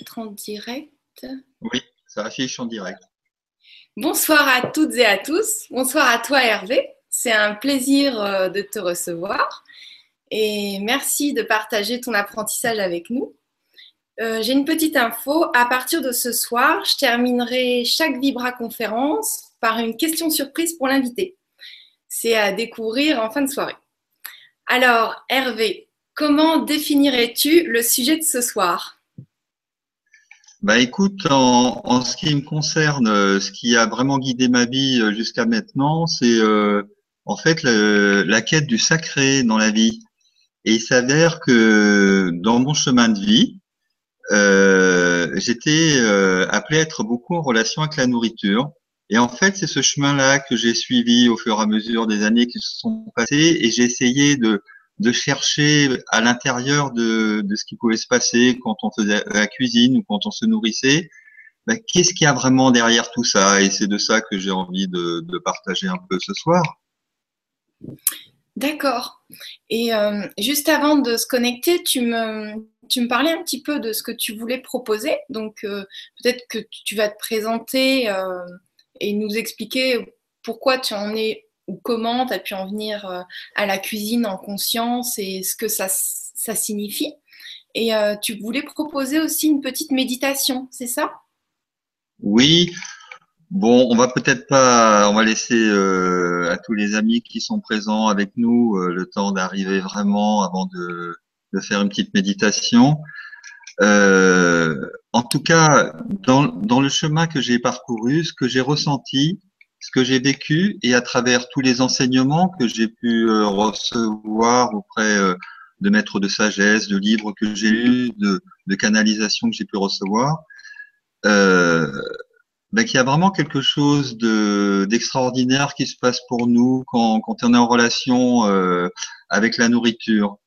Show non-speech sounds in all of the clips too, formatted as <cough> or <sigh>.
être en direct. Oui, ça affiche en direct. Bonsoir à toutes et à tous. Bonsoir à toi Hervé. C'est un plaisir euh, de te recevoir et merci de partager ton apprentissage avec nous. Euh, j'ai une petite info. À partir de ce soir, je terminerai chaque Vibra conférence par une question surprise pour l'invité. C'est à découvrir en fin de soirée. Alors, Hervé, comment définirais-tu le sujet de ce soir? Bah écoute, en, ce qui me concerne, euh, ce qui a vraiment guidé ma vie euh, jusqu'à maintenant, c'est euh, en fait la quête du sacré dans la vie. Et il s'avère que dans mon chemin de vie, j'étais appelé à être beaucoup en relation avec la nourriture. Et en fait, c'est ce chemin-là que j'ai suivi au fur et à mesure des années qui se sont passées, et j'ai essayé de de chercher à l'intérieur de, ce qui pouvait se passer quand on faisait la cuisine ou quand on se nourrissait, ben, qu'est-ce qu'il y a vraiment derrière tout ça? Et c'est de ça que j'ai envie de, partager un peu ce soir. D'accord. Et euh, juste avant de se connecter, tu me, tu me parlais un petit peu de ce que tu voulais proposer. Donc euh, peut-être que tu vas te présenter euh, et nous expliquer pourquoi tu en es ou comment tu as pu en venir euh, à la cuisine en conscience et ce que ça, ça signifie. Et euh, tu voulais proposer aussi une petite méditation, c'est ça? Oui. Bon, on va peut-être pas, on va laisser euh, à tous les amis qui sont présents avec nous le temps d'arriver vraiment avant de, faire une petite méditation. en tout cas, dans, dans le chemin que j'ai parcouru, ce que j'ai ressenti, ce que j'ai vécu et à travers tous les enseignements que j'ai pu euh, recevoir auprès euh, de maîtres de sagesse, de livres que j'ai lus, de, canalisations que j'ai pu recevoir, euh, ben, qu'il y a vraiment quelque chose de d'extraordinaire qui se passe pour nous quand, quand on est en relation euh, avec la nourriture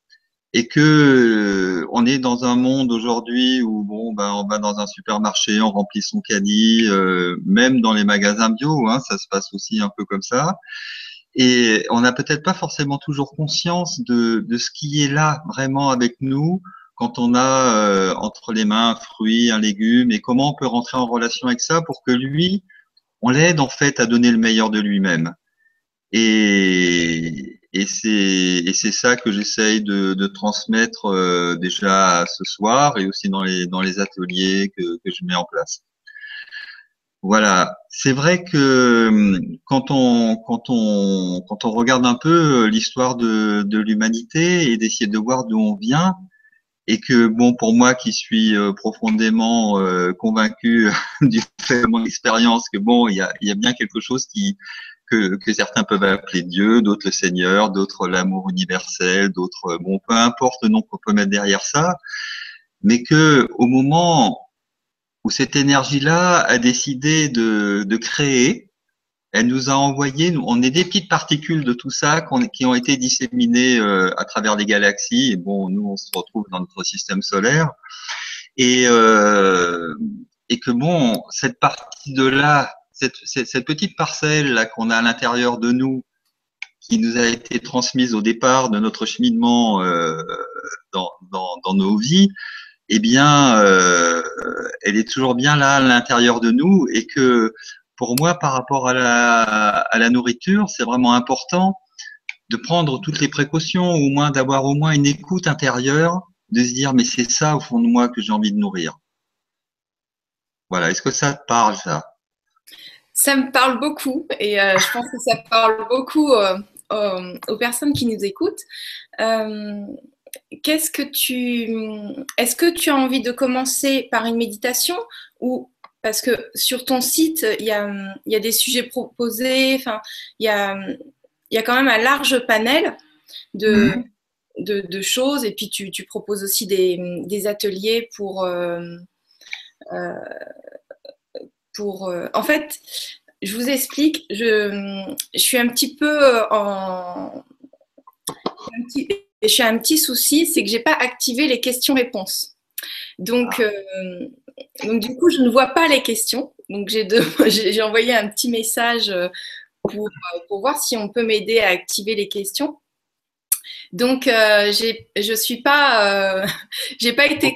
et que euh, on est dans un monde aujourd'hui où bon ben on va dans un supermarché, on remplit son caddie, euh, même dans les magasins bio, hein, ça se passe aussi un peu comme ça. Et on n'a peut-être pas forcément toujours conscience de, de, ce qui est là vraiment avec nous quand on a euh, entre les mains un fruit, un légume, et comment on peut rentrer en relation avec ça pour que lui, on l'aide en fait à donner le meilleur de lui-même. Et, et c'est et c'est ça que j'essaye de, de transmettre euh, déjà ce soir et aussi dans les dans les ateliers que, que je mets en place. Voilà, c'est vrai que hum, quand on quand on quand on regarde un peu euh, l'histoire de, de l'humanité et d'essayer de voir d'où on vient et que bon pour moi qui suis euh, profondément convaincu <laughs> du fait de mon expérience que bon il y a y a bien quelque chose qui que, que, certains peuvent appeler Dieu, d'autres le Seigneur, d'autres l'amour universel, d'autres bon, peu importe le nom qu'on peut mettre derrière ça, mais que au moment où cette énergie-là a décidé de, de, créer, elle nous a envoyé, on est des petites particules de tout ça qui ont été disséminées euh, à travers les galaxies. Et bon, nous, on se retrouve dans notre système solaire. Et, euh, et que bon, cette partie de là cette, petite parcelle qu'on a à l'intérieur de nous, qui nous a été transmise au départ de notre cheminement euh, dans, nos vies, eh bien, euh, elle est toujours bien là à l'intérieur de nous et que pour moi, par rapport à la, nourriture, c'est vraiment important de prendre toutes les précautions, au moins d'avoir au moins une écoute intérieure, de se dire mais c'est ça au fond de moi que j'ai envie de nourrir. Voilà, est-ce que ça parle ça? Ça me parle beaucoup et euh, je pense que ça parle beaucoup euh, aux, personnes qui nous écoutent. Euh, qu'est-ce que tu, est-ce que tu as envie de commencer par une méditation ou parce que sur ton site il y a, y a des sujets proposés, enfin il y a, y a quand même un large panel de, mmh. de, de, choses et puis tu, tu proposes aussi des, des ateliers pour. Euh, en fait, je vous explique, je, je suis un petit peu euh, en. je suis un petit souci, c'est que je n'ai pas activé les questions-réponses. Donc, ah. euh, donc, du coup, je ne vois pas les questions. Donc, j'ai, <laughs> j'ai envoyé un petit message pour, pour voir si on peut m'aider à activer les questions. Donc, euh, je suis pas, euh, <laughs> j'ai pas été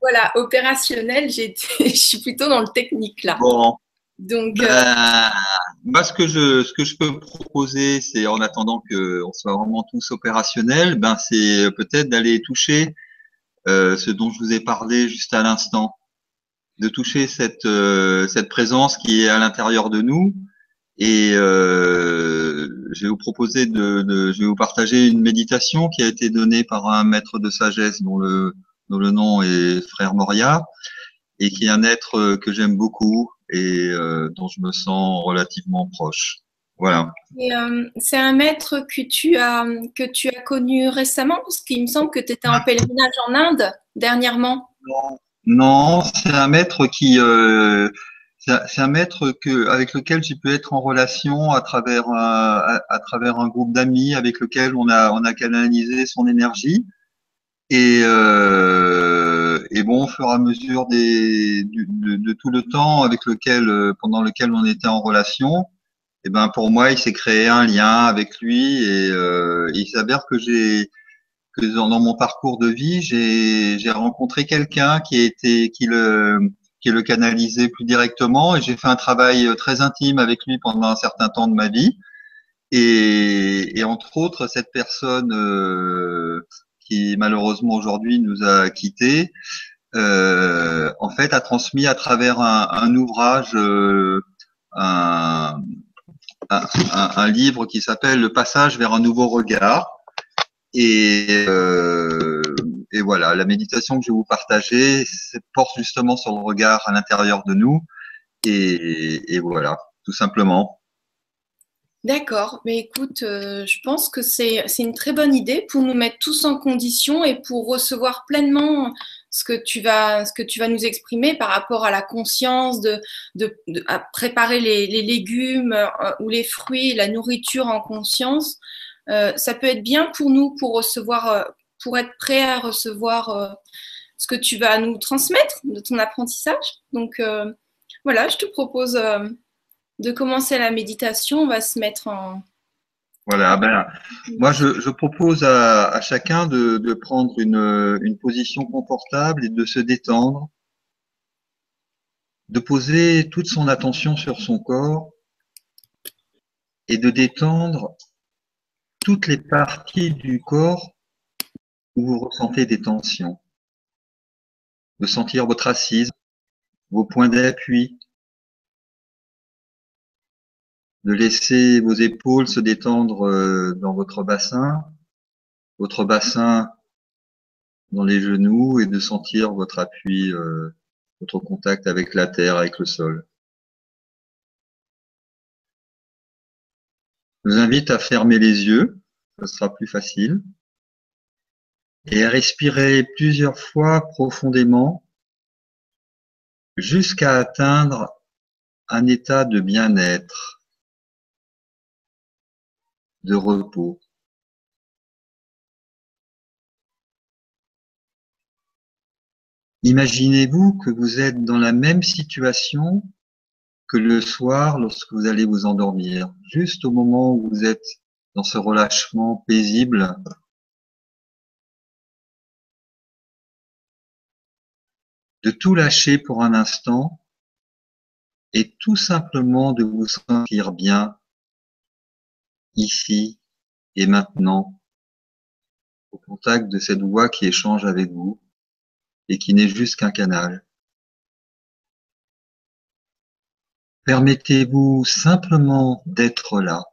voilà, opérationnel, <laughs> je suis plutôt dans le technique là. Bon. Donc, euh, moi, ce que je, ce que je peux proposer, c'est en attendant qu'on soit vraiment tous opérationnels, ben, c'est peut-être d'aller toucher euh, ce dont je vous ai parlé juste à l'instant, de toucher cette, euh, cette présence qui est à l'intérieur de nous. Et euh, je vais vous proposer de, de, je vais vous partager une méditation qui a été donnée par un maître de sagesse dont le, dont le nom est Frère Moria et qui est un être que j'aime beaucoup, et euh, dont je me sens relativement proche. Voilà. Euh, c'est un maître que tu as que tu as connu récemment parce qu'il me semble que tu étais en pèlerinage en Inde dernièrement. Non, c'est un maître qui euh, c'est un maître que avec lequel j'ai pu être en relation à travers un, à, travers un groupe d'amis avec lequel on a on a canalisé son énergie. Et et bon, au fur et à mesure des, de, de, tout le temps avec lequel, euh, pendant lequel on était en relation, et eh ben pour moi, il s'est créé un lien avec lui. Et euh, il s'avère que j'ai que dans, mon parcours de vie, j'ai rencontré quelqu'un qui été qui le qui le canalisait plus directement et j'ai fait un travail euh, très intime avec lui pendant un certain temps de ma vie. Et, entre autres, cette personne euh, qui malheureusement aujourd'hui nous a quittés, euh, en fait a transmis à travers un, ouvrage, un, livre qui s'appelle Le passage vers un nouveau regard. Et, et voilà, la méditation que je vais vous partager porte justement sur le regard à l'intérieur de nous. Et, voilà, tout simplement. D'accord, mais écoute, euh, je pense que c'est une très bonne idée pour nous mettre tous en condition et pour recevoir pleinement ce que tu vas, ce que tu vas nous exprimer par rapport à la conscience de, à préparer les, légumes euh, ou les fruits, la nourriture en conscience. Euh, ça peut être bien pour nous pour recevoir, pour être prêt à recevoir euh, ce que tu vas nous transmettre de ton apprentissage. Donc voilà, je te propose de commencer la méditation, on va se mettre en. Voilà, ben, moi je, propose à, à chacun de, de prendre une, une, position confortable et de se détendre, de poser toute son attention sur son corps et de détendre toutes les parties du corps où vous ressentez des tensions, de sentir votre assise, vos points d'appui, de laisser vos épaules se détendre euh, dans votre bassin, votre bassin dans les genoux et de sentir votre appui, euh, votre contact avec la terre, avec le sol. Je vous invite à fermer les yeux, ce sera plus facile, et respirer plusieurs fois profondément jusqu'à atteindre un état de bien-être de repos. Imaginez-vous que vous êtes dans la même situation que le soir lorsque vous allez vous endormir, juste au moment où vous êtes dans ce relâchement paisible. De tout lâcher pour un instant et tout simplement de vous sentir bien ici et maintenant, au contact de cette voix qui échange avec vous et qui n'est juste qu'un canal. Permettez-vous simplement d'être là.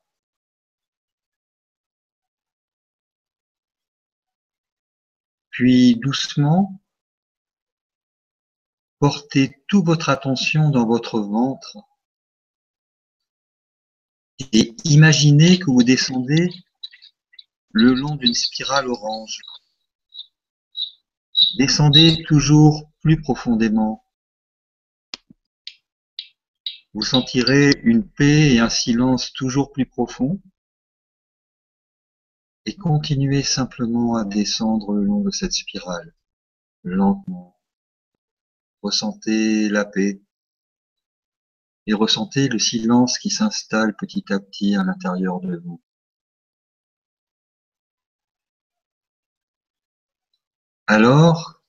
Puis doucement, portez toute votre attention dans votre ventre et imaginez que vous descendez le long d'une spirale orange. Descendez toujours plus profondément. Vous sentirez une paix et un silence toujours plus profond. Et continuez simplement à descendre le long de cette spirale, lentement. Ressentez la paix, et ressentez le silence qui s'installe petit à petit à l'intérieur de vous. Alors,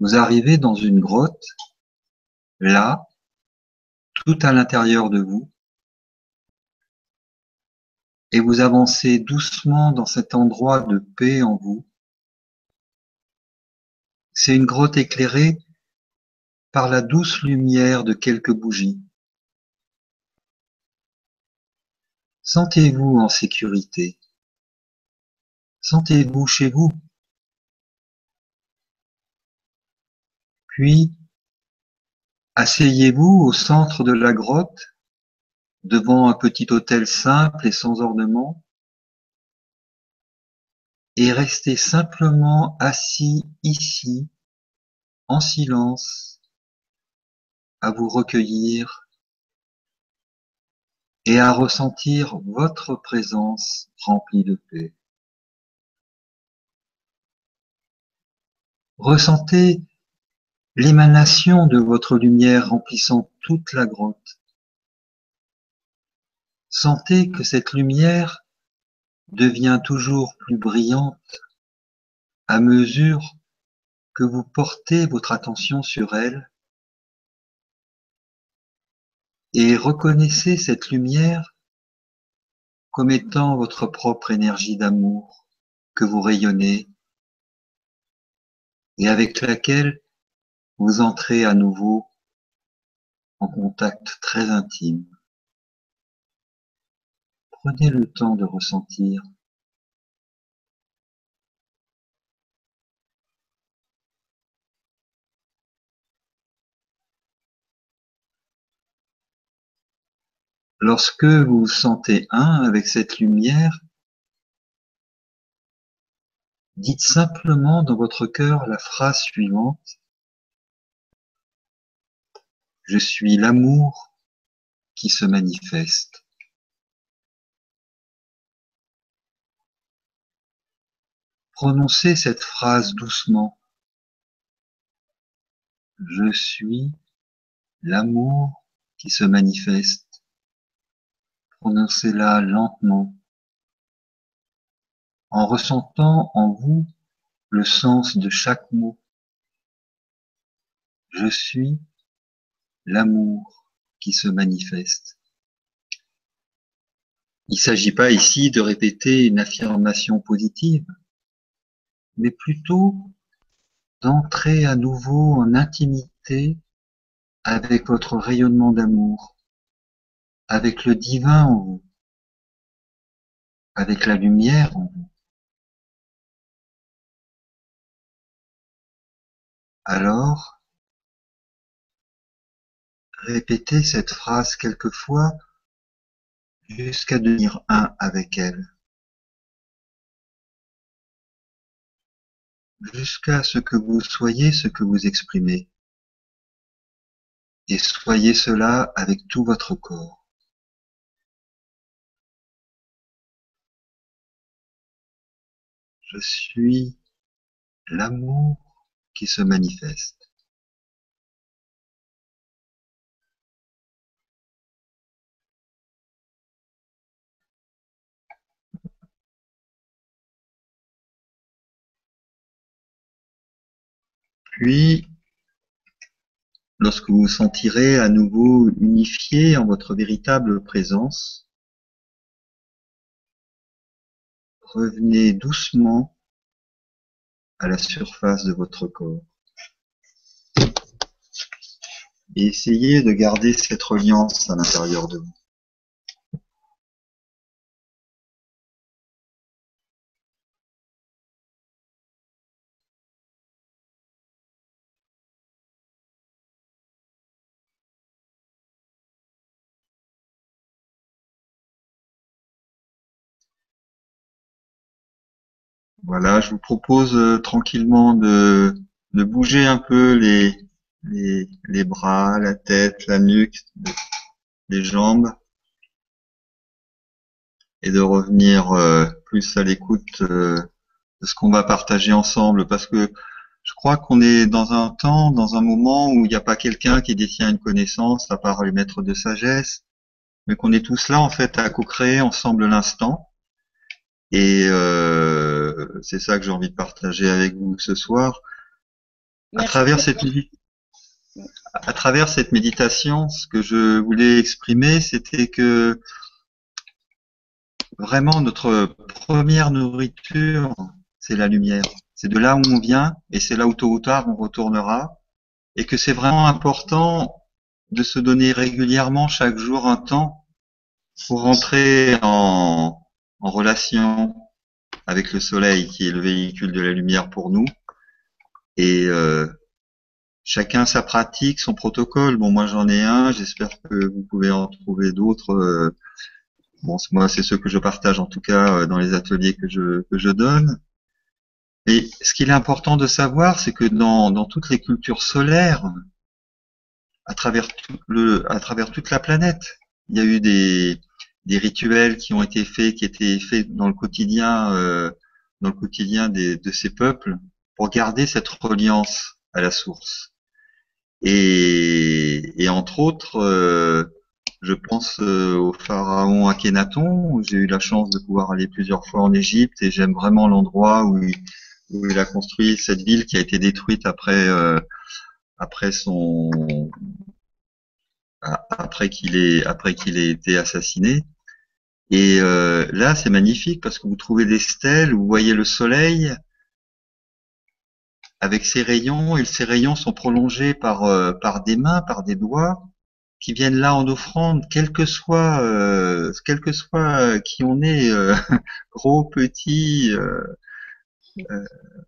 Vous arrivez dans une grotte, là, tout à l'intérieur de vous, et vous avancez doucement dans cet endroit de paix en vous. C'est une grotte éclairée par la douce lumière de quelques bougies. Sentez-vous en sécurité. Sentez-vous chez vous. Puis, asseyez-vous au centre de la grotte, devant un petit autel simple et sans ornement, et restez simplement assis ici, en silence, à vous recueillir et à ressentir votre présence remplie de paix. Ressentez l'émanation de votre lumière remplissant toute la grotte. Sentez que cette lumière devient toujours plus brillante à mesure que vous portez votre attention sur elle et reconnaissez cette lumière comme étant votre propre énergie d'amour que vous rayonnez et avec laquelle vous entrez à nouveau en contact très intime. Prenez le temps de ressentir Lorsque vous vous sentez un avec cette lumière, dites simplement dans votre cœur la phrase suivante. Je suis l'amour qui se manifeste. Prononcez cette phrase doucement. Je suis l'amour qui se manifeste. Prononcez-la lentement, en ressentant en vous le sens de chaque mot. Je suis l'amour qui se manifeste. Il ne s'agit pas ici de répéter une affirmation positive, mais plutôt d'entrer à nouveau en intimité avec votre rayonnement d'amour, avec le divin en vous, avec la lumière en vous. Alors, répétez cette phrase quelquefois jusqu'à devenir un avec elle. Jusqu'à ce que vous soyez ce que vous exprimez. Et soyez cela avec tout votre corps. Je suis l'amour qui se manifeste. Puis, lorsque vous vous sentirez à nouveau unifié en votre véritable présence, Revenez doucement à la surface de votre corps. Et essayez de garder cette reliance à l'intérieur de vous. Voilà, je vous propose euh, tranquillement de, bouger un peu les bras, la tête, la nuque, les jambes et de revenir euh, plus à l'écoute euh, de ce qu'on va partager ensemble. Parce que je crois qu'on est dans un temps, dans un moment où il n'y a pas quelqu'un qui détient une connaissance à part les maîtres de sagesse, mais qu'on est tous là en fait à co-créer ensemble l'instant et euh, c'est ça que j'ai envie de partager avec vous ce soir. À travers, cette, à travers cette méditation, ce que je voulais exprimer, c'était que vraiment notre première nourriture, c'est la lumière. C'est de là où on vient et c'est là où tôt ou tard on retournera. Et que c'est vraiment important de se donner régulièrement chaque jour un temps pour rentrer en, en relation avec le soleil qui est le véhicule de la lumière pour nous. Et euh, chacun sa pratique, son protocole. Bon, moi j'en ai un, j'espère que vous pouvez en trouver d'autres. Euh, bon, moi c'est ceux que je partage en tout cas euh, dans les ateliers que je, que je donne. Et ce qu'il est important de savoir, c'est que dans, dans toutes les cultures solaires, à travers, tout le, à travers toute la planète, il y a eu des, des rituels qui ont été faits, qui étaient faits dans le quotidien, euh, dans le quotidien des, de ces peuples, pour garder cette reliance à la source. Et, et entre autres, euh, je pense euh, au pharaon Akhenaton. J'ai eu la chance de pouvoir aller plusieurs fois en Égypte et j'aime vraiment l'endroit où, où, il a construit cette ville qui a été détruite après euh, après son après qu'il ait après qu'il ait été assassiné. Et euh, là, c'est magnifique parce que vous trouvez des stèles, vous voyez le soleil avec ses rayons, et ces rayons sont prolongés par euh, par des mains, par des doigts qui viennent là en offrande, quel que soit euh, quel que soit qui on est, <laughs> gros, petit,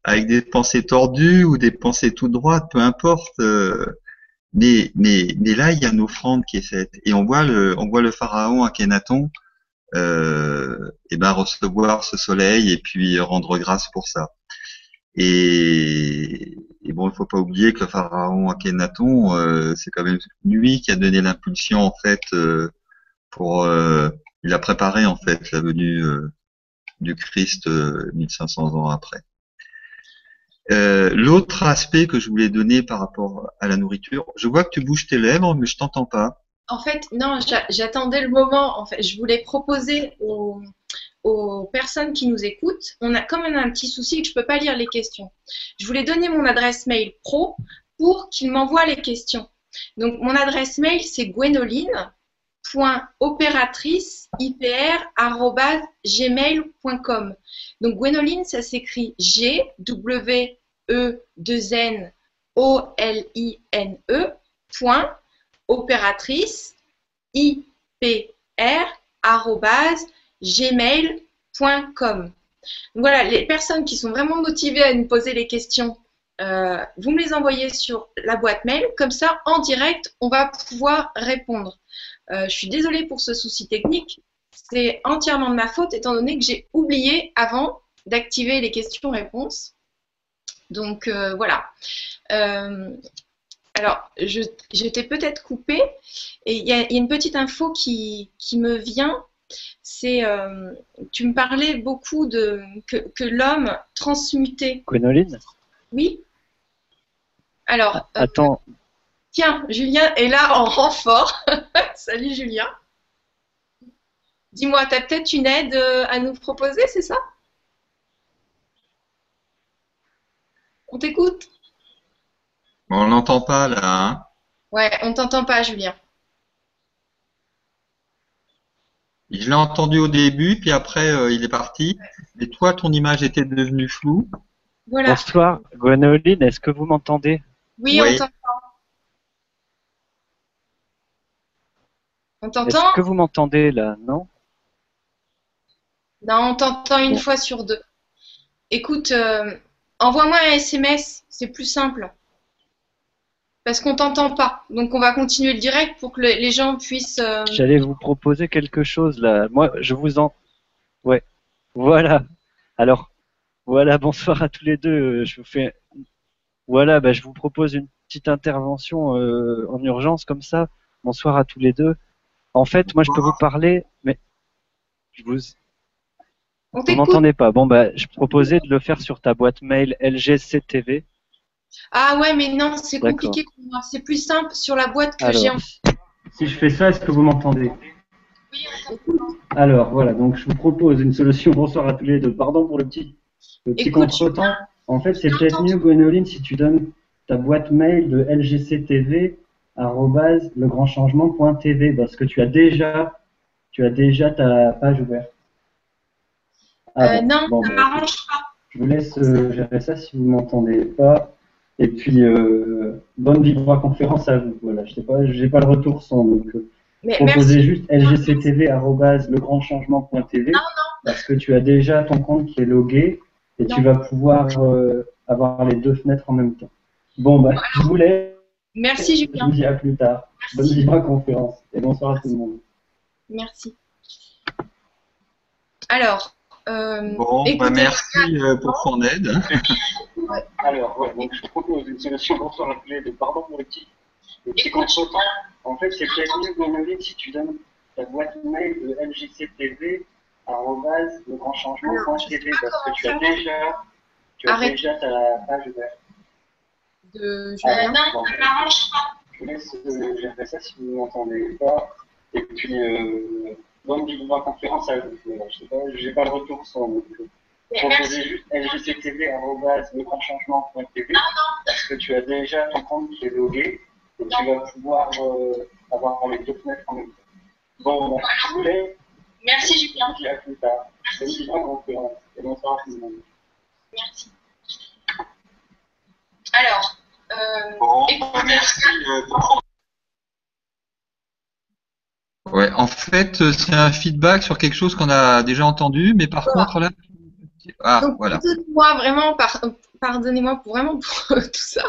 avec des pensées tordues ou des pensées tout droites, peu importe. Mais là, il y a une offrande qui est faite, et on voit le on voit le pharaon Akhenaton euh, et ben recevoir ce soleil et puis rendre grâce pour ça. Et, bon, il faut pas oublier que le pharaon Akhenaton, euh, c'est quand même lui qui a donné l'impulsion en fait euh, pour, euh, il a préparé en fait la venue euh, du Christ 1500 ans après. L'autre aspect que je voulais donner par rapport à la nourriture, je vois que tu bouges tes lèvres, mais je t'entends pas. En fait, non, j'attendais le moment. En fait, je voulais proposer aux, personnes qui nous écoutent, on a, comme on a un petit souci je ne peux pas lire les questions, je voulais donner mon adresse mail pro pour qu'ils m'envoient les questions. Donc, mon adresse mail, c'est gwenoline.opératriceipr.gmail.com. Donc, Gwenoline, ça s'écrit G, W, E, 2 N, O, L, I, N, E, point, opératrice ipr.gmail.com. Voilà, les personnes qui sont vraiment motivées à nous poser les questions, euh, vous me les envoyez sur la boîte mail. Comme ça, en direct, on va pouvoir répondre. Euh, je suis désolée pour ce souci technique. C'est entièrement de ma faute étant donné que j'ai oublié avant d'activer les questions-réponses. Donc euh, voilà. Alors, j'étais peut-être coupée et il y, a une petite info qui, me vient. C'est, euh, tu me parlais beaucoup de que, l'homme transmutait. Gwénoline Oui. Alors. Euh, attends. Tiens, Julien est là en renfort. <laughs> Salut Julien. Dis-moi, tu as peut-être une aide euh, à nous proposer, c'est ça? On t'écoute? On n'entend pas là. Hein ouais, on t'entend pas, Julien. Je l'ai entendu au début, puis après euh, il est parti. Et toi, ton image était devenue floue. Voilà. Bonsoir, Gwenoline, est-ce que vous m'entendez? Oui, on t'entend. On t'entend Est-ce que vous m'entendez là, non? Non, on t'entend une fois sur deux. Écoute, euh, envoie-moi un SMS, c'est plus simple parce qu'on t'entend pas. Donc on va continuer le direct pour que les gens puissent. Euh, J'allais vous proposer quelque chose là. Moi, je vous en. Ouais. Voilà. Alors, voilà. Bonsoir à tous les deux. Je vous fais. Voilà. Bah, je vous propose une petite intervention euh, en urgence comme ça. Bonsoir à tous les deux. En fait, moi, je peux vous parler, mais je vous. On vous m'entendez pas. Bon, bah, je proposais de le faire sur ta boîte mail LGCTV. Ah ouais, mais non, c'est compliqué pour moi. C'est plus simple sur la boîte que j'ai en Si je fais ça, est-ce que vous m'entendez? Oui, Alors voilà, donc je vous propose une solution. Bonsoir à tous les deux. Pardon pour le petit, le petit contretemps. En fait, c'est peut-être mieux, Gwenoline, si tu donnes ta boîte mail de LGCTV legrandchangement.tv parce que tu as déjà tu as déjà ta page ouverte. Ah, euh, non, ça ne bah, m'arrange pas. Je vous laisse euh, gérer ça si vous ne m'entendez pas. Et puis, euh, bonne conférence à vous. Voilà, je sais pas, j'ai pas le retour sans. Donc, euh, proposez juste lgctv.legrandchangement.tv parce que tu as déjà ton compte qui est logué et tu vas pouvoir avoir les deux fenêtres en même temps. Bon, bah, je vous laisse. Merci Julien. Je vous dis à plus tard. Bonne Vibra conférence et bonsoir à tout le monde. Merci. Alors, euh, bon, bah merci euh, pour son aide. <laughs> Alors, ouais, donc je propose une solution pour se rappeler de pardon pour le petit, le petit contretemps. En fait, c'est peut-être mieux de si tu donnes ta boîte mail de LJCTV le grand changement.tv parce que tu as déjà, tu as déjà ta page ouverte. De Julien. Bon, je vous laisse euh, gérer ça si vous ne m'entendez pas. Et puis, euh, bonne conférence à vous. Je sais pas, j'ai pas le retour sur donc, Proposez juste lgctv.legrandchangement.tv parce que tu as déjà ton compte qui est logué et tu vas pouvoir euh, avoir les deux fenêtres en même temps. Bon, bah, je voulais. Merci Julien. Je à plus tard. Bonne conférence et bonsoir à tout le monde. Merci. Alors, euh, bon, merci. Ouais, en fait, euh, c'est un feedback sur quelque chose qu'on a déjà entendu, mais par contre là, ah voilà. Pardonnez-moi vraiment, pardonnez-moi pour vraiment <laughs> pour tout ça.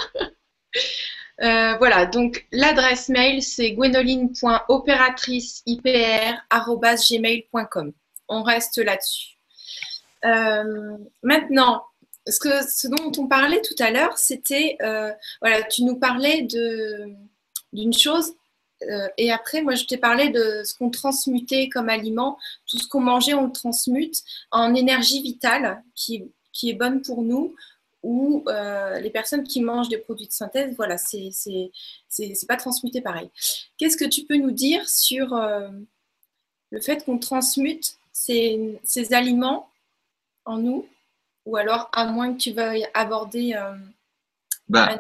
Euh, voilà, donc l'adresse mail c'est gwenoline.opératriceipr.gmail.com. On reste là-dessus. Euh, maintenant, ce, que, ce dont on parlait tout à l'heure, c'était, voilà, tu nous parlais d'une chose euh, et après, moi, je t'ai parlé de ce qu'on transmutait comme aliment. Tout ce qu'on mangeait, on le transmute en énergie vitale qui, qui est bonne pour nous. Ou euh, les personnes qui mangent des produits de synthèse, voilà, c'est pas transmuté pareil. Qu'est-ce que tu peux nous dire sur euh, le fait qu'on transmute ces, ces, aliments en nous Ou alors, à moins que tu veuilles aborder. Bah,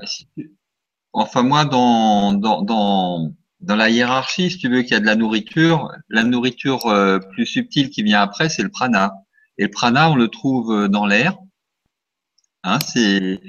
enfin, moi, dans, dans, dans dans la hiérarchie, si tu veux, qu'il y a de la nourriture, la nourriture euh, plus subtile qui vient après, c'est le prana. Et le prana, on le trouve euh, dans l'air. Hein, c'est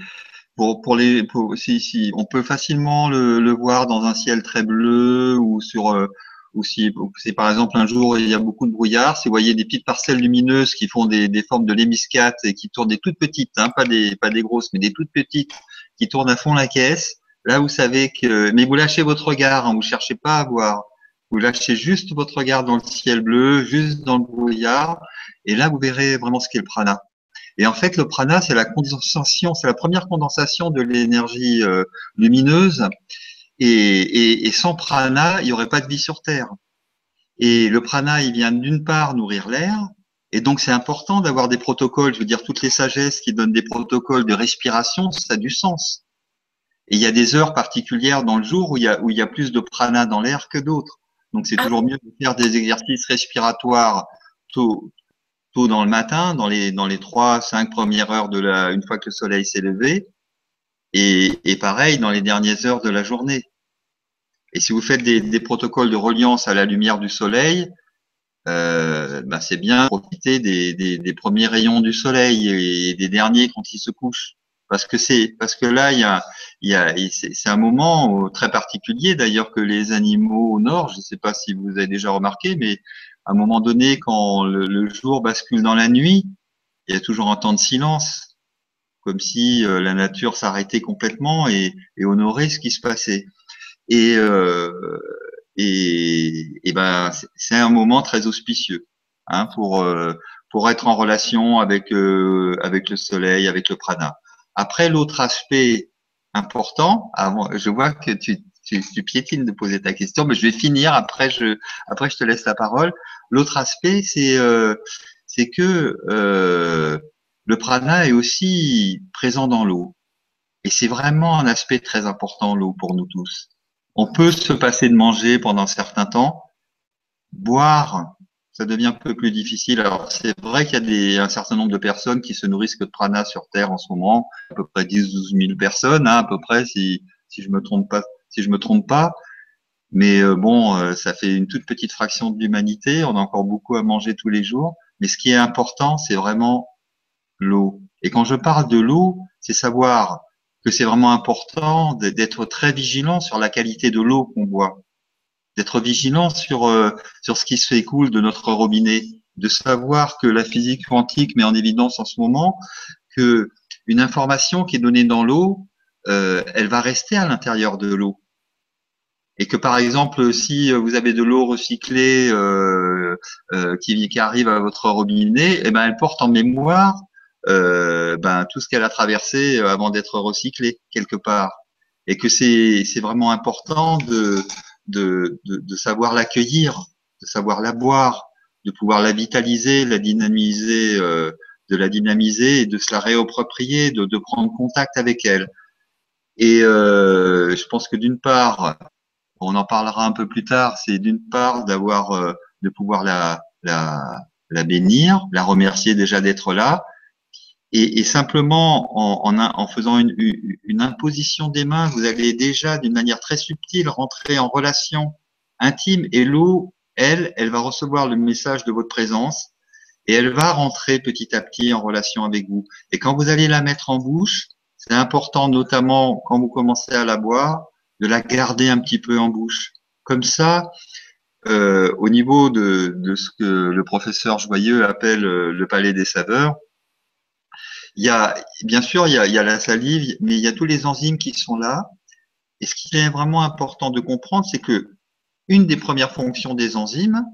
pour, pour les, pour, si, si, on peut facilement le, le, voir dans un ciel très bleu ou sur, ou si par exemple un jour il y a beaucoup de brouillard, si vous voyez des petites parcelles lumineuses qui font des, des formes de lémiscate et qui tournent des toutes petites, hein, pas des, pas des grosses, mais des toutes petites, qui tournent à fond la caisse Là, vous savez que, mais vous lâchez votre regard, hein, vous cherchez pas à voir. Vous lâchez juste votre regard dans le ciel bleu, juste dans le brouillard, et là, vous verrez vraiment ce qu'est le prana. Et en fait, le prana, c'est la condensation, c'est la première condensation de l'énergie euh, lumineuse. Et, et, et, sans prana, il n'y aurait pas de vie sur Terre. Et le prana, il vient d'une part nourrir l'air, et donc c'est important d'avoir des protocoles. Je veux dire, toutes les sagesses qui donnent des protocoles de respiration, ça a du sens. Et il y a des heures particulières dans le jour où il y a, où il y a plus de prana dans l'air que d'autres. Donc c'est ah. toujours mieux de faire des exercices respiratoires tôt, tôt dans le matin, dans les, dans les trois, cinq premières heures de la, une fois que le soleil s'est levé. Et, et pareil dans les dernières heures de la journée. Et si vous faites des, des protocoles de reliance à la lumière du soleil, euh, bah c'est bien profiter des, premiers rayons du soleil et des derniers quand il se couche parce que c'est parce que là il y a y a c'est un moment très particulier d'ailleurs que les animaux au nord, je ne sais pas si vous avez déjà remarqué, mais à un moment donné quand le, jour bascule dans la nuit, il y a toujours un temps de silence, comme si euh, la nature s'arrêtait complètement et, et, honorait ce qui se passait. Et euh, et, et ben c'est un moment très auspicieux hein, pour euh, pour être en relation avec euh, avec le soleil, avec le prana. Après, l'autre aspect important, avant, je vois que tu, tu, tu, piétines de poser ta question, mais je vais finir. Après, je, après, je te laisse la parole. L'autre aspect, c'est euh, c'est que euh, le prana est aussi présent dans l'eau. Et c'est vraiment un aspect très important, l'eau, pour nous tous. On peut se passer de manger pendant un certain temps. Boire, ça devient un peu plus difficile. Alors, c'est vrai qu'il y a des, un certain nombre de personnes qui se nourrissent que de prana sur Terre en ce moment, à peu près 10-12 000 personnes, hein, à peu près, si, si je me trompe pas, si je me trompe pas. Mais euh, bon, euh, ça fait une toute petite fraction de l'humanité. On a encore beaucoup à manger tous les jours. Mais ce qui est important, c'est vraiment l'eau. Et quand je parle de l'eau, c'est savoir que c'est vraiment important d'être très vigilant sur la qualité de l'eau qu'on boit d'être vigilant sur euh, sur ce qui se écoule de notre robinet, de savoir que la physique quantique met en évidence en ce moment que une information qui est donnée dans l'eau, euh, elle va rester à l'intérieur de l'eau. Et que par exemple, si vous avez de l'eau recyclée euh, euh qui, qui, arrive à votre robinet, eh ben, elle porte en mémoire euh, ben, tout ce qu'elle a traversé avant d'être recyclée quelque part. Et que c'est vraiment important de, de, de, de savoir l'accueillir, de savoir la boire, de pouvoir la vitaliser, la dynamiser, euh, de la dynamiser et de se la réapproprier, de, de prendre contact avec elle. Et euh, je pense que d'une part, on en parlera un peu plus tard, c'est d'une part d'avoir, euh, de pouvoir la, la, la bénir, la remercier déjà d'être là, et, et simplement en, en, en faisant une, une, imposition des mains, vous allez déjà d'une manière très subtile rentrer en relation intime et l'eau, elle, elle va recevoir le message de votre présence et elle va rentrer petit à petit en relation avec vous. Et quand vous allez la mettre en bouche, c'est important notamment quand vous commencez à la boire, de la garder un petit peu en bouche. Comme ça, euh, au niveau de, de, ce que le professeur Joyeux appelle euh, le palais des saveurs, il y a, bien sûr, il y a, il y a la salive, mais il y a tous les enzymes qui sont là. Et ce qui est vraiment important de comprendre, c'est que une des premières fonctions des enzymes,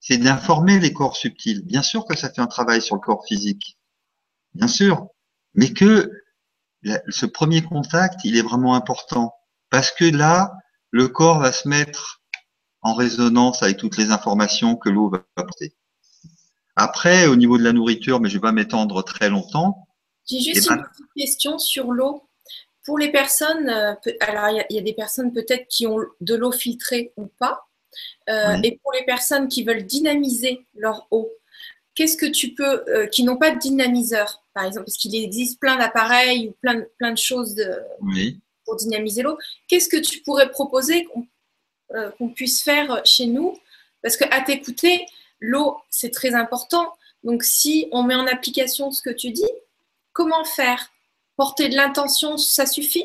c'est d'informer les corps subtils. Bien sûr que ça fait un travail sur le corps physique, bien sûr, mais que ce premier contact, il est vraiment important parce que là, le corps va se mettre en résonance avec toutes les informations que l'eau va apporter. Après, au niveau de la nourriture, mais je vais pas m'étendre très longtemps, j'ai juste une petite question sur l'eau. Pour les personnes, euh, alors il y, a des personnes peut-être qui ont de l'eau filtrée ou pas, euh, et pour les personnes qui veulent dynamiser leur eau, qu'est-ce que tu peux, euh, qui n'ont pas de dynamiseur, par exemple, parce qu'il existe plein d'appareils ou plein, plein de choses pour dynamiser l'eau, qu'est-ce que tu pourrais proposer qu'on puisse faire chez nous? Parce qu'à t'écouter, l'eau, c'est très important. Donc, si on met en application ce que tu dis, Comment faire? Porter de l'intention, ça suffit?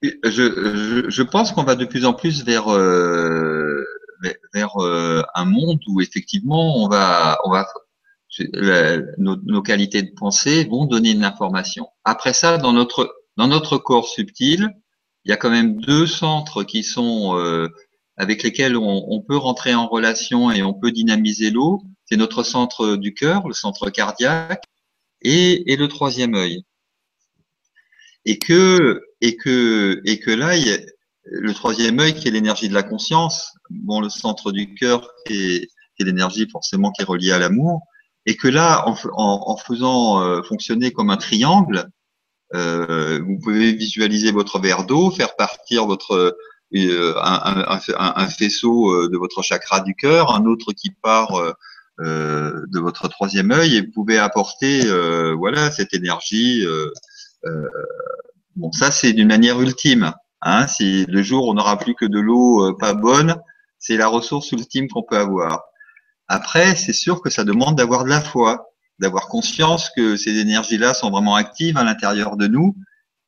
Je, pense qu'on va de plus en plus vers, euh, euh, un monde où effectivement on va, nos, qualités de pensée vont donner une information. Après ça, dans notre, dans notre corps subtil, il y a quand même deux centres qui sont euh, avec lesquels on, peut rentrer en relation et on peut dynamiser l'eau. C'est notre centre du cœur, le centre cardiaque, et, le troisième œil. Et que, et que, et que là, le troisième œil qui est l'énergie de la conscience, bon, le centre du cœur qui est, l'énergie forcément qui est reliée à l'amour, et que là, en, faisant euh, fonctionner comme un triangle, euh, vous pouvez visualiser votre verre d'eau, faire partir votre euh, un, un, faisceau de votre chakra du cœur, un autre qui part de votre troisième œil et vous pouvez apporter euh, voilà cette énergie. Euh, bon, ça c'est d'une manière ultime. Hein, si le jour on n'aura plus que de l'eau pas bonne, c'est la ressource ultime qu'on peut avoir. Après, c'est sûr que ça demande d'avoir de la foi, d'avoir conscience que ces énergies-là sont vraiment actives à l'intérieur de nous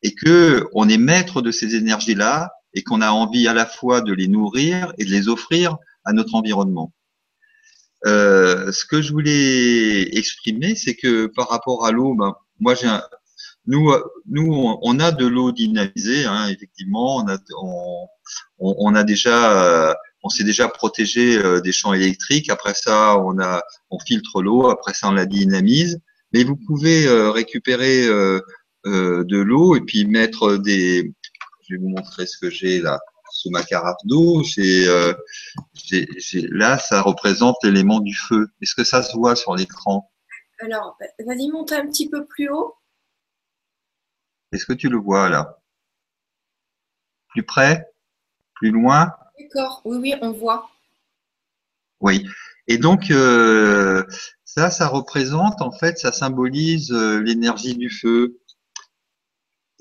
et que on est maître de ces énergies-là et qu'on a envie à la fois de les nourrir et de les offrir à notre environnement. Euh, ce que je voulais exprimer, c'est que par rapport à l'eau, ben, moi j'ai nous, nous, on a de l'eau dynamisée, hein, effectivement. On a, on, on a déjà, on s'est déjà protégé euh, des champs électriques. Après ça, on a, on filtre l'eau. Après ça, on la dynamise. Mais vous pouvez euh, récupérer de l'eau et puis mettre des. Je vais vous montrer ce que j'ai là sous ma carafe d'eau, euh, là, ça représente l'élément du feu. Est-ce que ça se voit sur l'écran? Alors, vas-y, monte un petit peu plus haut. Est-ce que tu le vois là? Plus près? Plus loin? D'accord, oui, oui, on voit. Oui. Et donc, euh, ça, ça représente, en fait, ça symbolise euh, l'énergie du feu.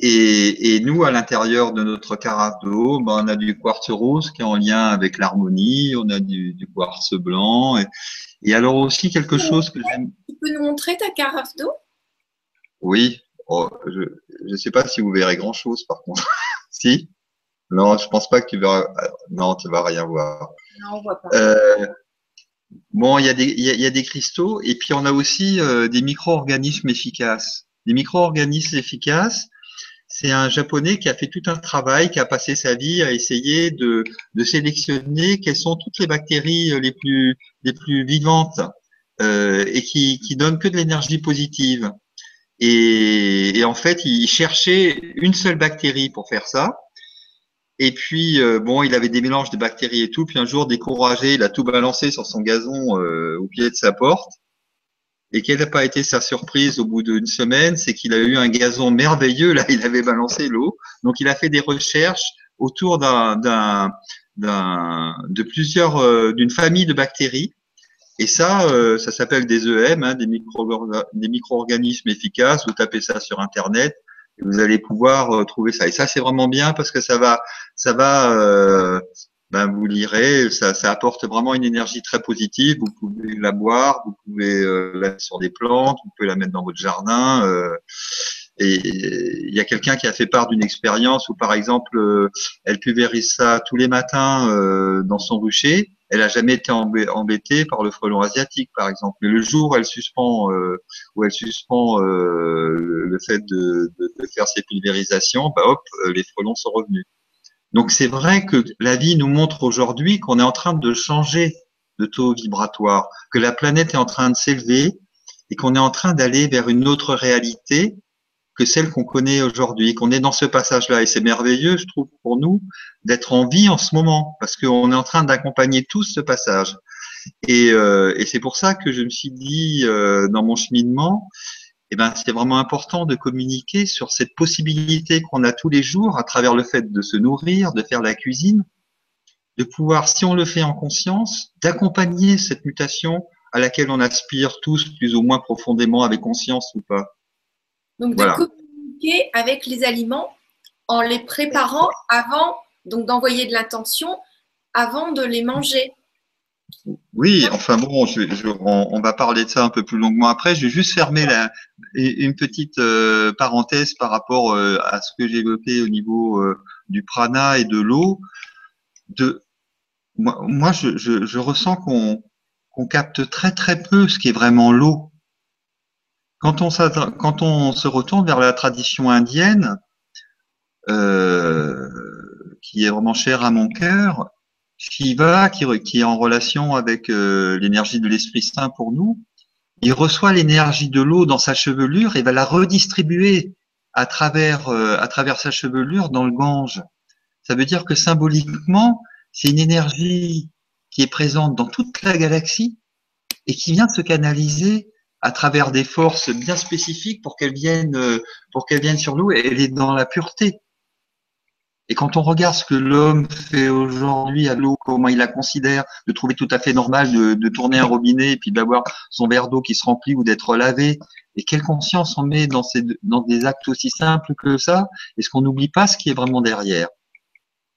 Et, et, nous, à l'intérieur de notre carafe d'eau, ben, on a du quartz rose qui est en lien avec l'harmonie, on a du, du quartz blanc. Et, et, alors aussi quelque chose que j'aime. Tu peux nous montrer ta carafe d'eau? Oui. Oh, je ne sais pas si vous verrez grand-chose, par contre. <laughs> si? Non, je pense pas que tu verras. Non, tu vas rien voir. Non, on voit pas. Euh, Bon, il y, a des, il, y a, il y a des cristaux et puis on a aussi euh, des micro-organismes efficaces. Les micro-organismes efficaces, c'est un japonais qui a fait tout un travail, qui a passé sa vie à essayer de, sélectionner quelles sont toutes les bactéries les plus, les plus vivantes euh, et qui, qui donnent que de l'énergie positive. Et, en fait, il cherchait une seule bactérie pour faire ça. Et puis, euh, bon, il avait des mélanges de bactéries et tout. Puis un jour, découragé, il a tout balancé sur son gazon euh, au pied de sa porte. Et quelle n'a pas été sa surprise au bout d'une semaine C'est qu'il a eu un gazon merveilleux. Là, il avait balancé l'eau. Donc, il a fait des recherches autour d'un, d'un, de plusieurs, euh, d'une famille de bactéries. Et ça, euh, ça s'appelle des EM, hein, des, micro des micro-organismes efficaces. Vous tapez ça sur Internet vous allez pouvoir euh, trouver ça. Et ça, c'est vraiment bien parce que ça va, ça va, ben vous lirez, ça, ça apporte vraiment une énergie très positive. Vous pouvez la boire, vous pouvez euh, la mettre sur des plantes, vous pouvez la mettre dans votre jardin. Euh, et il y a quelqu'un qui a fait part d'une expérience où, par exemple, euh, elle pulvérise ça tous les matins euh, dans son rucher elle a jamais été embêtée par le frelon asiatique, par exemple. Mais le jour où elle suspend, euh, où elle suspend le fait de, de, de, faire ses pulvérisations, bah hop, les frelons sont revenus. Donc c'est vrai que la vie nous montre aujourd'hui qu'on est en train de changer de taux vibratoire, que la planète est en train de s'élever et qu'on est en train d'aller vers une autre réalité que celle qu'on connaît aujourd'hui, qu'on est dans ce passage-là. Et c'est merveilleux, je trouve, pour nous, d'être en vie en ce moment, parce qu'on est en train d'accompagner tous ce passage. Et, euh, et c'est pour ça que je me suis dit, euh, dans mon cheminement, eh ben, c'est vraiment important de communiquer sur cette possibilité qu'on a tous les jours à travers le fait de se nourrir, de faire la cuisine, de pouvoir, si on le fait en conscience, d'accompagner cette mutation à laquelle on aspire tous plus ou moins profondément avec conscience ou pas. Donc, de communiquer avec les aliments en les préparant avant, donc d'envoyer de l'attention avant de les manger. Oui, enfin bon, je, je, on, va parler de ça un peu plus longuement après. Je vais juste fermer la, une petite euh, parenthèse par rapport euh, à ce que j'ai évoqué au niveau euh, du prana et de l'eau. De, moi, moi je, je, je, ressens qu'on qu'on capte très très peu ce qui est vraiment l'eau. Quand on, quand on se retourne vers la tradition indienne, euh, qui est vraiment chère à mon cœur, Shiva, qui, qui est en relation avec euh, l'énergie de l'Esprit Saint pour nous, il reçoit l'énergie de l'eau dans sa chevelure et va la redistribuer à travers, euh, à travers sa chevelure dans le Gange. Ça veut dire que symboliquement, c'est une énergie qui est présente dans toute la galaxie et qui vient se canaliser à travers des forces bien spécifiques pour qu'elles viennent, euh, pour qu'elles viennent sur nous. Et elle est dans la pureté. Et quand on regarde ce que l'homme fait aujourd'hui à l'eau, comment il la considère, de trouver tout à fait normal de, tourner un robinet et puis d'avoir son verre d'eau qui se remplit ou d'être lavé, et quelle conscience on met dans, ces, dans des actes aussi simples que ça, est-ce qu'on n'oublie pas ce qui est vraiment derrière?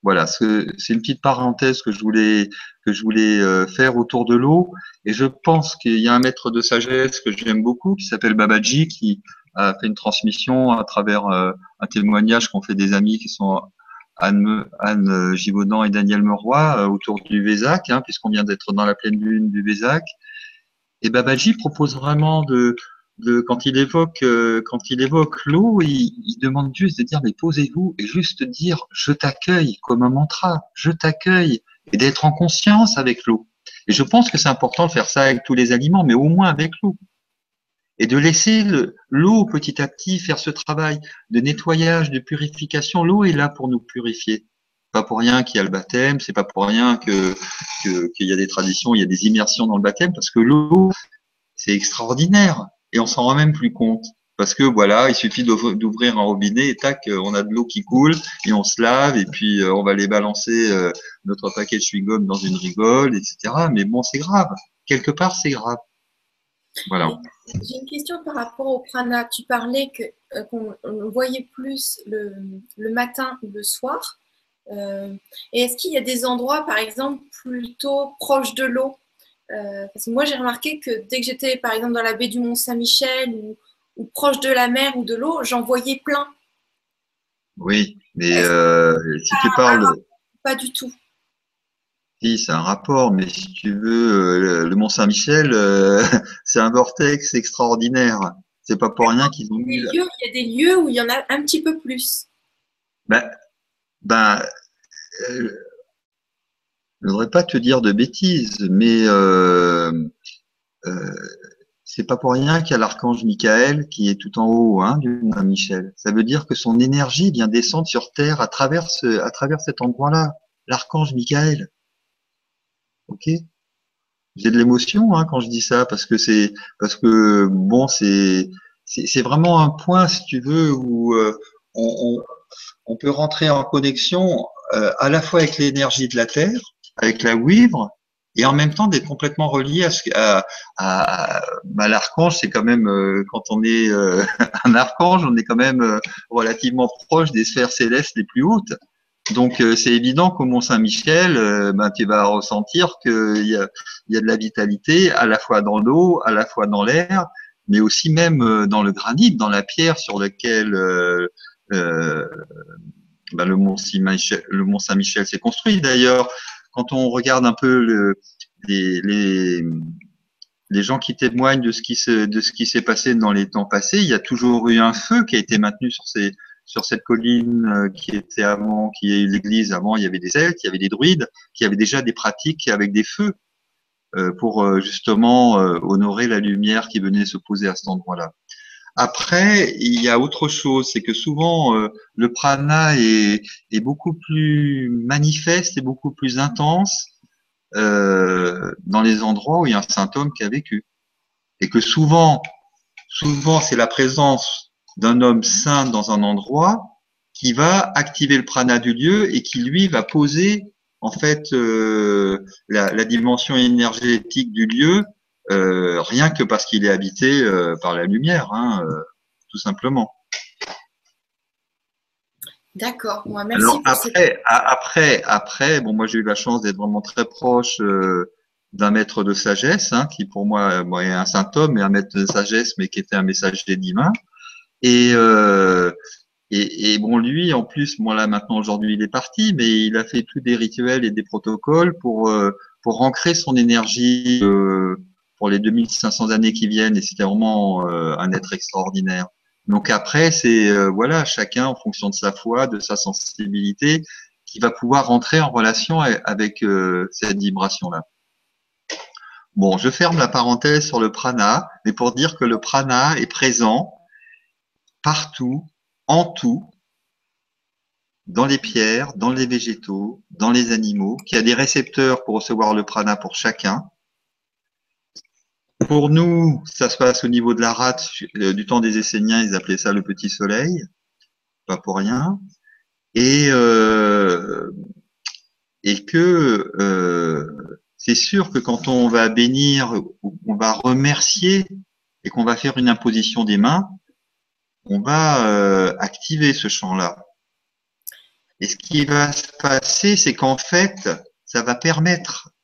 Voilà, c'est une petite parenthèse que je voulais que je voulais euh, faire autour de l'eau. Et je pense qu'il y a un maître de sagesse que j'aime beaucoup qui s'appelle Babaji qui a fait une transmission à travers euh, un témoignage qu'ont fait des amis qui sont Anne, Anne Givaudan et Daniel Meroy euh, autour du Vézac, hein, puisqu'on vient d'être dans la pleine lune du Vézac. Et Babaji propose vraiment de, quand il évoque euh, quand l'eau, il, demande juste de dire mais posez-vous et juste dire je t'accueille comme un mantra, je t'accueille et d'être en conscience avec l'eau. Et je pense que c'est important de faire ça avec tous les aliments, mais au moins avec l'eau. Et de laisser l'eau petit à petit faire ce travail de nettoyage, de purification. L'eau est là pour nous purifier. Pas pour rien qu'il y a le baptême, c'est pas pour rien que qu'il y a des traditions, il y a des immersions dans le baptême, parce que l'eau, c'est extraordinaire et on s'en rend même plus compte. Parce que voilà, il suffit d'ouvrir un robinet et tac, on a de l'eau qui coule et on se lave et puis euh, on va les balancer euh, notre paquet de chewing-gum dans une rigole, etc. Mais bon, c'est grave. Quelque part, c'est grave. Voilà. J'ai une question par rapport au prana. Tu parlais euh, qu'on voyait plus le, le, matin ou le soir. et est-ce qu'il y a des endroits, par exemple, plutôt proches de l'eau? Parce que moi, j'ai remarqué que dès que j'étais, par exemple, dans la baie du Mont-Saint-Michel ou ou proche de la mer ou de l'eau, j'en voyais plein. Oui, mais euh, si tu parles. Pas du tout? Si, c'est un rapport, mais si tu veux, le Mont Saint-Michel, euh, <laughs> c'est un vortex extraordinaire. C'est pas pour rien qu'ils ont mis. Il y a des lieux où il y en a un petit peu plus. Ben, ben euh, je ne voudrais pas te dire de bêtises, mais c'est pas pour rien qu'il y a l'archange Michael qui est tout en haut hein, du Mont Michel. Ça veut dire que son énergie vient descendre sur Terre à travers, ce, à travers cet endroit-là. L'archange Michael. Ok J'ai de l'émotion hein, quand je dis ça parce que c'est parce que bon c'est c'est vraiment un point si tu veux où euh, on, on, on, peut rentrer en connexion euh, à la fois avec l'énergie de la Terre, avec la Wivre, et en même temps d'être complètement relié à, ce, à, à, l'archange. C'est quand même euh, quand on est euh, <laughs> un archange, on est quand même euh, relativement proche des sphères célestes les plus hautes. Donc c'est évident qu'au Mont Saint-Michel, ben, tu vas ressentir qu'il y a, y a de la vitalité à la fois dans l'eau, à la fois dans l'air, mais aussi même dans le granit, dans la pierre sur laquelle euh, ben, le Mont Saint-Michel s'est construit. D'ailleurs, quand on regarde un peu le, les, les, les, gens qui témoignent de ce qui se, de ce qui s'est passé dans les temps passés, il y a toujours eu un feu qui a été maintenu sur ces, sur cette colline euh, qui était avant, qui est l'église avant, il y avait des Celtes, il y avait des druides, qui avaient déjà des pratiques avec des feux euh, pour euh, justement honorer la lumière qui venait se poser à cet endroit-là. Après, il y a autre chose, c'est que souvent le prana est, est, beaucoup plus manifeste et beaucoup plus intense dans les endroits où il y a un symptôme qui a vécu. Et que souvent, souvent c'est la présence d'un homme saint dans un endroit qui va activer le prana du lieu et qui lui va poser en fait euh, la, la, dimension énergétique du lieu euh, rien que parce qu'il est habité euh, par la lumière, hein, tout simplement. D'accord. merci. Alors après, après, après, bon, moi j'ai eu la chance d'être vraiment très proche d'un maître de sagesse, hein, qui pour moi, moi est un symptôme, et un maître de sagesse, mais qui était un messager divin. Et, et, et, bon, lui, en plus, moi là maintenant aujourd'hui il est parti, mais il a fait tous des rituels et des protocoles pour pour ancrer son énergie pour les 2500 années qui viennent et c'était vraiment euh, un être extraordinaire. Donc après, c'est euh, voilà, chacun en fonction de sa foi, de sa sensibilité, qui va pouvoir rentrer en relation avec euh, cette vibration-là. Bon, je ferme la parenthèse sur le prana, mais pour dire que le prana est présent partout, en tout, dans les pierres, dans les végétaux, dans les animaux, qui a des récepteurs pour recevoir le prana pour chacun, pour nous, ça se passe au niveau de la rate. Euh, du temps des Esséniens, ils appelaient ça le petit soleil, pas pour rien. Et, euh, que euh, c'est sûr que quand on va bénir, on va remercier et qu'on va faire une imposition des mains, on va activer ce champ-là. Et ce qui va se passer, c'est qu'en fait, ça va permettre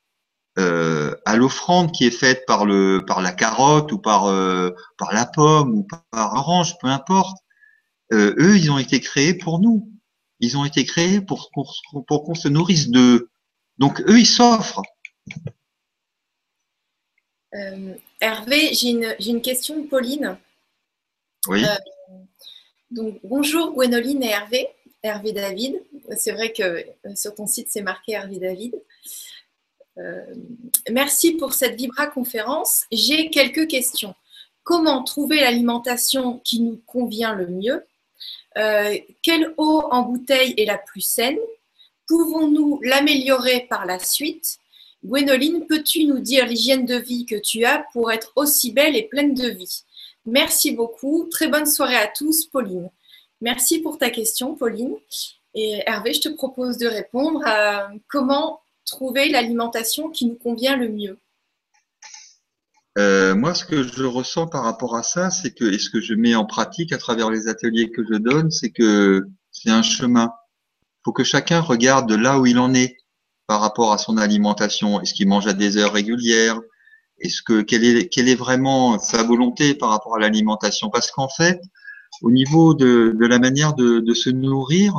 euh, à l'offrande qui est faite par le par la carotte ou par euh, par la pomme ou par orange, peu importe. Euh, eux, ils ont été créés pour nous. Ils ont été créés pour pour, qu'on se nourrisse d'eux. Donc eux, ils s'offrent. Hervé, j'ai une, j'ai une question, Pauline. Oui. Donc bonjour Gwénoline et Hervé, Hervé David. C'est vrai que sur ton site c'est marqué Hervé David. Euh, merci pour cette Vibra conférence. J'ai quelques questions. Comment trouver l'alimentation qui nous convient le mieux? Euh, Quelle eau en bouteille est la plus saine? Pouvons-nous l'améliorer par la suite? Gwénoline, peux-tu nous dire l'hygiène de vie que tu as pour être aussi belle et pleine de vie? Merci beaucoup. Très bonne soirée à tous, Pauline. Merci pour ta question, Pauline. Et Hervé, je te propose de répondre à comment trouver l'alimentation qui nous convient le mieux. Euh, moi, ce que je ressens par rapport à ça, c'est que, et ce que je mets en pratique à travers les ateliers que je donne, c'est que c'est un chemin. Il faut que chacun regarde là où il en est par rapport à son alimentation. Est-ce qu'il mange à des heures régulières? Est-ce que quelle est, quelle est vraiment sa volonté par rapport à l'alimentation? Parce qu'en fait, au niveau de, de la manière de, de se nourrir,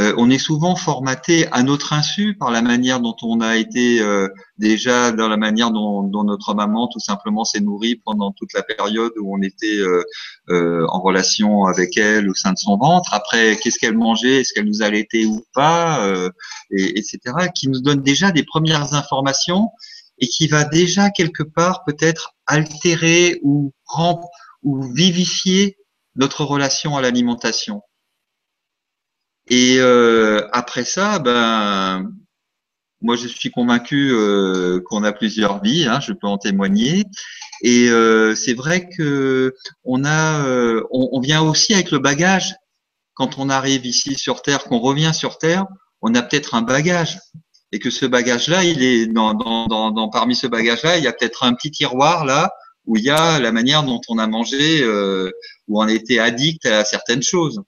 euh, on est souvent formaté à notre insu par la manière dont on a été euh, déjà dans la manière dont, notre maman tout simplement s'est nourrie pendant toute la période où on était euh, en relation avec elle au sein de son ventre. Après, qu'est-ce qu'elle mangeait, est-ce qu'elle nous allaitait ou pas, et, etc. Qui nous donne déjà des premières informations et qui va déjà quelque part peut-être altérer ou, ou vivifier notre relation à l'alimentation. Et euh, après ça, ben, moi je suis convaincu euh, qu'on a plusieurs vies, hein, je peux en témoigner. Et euh, c'est vrai que on a, on, on, vient aussi avec le bagage. Quand on arrive ici sur Terre, qu'on revient sur Terre, on a peut-être un bagage. Et que ce bagage-là, il est dans, dans, dans, parmi ce bagage-là, il y a peut-être un petit tiroir là où il y a la manière dont on a mangé, où on été addict à certaines choses.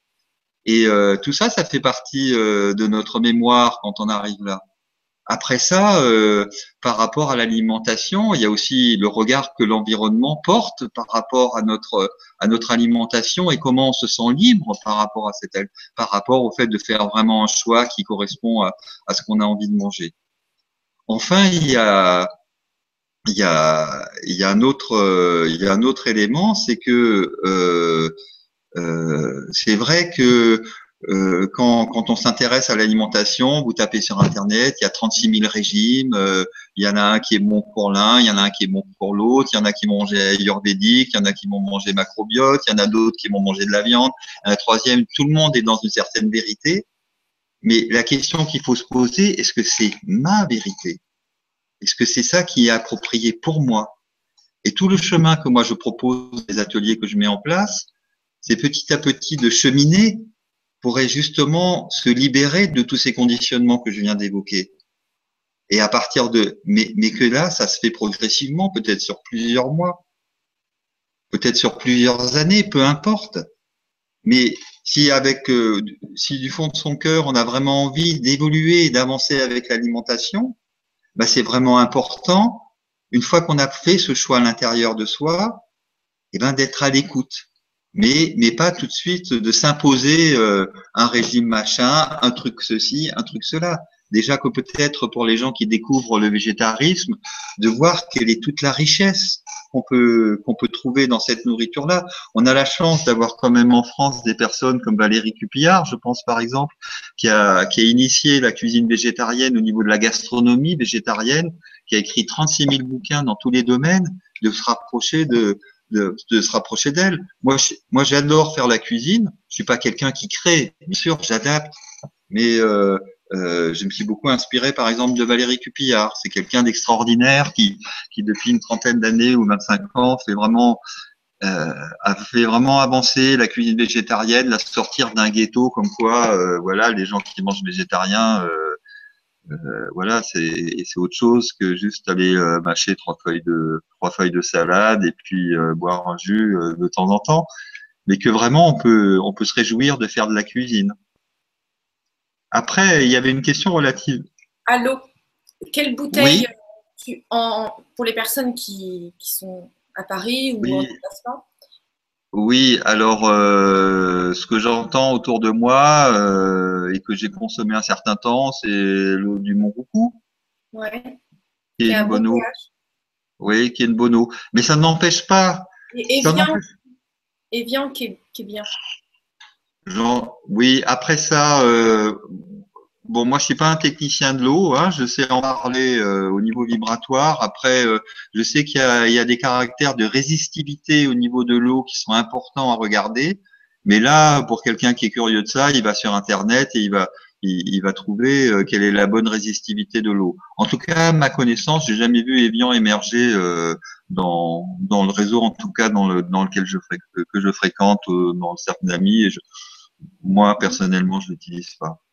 Et euh, tout ça, ça fait partie euh, de notre mémoire quand on arrive là. Après ça, euh, par rapport à l'alimentation, il y a aussi le regard que l'environnement porte par rapport à notre à notre alimentation et comment on se sent libre par rapport à cette par rapport au fait de faire vraiment un choix qui correspond à, à ce qu'on a envie de manger. Enfin, il y a il y a il y a un autre il y a un autre élément, c'est que euh, euh, c'est vrai que euh, quand, quand, on s'intéresse à l'alimentation, vous tapez sur Internet, il y a 36 000 régimes, euh, il y en a un qui est bon pour l'un, il y en a un qui est bon pour l'autre, il y en a qui vont manger ayurvédique, il y en a qui vont manger macrobiote, il y en a d'autres qui vont manger de la viande, un troisième, tout le monde est dans une certaine vérité. Mais la question qu'il faut se poser, est-ce que c'est ma vérité? Est-ce que c'est ça qui est approprié pour moi? Et tout le chemin que moi je propose, les ateliers que je mets en place, c'est petit à petit de cheminer pourrait justement se libérer de tous ces conditionnements que je viens d'évoquer. Et à partir de, mais, mais que là, ça se fait progressivement, peut-être sur plusieurs mois, peut-être sur plusieurs années, peu importe. Mais si avec, euh, si du fond de son cœur, on a vraiment envie d'évoluer et d'avancer avec l'alimentation, bah c'est vraiment important, une fois qu'on a fait ce choix à l'intérieur de soi, et eh ben d'être à l'écoute mais, mais pas tout de suite de s'imposer euh, un régime machin, un truc ceci, un truc cela. Déjà que peut-être pour les gens qui découvrent le végétarisme, de voir quelle est toute la richesse qu'on peut qu'on peut trouver dans cette nourriture-là. On a la chance d'avoir quand même en France des personnes comme Valérie Cupillard, je pense par exemple, qui a qui a initié la cuisine végétarienne au niveau de la gastronomie végétarienne, qui a écrit 36 000 bouquins dans tous les domaines, de se rapprocher de de, se rapprocher d'elle. Moi, moi, j'adore faire la cuisine. Je suis pas quelqu'un qui crée, bien sûr, j'adapte, mais euh, euh, je me suis beaucoup inspiré, par exemple, de Valérie Cupillard. C'est quelqu'un d'extraordinaire qui, qui, depuis une trentaine d'années ou 25 ans, fait vraiment euh, a fait vraiment avancer la cuisine végétarienne, la sortir d'un ghetto comme quoi, voilà, les gens qui mangent végétarien, euh, voilà, c'est autre chose que juste aller euh, mâcher trois feuilles de trois feuilles de salade et puis euh, boire un jus de temps en temps, mais que vraiment on peut on peut se réjouir de faire de la cuisine. Après, il y avait une question relative. L'eau. Quelle bouteille tu, en, pour les personnes qui, qui sont à Paris ou en déplacement? Oui, alors euh, ce que j'entends autour de moi euh, et que j'ai consommé un certain temps, c'est l'eau du Mont-Roucou. Ouais. Qui est, une bonne eau. Oui, qui est une bonne eau. Mais ça n'empêche pas. Et Evian, Evian qui, est, qui est bien. Genre, oui, après ça, euh, Bon, moi, je suis pas un technicien de l'eau. Hein, je sais en parler euh, au niveau vibratoire. Après, euh, je sais qu'il y, a, des caractères de résistivité au niveau de l'eau qui sont importants à regarder. Mais là, pour quelqu'un qui est curieux de ça, il va sur Internet et il va, il, va trouver euh, quelle est la bonne résistivité de l'eau. En tout cas, ma connaissance, j'ai jamais vu Evian émerger dans, dans le réseau, en tout cas dans, le, dans lequel je, que je fréquente, dans le cercle moi, personnellement, je l'utilise pas.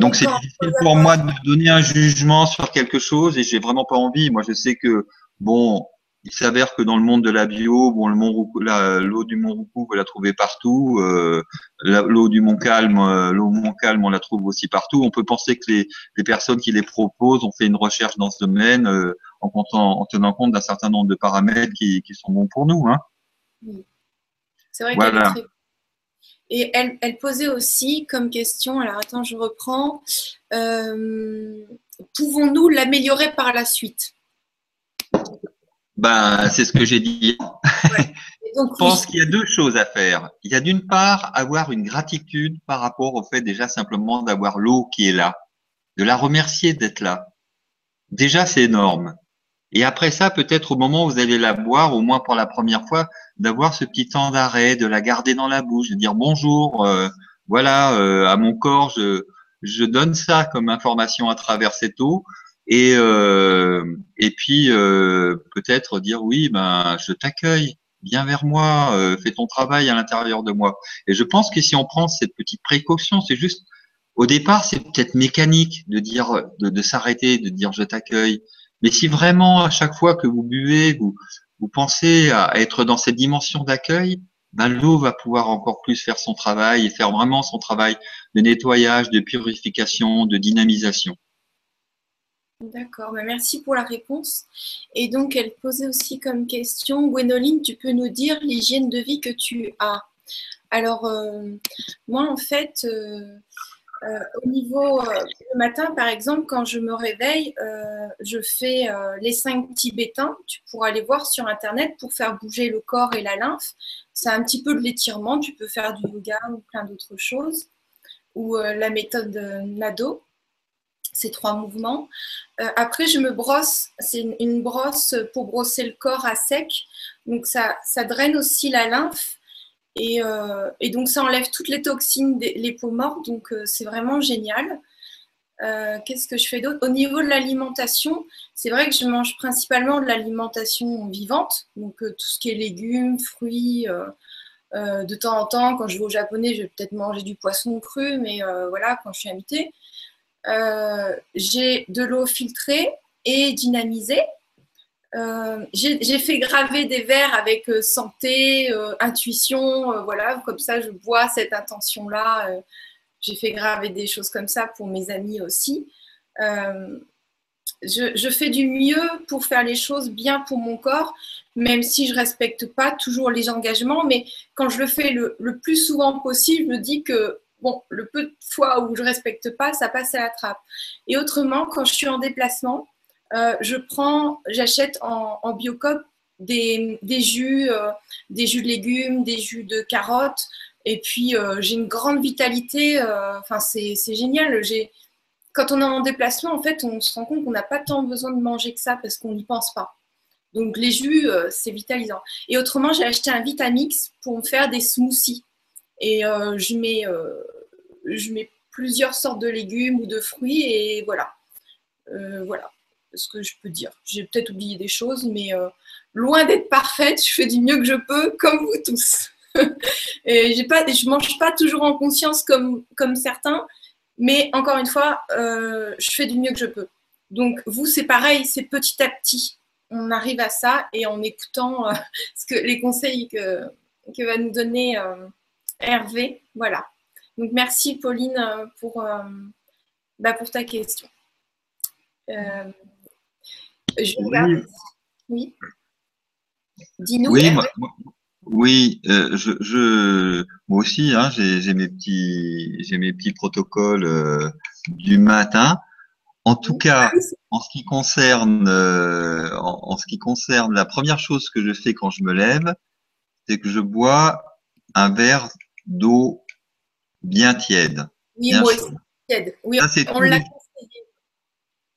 Donc c'est difficile pour moi de donner un jugement sur quelque chose et j'ai vraiment pas envie. Moi, je sais que bon, il s'avère que dans le monde de la bio, bon, le Mont l'eau du Mont Roucou, vous la trouvez partout. Euh, l'eau du Mont Calme, euh, l'eau Mont Calme, on la trouve aussi partout. On peut penser que les, les, personnes qui les proposent ont fait une recherche dans ce domaine euh, en, comptant, en, tenant compte d'un certain nombre de paramètres qui, qui sont bons pour nous. Hein. C'est vrai voilà. Et elle, elle, posait aussi comme question, alors attends, je reprends, euh, pouvons-nous l'améliorer par la suite? Ben, c'est ce que j'ai dit. <laughs> je pense qu'il y a deux choses à faire. Il y a d'une part avoir une gratitude par rapport au fait déjà simplement d'avoir l'eau qui est là, de la remercier d'être là. Déjà, c'est énorme. Et après ça, peut-être au moment où vous allez la boire, au moins pour la première fois, d'avoir ce petit temps d'arrêt, de la garder dans la bouche, de dire bonjour, euh, voilà, euh, à mon corps, je, je donne ça comme information à travers cette eau. Et euh, et puis euh, peut-être dire oui ben je t'accueille viens vers moi euh, fais ton travail à l'intérieur de moi. Et je pense que si on prend cette petite précaution c'est juste au départ c'est peut-être mécanique de dire de, de s'arrêter de dire je t'accueille mais si vraiment à chaque fois que vous buvez vous pensez à être dans cette dimension d'accueil ben l'eau va pouvoir encore plus faire son travail et faire vraiment son travail de nettoyage de purification de dynamisation. D'accord, bah, merci pour la réponse. Et donc, elle posait aussi comme question, Gwénoline, tu peux nous dire l'hygiène de vie que tu as? Alors, euh, moi, en fait, euh, euh, au niveau le matin, par exemple, quand je me réveille, je fais les cinq tibétains. Tu pourras aller voir sur Internet pour faire bouger le corps et la lymphe. C'est un petit peu de l'étirement. Tu peux faire du yoga ou plein d'autres choses. Ou la méthode Nado ces trois mouvements. Euh, après, je me brosse, c'est une, brosse pour brosser le corps à sec. Donc, ça, ça draine aussi la lymphe. Et, euh, et, donc, ça enlève toutes les toxines, des, les peaux mortes. Donc, euh, c'est vraiment génial. Qu'est-ce que je fais d'autre? Au niveau de l'alimentation, c'est vrai que je mange principalement de l'alimentation vivante. Donc, tout ce qui est légumes, fruits. de temps en temps, quand je vais au japonais, je vais peut-être manger du poisson cru, mais voilà, quand je suis invitée. Euh, j'ai de l'eau filtrée et dynamisée. Euh, j'ai fait graver des verres avec euh, santé, intuition, voilà, comme ça je bois cette intention-là. j'ai fait graver des choses comme ça pour mes amis aussi. Je, fais du mieux pour faire les choses bien pour mon corps, même si je respecte pas toujours les engagements. Mais quand je le fais le, plus souvent possible, je me dis que bon, le peu de fois où je respecte pas, ça passe à la trappe. Et autrement, quand je suis en déplacement, euh, je prends, j'achète en, en biocop des, jus, euh, des jus de légumes, des jus de carottes. Et puis, euh, j'ai une grande vitalité. Enfin, c'est génial. Quand on est en déplacement, en fait, on se rend compte qu'on n'a pas tant besoin de manger que ça parce qu'on n'y pense pas. Donc, les jus, c'est vitalisant. Et autrement, j'ai acheté un Vitamix pour me faire des smoothies. Et je, mets, je mets plusieurs sortes de légumes ou de fruits et voilà. Voilà ce que je peux dire. J'ai peut-être oublié des choses, mais loin d'être parfaite, je fais du mieux que je peux, comme vous tous. <laughs> et j'ai pas, je mange pas toujours en conscience comme, comme certains, mais encore une fois, je fais du mieux que je peux. Donc vous, c'est pareil, c'est petit à petit. On arrive à ça et en écoutant <laughs> ce que, les conseils que, que va nous donner Hervé, voilà. Donc merci Pauline euh, pour, euh, bah, pour ta question. Euh, je regarde. Oui. Dis-nous. Oui, moi, oui je, moi aussi, hein, j'ai mes petits, j'ai mes petits protocoles du matin. En tout cas, en ce qui concerne, en, ce qui concerne la première chose que je fais quand je me lève, c'est que je bois un verre d'eau bien tiède. Oui, moi aussi, tiède. Oui, ça, on l'a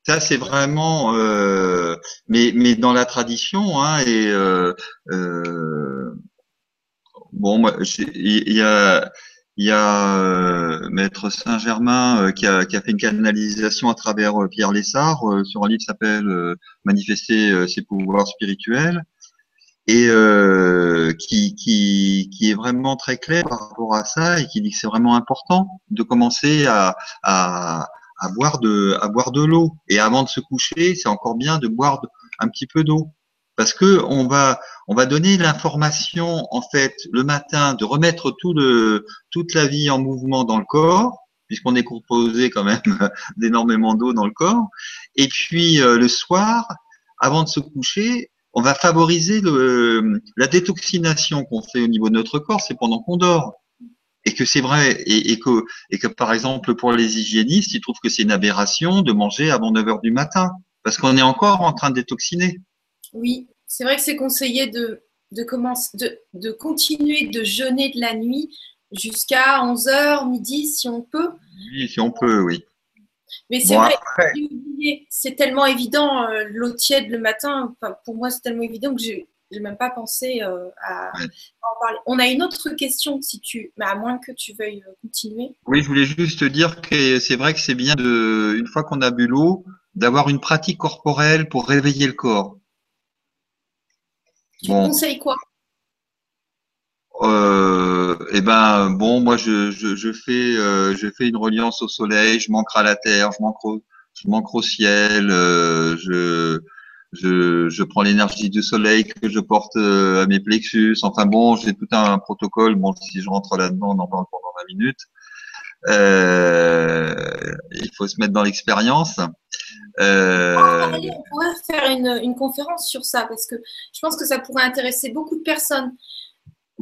ça, c'est vraiment, euh, mais, mais dans la tradition, hein, et euh, euh, bon, il y a, y a euh, Maître Saint-Germain euh, qui, a, qui a fait une canalisation à travers Pierre Lessard sur un livre qui s'appelle Manifester ses pouvoirs spirituels. et euh, qui, qui, qui est vraiment très clair par rapport à ça et qui dit que c'est vraiment important de commencer à, à, à boire de, l'eau. Et avant de se coucher, c'est encore bien de boire un petit peu d'eau. Parce que on va, on va donner l'information, en fait, le matin, de remettre tout le, toute la vie en mouvement dans le corps, puisqu'on est composé quand même <laughs> d'énormément d'eau dans le corps. Et puis, euh, le soir, avant de se coucher, on va favoriser la détoxination qu'on fait au niveau de notre corps, c'est pendant qu'on dort. Et que c'est vrai, et, que, et que par exemple pour les hygiénistes, ils trouvent que c'est une aberration de manger avant 9 heures du matin, parce qu'on est encore en train de détoxiner. Oui, c'est vrai que c'est conseillé de, de, commencer, de, de continuer de jeûner de la nuit jusqu'à 11 heures, midi, si on peut. Oui, si on peut, oui. Mais c'est vrai, c'est tellement évident, euh, l'eau tiède le matin, pour moi c'est tellement évident que je même pas pensé euh, à, en parler. On a une autre question, si tu, mais à moins que tu veuilles euh, continuer. Oui, je voulais juste te dire que c'est vrai que c'est bien, de, une fois qu'on a bu l'eau, d'avoir une pratique corporelle pour réveiller le corps. Tu conseilles quoi? Euh, eh ben bon, moi je, je, je fais euh, je fais une reliance au soleil, je manquerai à la terre, je manque au, je manque au ciel, euh, je, je je prends l'énergie du soleil que je porte euh, à mes plexus. Enfin bon, j'ai tout un protocole. Bon, si je rentre là-dedans, on en parle pendant 20 minutes. Euh, il faut se mettre dans l'expérience. Euh... On pourrait faire une, une conférence sur ça parce que je pense que ça pourrait intéresser beaucoup de personnes.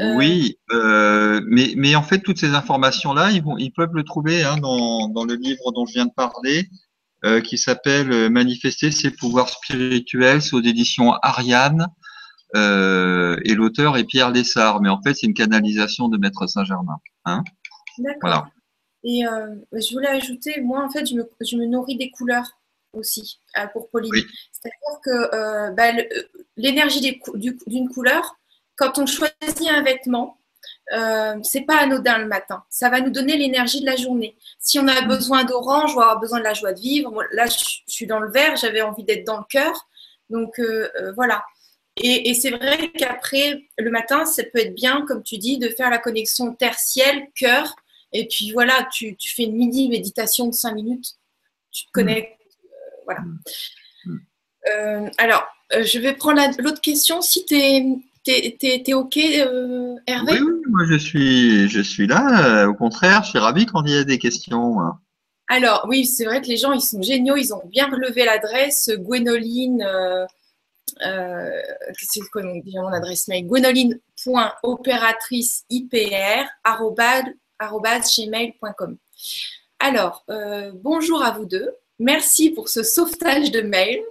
Euh, oui, mais, mais en fait, toutes ces informations-là, ils, vont, ils peuvent le trouver hein, dans, dans le livre dont je viens de parler, euh, qui s'appelle Manifester ses pouvoirs spirituels, c'est aux éditions Ariane, et l'auteur est Pierre Lessard. Mais en fait, c'est une canalisation de Maître Saint-Germain. Hein D'accord. Voilà. Et je voulais ajouter, moi, en fait, je me, je me nourris des couleurs aussi pour Pauline. C'est-à-dire que bah, l'énergie d'une couleur, quand on choisit un vêtement, euh, c'est pas anodin le matin. Ça va nous donner l'énergie de la journée. Si on a mm. besoin d'orange, on va avoir besoin de la joie de vivre. Là, je, suis dans le vert, j'avais envie d'être dans le cœur. Donc euh, euh, voilà. Et, c'est vrai qu'après, le matin, ça peut être bien, comme tu dis, de faire la connexion terre-ciel, cœur. Et puis voilà, tu, fais une mini méditation de 5 minutes. Tu te mm. connectes. voilà. Mm. alors, je vais prendre l'autre question. Si tu es T'es es, OK, euh, Hervé? Oui, moi je suis, je suis là. Euh, au contraire, je suis ravi quand il y a des questions. Alors, oui, c'est vrai que les gens, ils sont géniaux. Ils ont bien relevé l'adresse. Gwénoline, euh, c'est quoi mon adresse mail? Alors, bonjour à vous deux. Merci pour ce sauvetage de mail.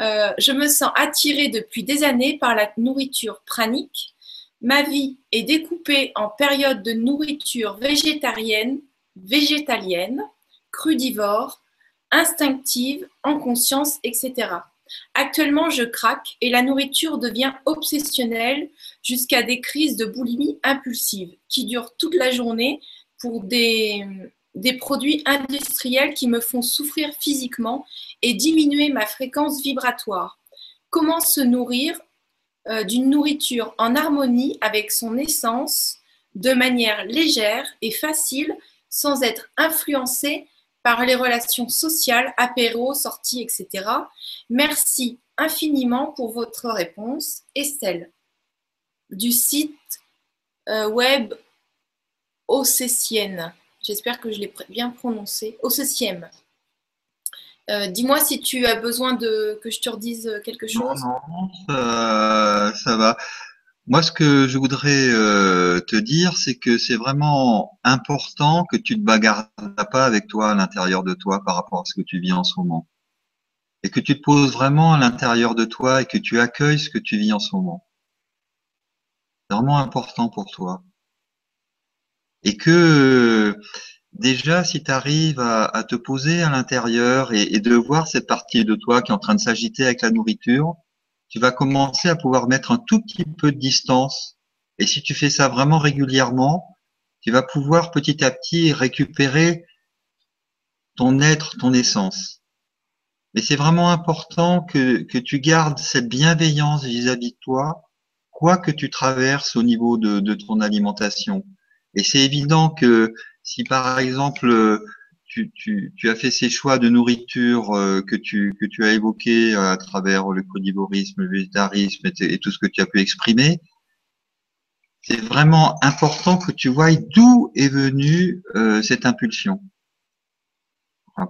Euh, je me sens attirée depuis des années par la nourriture pranique. Ma vie est découpée en périodes de nourriture végétarienne, végétalienne, crudivore, instinctive, en conscience, etc. Actuellement, je craque et la nourriture devient obsessionnelle jusqu'à des crises de boulimie impulsive qui durent toute la journée pour des, des produits industriels qui me font souffrir physiquement et diminuer ma fréquence vibratoire. Comment se nourrir euh, d'une nourriture en harmonie avec son essence de manière légère et facile sans être influencé par les relations sociales, apéros, sorties, etc. Merci infiniment pour votre réponse, Estelle, du site euh, web Océsienne. J'espère que je l'ai bien prononcé. Océsienne. Euh, dis-moi si tu as besoin de que je te redise quelque chose. Non, non, ça, va. Moi, ce que je voudrais euh, te dire, c'est que c'est vraiment important que tu ne te bagarres pas avec toi à l'intérieur de toi par rapport à ce que tu vis en ce moment. Et que tu te poses vraiment à l'intérieur de toi et que tu accueilles ce que tu vis en ce moment. C'est vraiment important pour toi. Et que déjà, si tu arrives à, te poser à l'intérieur et, de voir cette partie de toi qui est en train de s'agiter avec la nourriture, tu vas commencer à pouvoir mettre un tout petit peu de distance. Et si tu fais ça vraiment régulièrement, tu vas pouvoir petit à petit récupérer ton être, ton essence. Mais c'est vraiment important que, que tu gardes cette bienveillance vis-à-vis de toi quoi que tu traverses au niveau de, de ton alimentation. Et c'est évident que si par exemple tu, tu, tu, as fait ces choix de nourriture euh, que, tu, que tu as évoqués à travers le crudivorisme, le végétarisme et, tout ce que tu as pu exprimer, c'est vraiment important que tu vois d'où est venue euh, cette impulsion.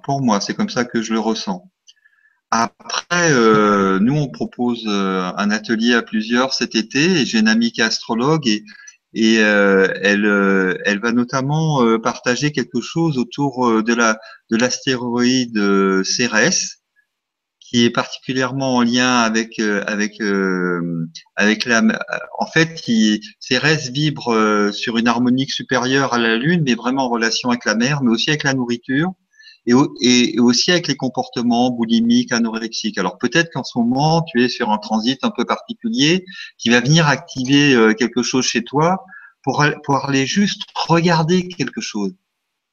Pour moi, c'est comme ça que je le ressens. Après, euh, nous, on propose un atelier à plusieurs cet été et j'ai une amie qui est astrologue et et euh, elle, euh, elle va notamment euh, partager quelque chose autour de la de l'astéroïde Cérès, qui est particulièrement en lien avec avec avec la. En fait, qui, Cérès vibre sur une harmonique supérieure à la Lune, mais vraiment en relation avec la mer, mais aussi avec la nourriture et, aussi avec les comportements boulimiques, anorexiques. Alors peut-être qu'en ce moment, tu es sur un transit un peu particulier qui va venir activer euh, quelque chose chez toi pour, pour aller juste regarder quelque chose,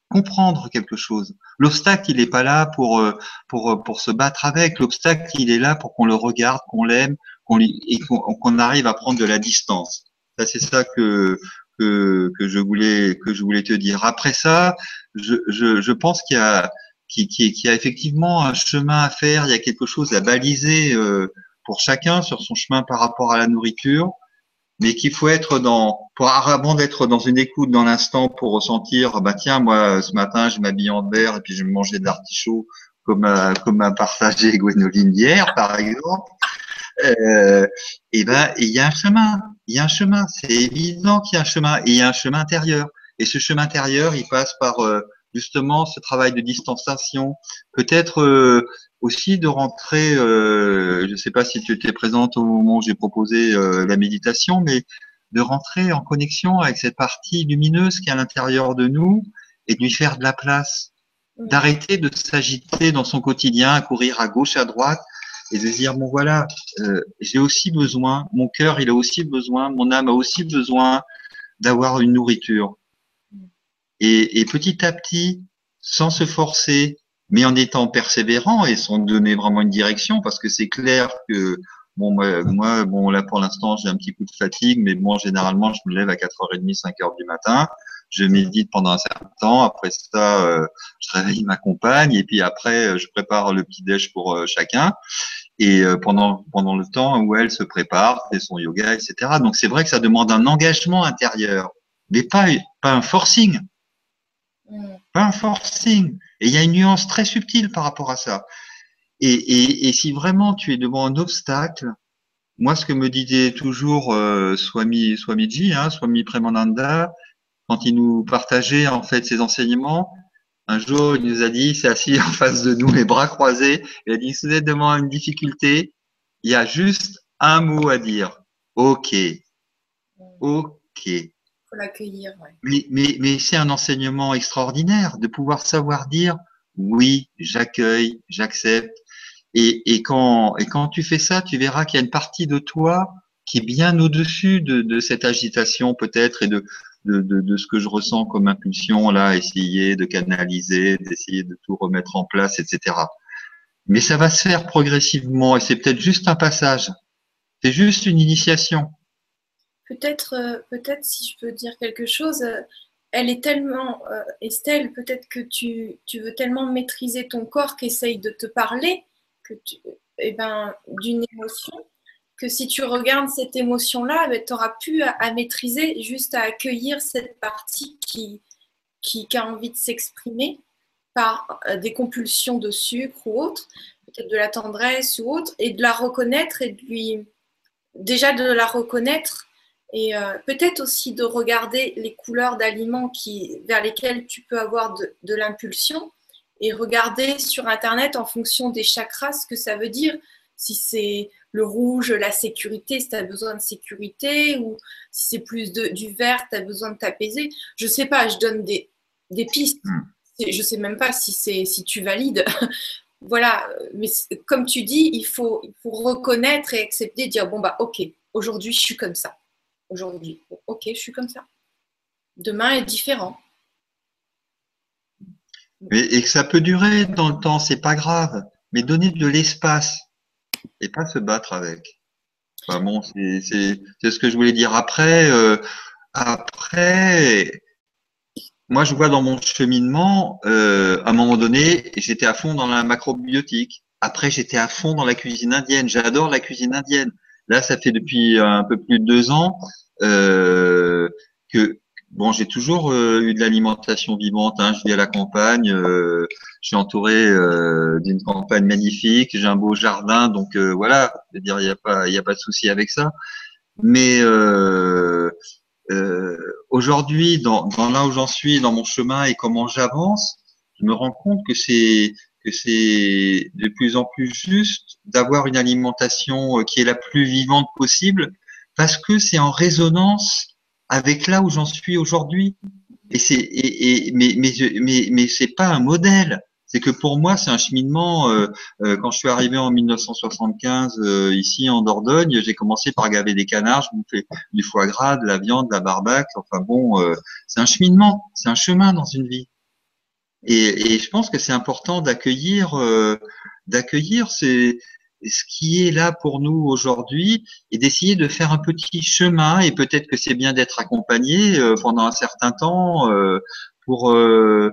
comprendre quelque chose. L'obstacle, il n'est pas là pour, euh, pour, euh, pour se battre avec. L'obstacle, il est là pour qu'on le regarde, qu'on l'aime, qu'on qu'on arrive à prendre de la distance. Ça, c'est ça que, que, que, je voulais que je voulais te dire. Après ça, je, je, je pense qu'il y a qui, qui, a effectivement un chemin à faire, il y a quelque chose à baliser euh, pour chacun sur son chemin par rapport à la nourriture, mais qu'il faut être dans, pour avant d'être dans une écoute dans l'instant pour ressentir, bah tiens, moi ce matin je m'habille en vert et puis je vais manger de comme comme a partagé Gwénoline hier par exemple. Euh, et ben il y a un chemin, il y a un chemin, c'est évident qu'il y a un chemin et il y a un chemin intérieur. Et ce chemin intérieur, il passe par euh, justement ce travail de distanciation, peut-être euh, aussi de rentrer, euh, je ne sais pas si tu étais présente au moment où j'ai proposé euh, la méditation, mais de rentrer en connexion avec cette partie lumineuse qui est à l'intérieur de nous et de lui faire de la place, d'arrêter de s'agiter dans son quotidien, à courir à gauche, à droite, et de dire bon voilà, j'ai aussi besoin, mon cœur il a aussi besoin, mon âme a aussi besoin d'avoir une nourriture. Et, et, petit à petit, sans se forcer, mais en étant persévérant et sans donner vraiment une direction, parce que c'est clair que bon moi, bon là pour l'instant j'ai un petit coup de fatigue, mais bon généralement je me lève à 4h30, 5h du matin, je médite pendant un certain temps, après ça euh, je réveille ma compagne et puis après euh, je prépare le petit déj pour euh, chacun et pendant pendant le temps où elle se prépare, fait son yoga, etc. Donc c'est vrai que ça demande un engagement intérieur, mais pas pas un forcing. Pas un forcing. Et il y a une nuance très subtile par rapport à ça. Et, et, et, si vraiment tu es devant un obstacle, moi, ce que me disait toujours euh, Swami, Swamiji, hein, Swami Premananda, quand il nous partageait en fait ses enseignements, un jour, il nous a dit, c'est assis <laughs> en face de nous, les bras croisés, il a dit, si vous êtes devant une difficulté, il y a juste un mot à dire. OK. OK l'accueillir. Mais, c'est un enseignement extraordinaire de pouvoir savoir dire oui, j'accueille, j'accepte. Et, quand, et quand tu fais ça, tu verras qu'il y a une partie de toi qui est bien au-dessus de, de cette agitation peut-être et de, de, de, de, ce que je ressens comme impulsion, là, essayer de canaliser, d'essayer de tout remettre en place, etc. Mais ça va se faire progressivement et c'est peut-être juste un passage. C'est juste une initiation peut-être, euh, peut-être si je peux dire quelque chose, euh, elle est tellement, euh, Estelle, peut-être que tu, tu, veux tellement maîtriser ton corps qu'essaye de te parler que tu, eh ben, d'une émotion, que si tu regardes cette émotion-là, ben, tu auras pu à, maîtriser, juste à accueillir cette partie qui, qui, qui a envie de s'exprimer par des compulsions de sucre ou autre, peut-être de la tendresse ou autre, et de la reconnaître et de lui, déjà de la reconnaître et euh, peut-être aussi de regarder les couleurs d'aliments qui, vers lesquels tu peux avoir de, de l'impulsion et regarder sur Internet en fonction des chakras ce que ça veut dire. Si c'est le rouge, la sécurité, si tu as besoin de sécurité, ou si c'est plus de, du vert, tu as besoin de t'apaiser. Je sais pas, je donne des, des pistes. Hmm. Je sais même pas si, si tu valides. <laughs> voilà, mais comme tu dis, il faut, il faut reconnaître et accepter, dire bon, bah ok, aujourd'hui je suis comme ça aujourd'hui. Ok, je suis comme ça. Demain est différent. et que ça peut durer dans le temps, c'est pas grave. Mais donner de l'espace et pas se battre avec. Bon, c'est ce que je voulais dire. Après, euh, après, moi, je vois dans mon cheminement, euh, à un moment donné, j'étais à fond dans la macrobiotique. Après, j'étais à fond dans la cuisine indienne. J'adore la cuisine indienne. Là, ça fait depuis un peu plus de deux ans euh, que bon, j'ai toujours euh, eu de l'alimentation vivante. Hein. Je vis à la campagne. Euh, je suis entouré euh, d'une campagne magnifique. J'ai un beau jardin, donc voilà. Dire, il n'y a pas, il a pas de souci avec ça. Mais aujourd'hui, dans, dans là où j'en suis, dans mon chemin et comment j'avance, je me rends compte que c'est que c'est de plus en plus juste d'avoir une alimentation qui est la plus vivante possible parce que c'est en résonance avec là où j'en suis aujourd'hui. Et c'est, mais, mais, mais, c'est pas un modèle. C'est que pour moi, c'est un cheminement. Euh, euh, quand je suis arrivé en 1975 euh, ici en Dordogne, j'ai commencé par gaver des canards, je me fais du foie gras, de la viande, de la barbaque. Enfin bon, c'est un cheminement, c'est un chemin dans une vie. Et, et je pense que c'est important d'accueillir, d'accueillir ces, ce qui est là pour nous aujourd'hui et d'essayer de faire un petit chemin et peut-être que c'est bien d'être accompagné euh, pendant un certain temps euh, pour euh,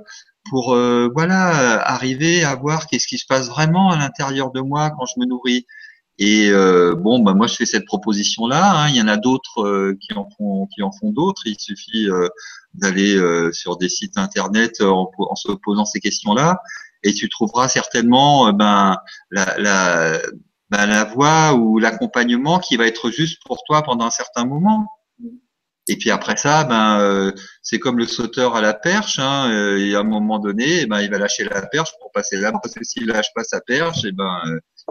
pour voilà arriver à voir qu'est-ce qui se passe vraiment à l'intérieur de moi quand je me nourris et bon bah moi je fais cette proposition là hein. il y en a d'autres qui en font qui en font d'autres il suffit d'aller sur des sites internet en, en se posant ces questions là et tu trouveras certainement euh, ben, la, la, ben, la voie ou l'accompagnement qui va être juste pour toi pendant un certain moment. Et puis après ça, ben euh, c'est comme le sauteur à la perche. Hein, euh, et à un moment donné, eh ben il va lâcher la perche pour passer là, parce que s'il lâche pas sa perche, et eh ben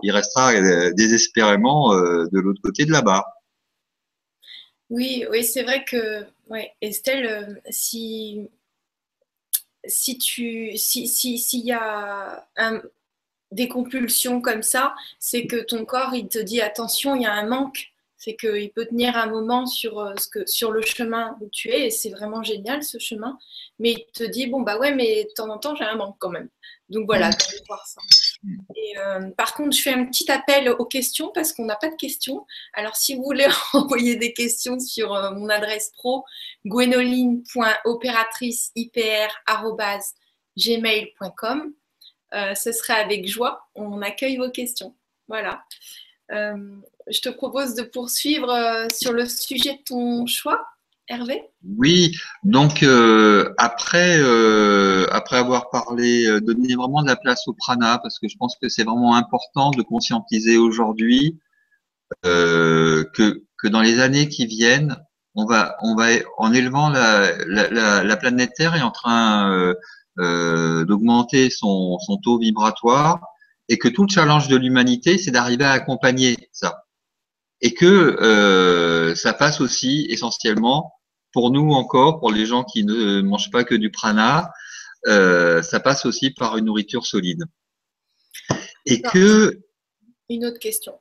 il restera désespérément de l'autre côté de la barre. Oui, oui, c'est vrai que, ouais, Estelle, si si tu si s'il y a des compulsions comme ça, c'est que ton corps il te dit attention, il y a un manque. C'est qu'il peut tenir un moment sur, euh, ce que, sur le chemin où tu es, et c'est vraiment génial ce chemin. Mais il te dit bon bah ouais, mais de temps en temps j'ai un manque quand même. Donc voilà, tu vas voir ça. Et, euh, par contre, je fais un petit appel aux questions parce qu'on n'a pas de questions. Alors, si vous voulez <laughs> envoyer des questions sur euh, mon adresse pro, gwenoline.opératriceipr.gmail.com, euh, ce serait avec joie. On accueille vos questions. Voilà. je te propose de poursuivre sur le sujet de ton choix. Hervé? Oui, donc euh, après, euh, après avoir parlé, euh, donner vraiment de la place au prana, parce que je pense que c'est vraiment important de conscientiser aujourd'hui que, que dans les années qui viennent, on va, on va en élevant la, la, la, planète Terre est en train d'augmenter son, son taux vibratoire et que tout le challenge de l'humanité, c'est d'arriver à accompagner ça. Et que ça passe aussi essentiellement pour nous encore, pour les gens qui ne mangent pas que du prana, euh, ça passe aussi par une nourriture solide. Et que. Une autre question.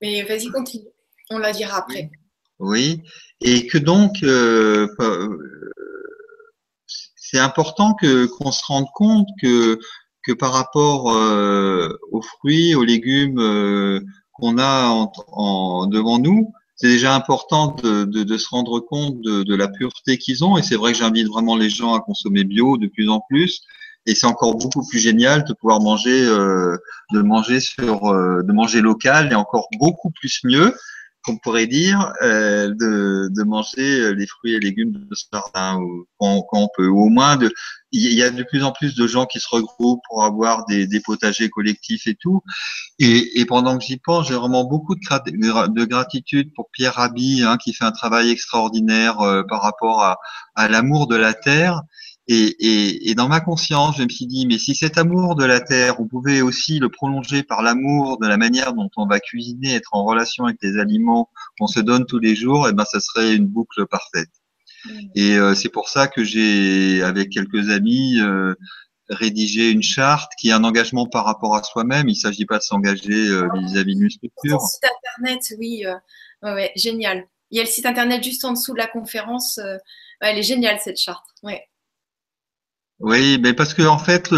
Mais vas-y, continue. On la dira après. Oui. Et que donc, euh, euh, c'est important que qu'on se rende compte que que par rapport aux fruits, aux légumes qu'on a en, devant nous, c'est déjà important de, de, de, se rendre compte de, de la pureté qu'ils ont. Et c'est vrai que j'invite vraiment les gens à consommer bio de plus en plus. Et c'est encore beaucoup plus génial de pouvoir manger, euh, de manger sur, euh, de manger local et encore beaucoup plus mieux qu'on pourrait dire, euh, de, de, manger les fruits et légumes de ce jardin ou, quand, quand, on peut. Ou au moins, il y a de plus en plus de gens qui se regroupent pour avoir des, des potagers collectifs et tout. Et, et pendant que j'y pense, j'ai vraiment beaucoup de, de, gratitude pour Pierre Rabhi, hein, qui fait un travail extraordinaire euh, par rapport à, à l'amour de la terre et, et, et, dans ma conscience, je me suis dit, mais si cet amour de la terre, on pouvait aussi le prolonger par l'amour de la manière dont on va cuisiner, être en relation avec les aliments qu'on se donne tous les jours, et eh ben, ça serait une boucle parfaite. Mmh. Et euh, c'est pour ça que j'ai, avec quelques amis, euh, rédigé une charte qui est un engagement par rapport à soi-même. Il ne s'agit pas de s'engager euh, vis-à-vis d'une structure. site internet, oui, ouais, génial. Il y a le site internet juste en dessous de la conférence. elle est géniale cette charte. Ouais. Oui, mais parce que en fait,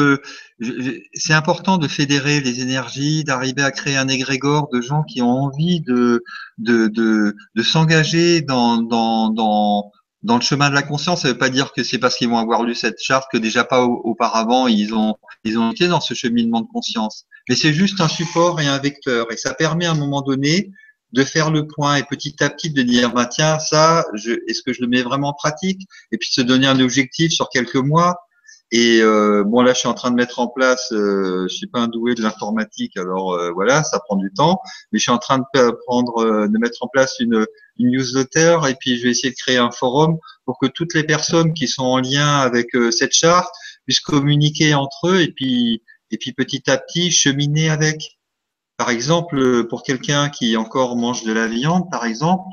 c'est important de fédérer les énergies, d'arriver à créer un égrégore de gens qui ont envie de de de, de s'engager dans, dans dans dans le chemin de la conscience. Ça veut pas dire que c'est parce qu'ils vont avoir lu cette charte que déjà pas auparavant ils ont ils ont été dans ce cheminement de conscience. Mais c'est juste un support et un vecteur, et ça permet à un moment donné de faire le point et petit à petit de dire bah tiens ça est-ce que je le mets vraiment en pratique? Et puis se donner un objectif sur quelques mois et euh, bon là je suis en train de mettre en place euh, je suis pas un doué de l'informatique. Alors euh, voilà ça prend du temps. Mais je suis en train de prendre euh, de mettre en place une, une, newsletter. Et puis je vais essayer de créer un forum pour que toutes les personnes qui sont en lien avec cette charte puissent communiquer entre eux et puis et puis petit à petit cheminer avec. Par exemple, euh, pour quelqu'un qui encore mange de la viande, par exemple,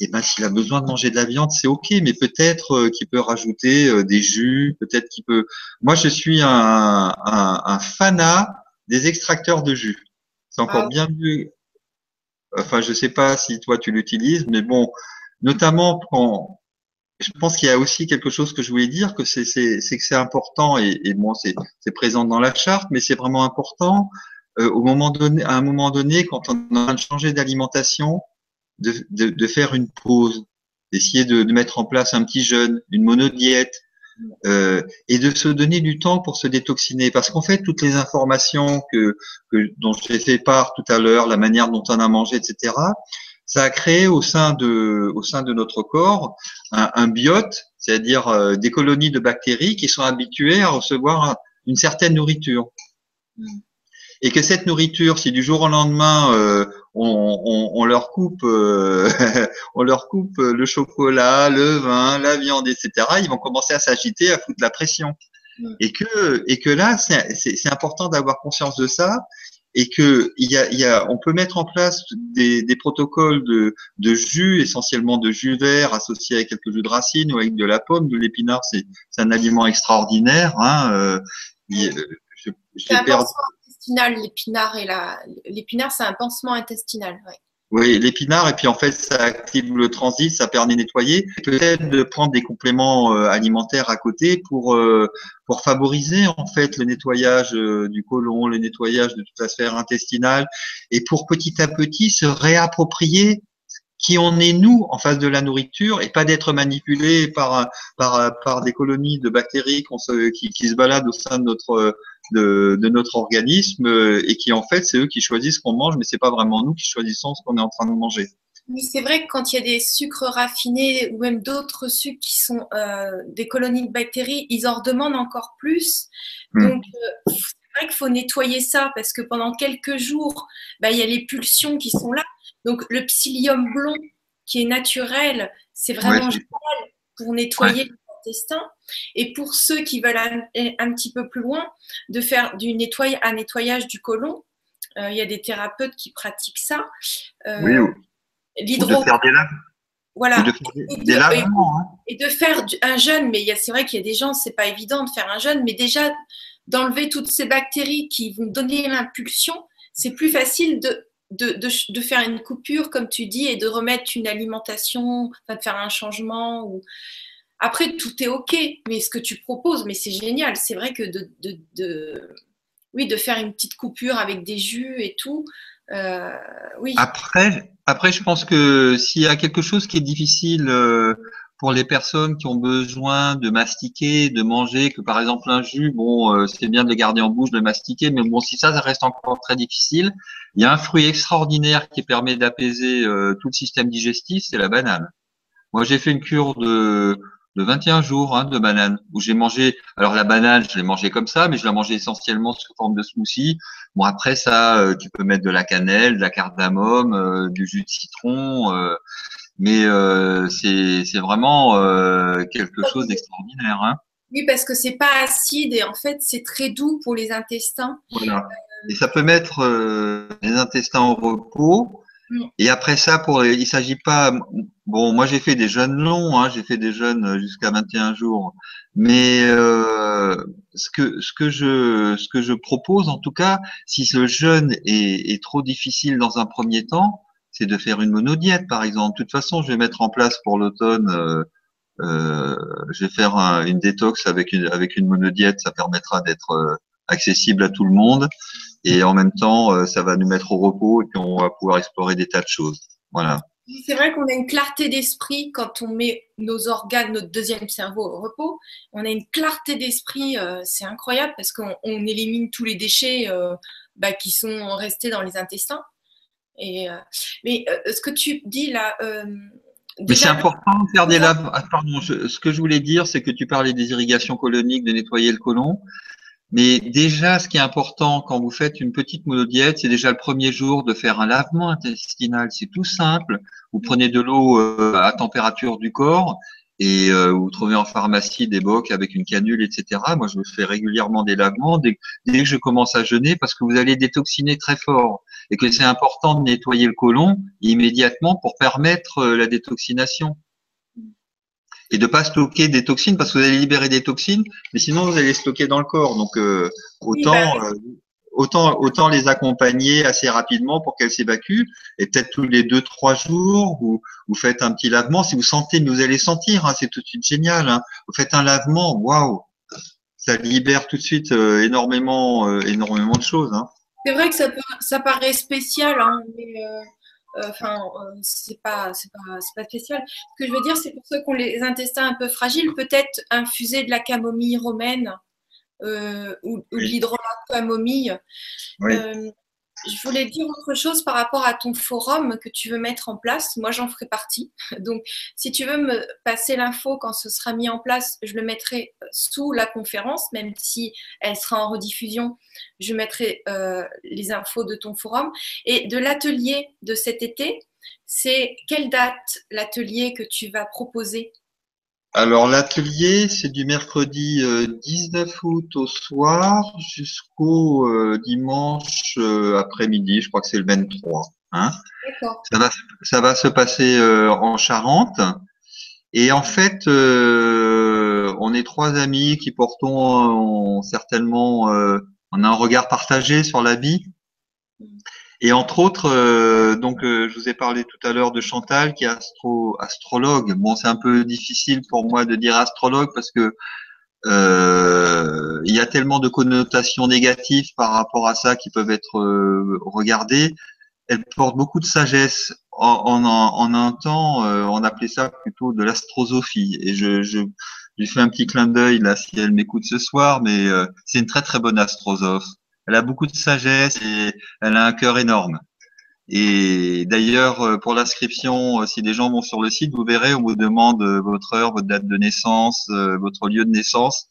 eh ben, s'il a besoin de manger de la viande, c'est ok, mais peut-être euh, qu'il peut rajouter euh, des jus, peut-être qu'il peut. Moi, je suis un, un, un, fanat des extracteurs de jus. C'est encore ah. bien mieux. Enfin, je sais pas si toi tu l'utilises, mais bon, notamment quand je pense qu'il y a aussi quelque chose que je voulais dire, que c'est que c'est important et, et bon, c'est présent dans la charte, mais c'est vraiment important euh, au moment donné, à un moment donné, quand on a de changer d'alimentation, de, faire une pause, d'essayer de, mettre en place un petit jeûne, une monodiète, euh, et de se donner du temps pour se détoxiner. Parce qu'en fait, toutes les informations que, dont j'ai fait part tout à l'heure, la manière dont on a mangé, etc., ça a créé au sein de, au sein de notre corps un, biote, c'est-à-dire euh, des colonies de bactéries qui sont habituées à recevoir une certaine nourriture et que cette nourriture, si du jour au lendemain euh, on, on, on, leur coupe, euh, <laughs> on leur coupe le chocolat, le vin, la viande, etc., ils vont commencer à s'agiter, à foutre la pression. Et que et que là, c'est important d'avoir conscience de ça et que il y a, il y a, on peut mettre en place des, des protocoles de, de, jus, essentiellement de jus vert associé avec quelques jus de racines ou avec de la pomme, de l'épinard, c'est un aliment extraordinaire. Hein, euh, je, perdu l'épinard et la. L'épinard, c'est un pansement intestinal. Oui, l'épinard, et puis en fait, ça active le transit, ça permet de nettoyer. Peut-être de prendre des compléments euh, alimentaires à côté pour euh, pour favoriser en fait le nettoyage euh, du côlon, le nettoyage de toute la sphère intestinale, et pour petit à petit se réapproprier qui on est nous en face de la nourriture et pas d'être manipulé par, par, par des colonies de bactéries qui, qui, se baladent au sein de notre, de, de notre organisme et qui en fait c'est eux qui choisissent ce qu'on mange mais c'est pas vraiment nous qui choisissons ce qu'on est en train de manger. Oui, c'est vrai que quand il y a des sucres raffinés ou même d'autres sucres qui sont euh, des colonies de bactéries, ils en redemandent encore plus. Hmm. Donc, euh, c'est vrai qu'il faut nettoyer ça parce que pendant quelques jours, bah, il y a les pulsions qui sont là. Donc le psyllium blond qui est naturel, c'est vraiment génial pour nettoyer Et pour ceux qui veulent aller un petit peu plus loin, de faire du nettoyage, un nettoyage du côlon, euh, il y a des thérapeutes qui pratiquent ça. Euh, oui, l'hydro. Voilà. Et de, faire un jeûne, mais c'est vrai qu'il y a des gens, c'est pas évident de faire un jeûne, mais déjà d'enlever toutes ces bactéries qui vont donner l'impulsion, c'est plus facile de de, de, faire une coupure, comme tu dis, et de remettre une alimentation, de faire un changement. Ou... Après, tout est OK, mais ce que tu proposes, mais c'est génial. C'est vrai que de, de, oui, de faire une petite coupure avec des jus et tout. Euh. Après, après, je pense que s'il y a quelque chose qui est difficile euh, pour les personnes qui ont besoin de mastiquer, de manger, que par exemple un jus, bon, euh, c'est bien de le garder en bouche, de mastiquer, mais bon, si ça, ça reste encore très difficile, il y a un fruit extraordinaire qui permet d'apaiser tout le système digestif, c'est la banane. Moi, j'ai fait une cure de, de 21 jours hein, de banane, où j'ai mangé, alors la banane, je l'ai mangée comme ça, mais je la mangeais essentiellement sous forme de smoothie. Bon, après ça, euh, tu peux mettre de la cannelle, de la cardamome, du jus de citron mais euh, c'est vraiment euh, quelque chose d'extraordinaire. Hein. Oui, parce que c'est pas acide et en fait c'est très doux pour les intestins. Voilà. Et ça peut mettre euh, les intestins au repos. Et après ça, pour il s'agit pas. Bon, moi j'ai fait des jeûnes longs, hein, j'ai fait des jeûnes jusqu'à 21 jours. Mais euh, ce que ce que je ce que je propose, en tout cas, si ce jeûne est, est trop difficile dans un premier temps, c'est de faire une monodiète, par exemple. De toute façon, je vais mettre en place pour l'automne euh, je vais faire une détox avec une avec une monodiète, ça permettra d'être accessible à tout le monde et en même temps, ça va nous mettre au repos et puis on va pouvoir explorer des tas de choses. Voilà. C'est vrai qu'on a une clarté d'esprit quand on met nos organes, notre deuxième cerveau au repos. On a une clarté d'esprit, euh, c'est incroyable parce qu'on élimine tous les déchets euh, bah, qui sont restés dans les intestins. Et, euh, mais ce que tu dis là. mais c'est important de faire des labs. Ah, pardon, ce que je voulais dire, c'est que tu parlais des irrigations coloniques, de nettoyer le côlon. Mais déjà, ce qui est important quand vous faites une petite monodiète, c'est déjà le premier jour de faire un lavement intestinal. C'est tout simple. Vous prenez de l'eau euh, à température du corps et euh, vous trouvez en pharmacie des bocs avec une canule, etc. Moi, je fais régulièrement des lavements dès, que je commence à jeûner parce que vous allez détoxiner très fort et que c'est important de nettoyer le côlon immédiatement pour permettre euh, la détoxination et de pas stocker des toxines parce que vous allez libérer des toxines, mais sinon vous allez stocker dans le corps. Donc euh, autant bah euh, autant autant les accompagner assez rapidement pour qu'elles s'évacuent et peut-être tous les deux trois jours vous vous faites un petit lavement. Si vous sentez, vous allez sentir, hein, c'est tout de suite génial. Hein. Vous faites un lavement, waouh, ça libère tout de suite euh, énormément énormément de choses. Hein. C'est vrai que ça, ça paraît spécial, hein, mais euh, enfin, euh, c'est pas, c'est pas, pas, spécial. Ce que je veux dire, c'est pour ceux qui ont les intestins un peu fragiles, peut-être infuser de la camomille romaine euh, ou, ou de l'hydrolat camomille. Je voulais dire autre chose par rapport à ton forum que tu veux mettre en place. Moi, j'en ferai partie. <laughs> Donc, si tu veux me passer l'info quand ce sera mis en place, je le mettrai sous la conférence, même si elle sera en rediffusion. Je mettrai euh, les infos de ton forum. Et de l'atelier de cet été, c'est quelle date l'atelier que tu vas proposer? Alors l'atelier, c'est du mercredi 19 euh, août au soir jusqu'au euh, dimanche euh, après-midi, je crois que c'est le 23. Hein ça, va, ça va se passer en Charente. Et en fait, on est trois amis qui portons certainement, on a un regard partagé sur la vie. Et entre autres, euh, donc euh, je vous ai parlé tout à l'heure de Chantal qui est astro astrologue. Bon, c'est un peu difficile pour moi de dire astrologue parce que euh, il y a tellement de connotations négatives par rapport à ça qui peuvent être regardées. Elle porte beaucoup de sagesse. En, en, en un temps, on appelait ça plutôt de l'astrosophie. Et je, je lui fais un petit clin d'œil là si elle m'écoute ce soir, mais c'est une très très bonne astrosophe. Elle a beaucoup de sagesse et elle a un cœur énorme. Et d'ailleurs, euh, pour l'inscription, euh, si des gens vont sur le site, vous verrez, on vous demande euh, votre heure, votre date de naissance, votre lieu de naissance,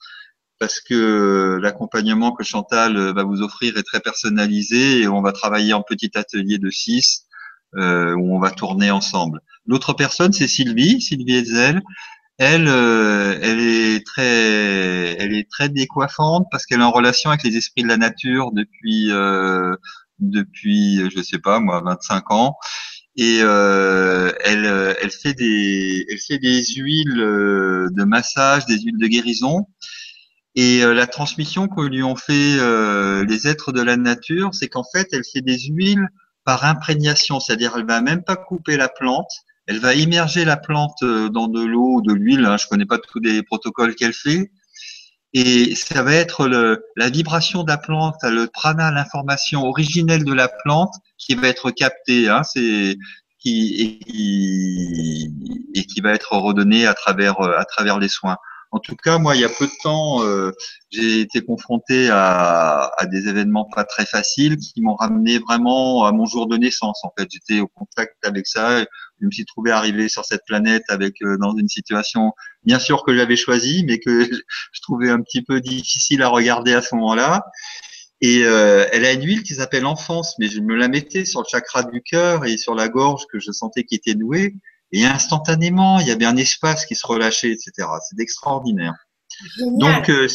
parce que l'accompagnement que Chantal va vous offrir est très personnalisé et on va travailler en petit atelier de six où on va tourner ensemble. L'autre personne, c'est Sylvie, Sylvie Ezel. Elle, euh, elle est très, elle est très décoiffante parce qu'elle est en relation avec les esprits de la nature depuis, euh, depuis, je sais pas moi, 25 ans. Et euh, elle, elle fait des, elle fait des huiles de massage, des huiles de guérison. Et la transmission que lui ont fait les êtres de la nature, c'est qu'en fait, elle fait des huiles par imprégnation, c'est-à-dire elle va même pas couper la plante, elle va immerger la plante euh, dans de l'eau, de l'huile. Hein, je connais pas tous les protocoles qu'elle fait. Et ça va être la vibration de la plante, le prana, l'information originelle de la plante qui va être captée. Hein, et, qui va être redonnée travers euh, à travers les soins. En tout cas, moi, il y a peu de temps, euh, j'ai été confronté à, à, des événements pas très faciles qui m'ont ramené vraiment à mon jour de naissance. En fait, j'étais au contact avec ça. Je me suis trouvé arrivé sur cette planète avec euh, dans une situation, bien sûr que j'avais choisi, mais que je trouvais un petit peu difficile à regarder à ce moment-là. Et euh, elle a une huile qui s'appelle enfance, mais je me la mettais sur le chakra du cœur et sur la gorge que je sentais qui était nouée. Et instantanément, il y avait un espace qui se relâchait, etc. C'est extraordinaire. Donc, euh,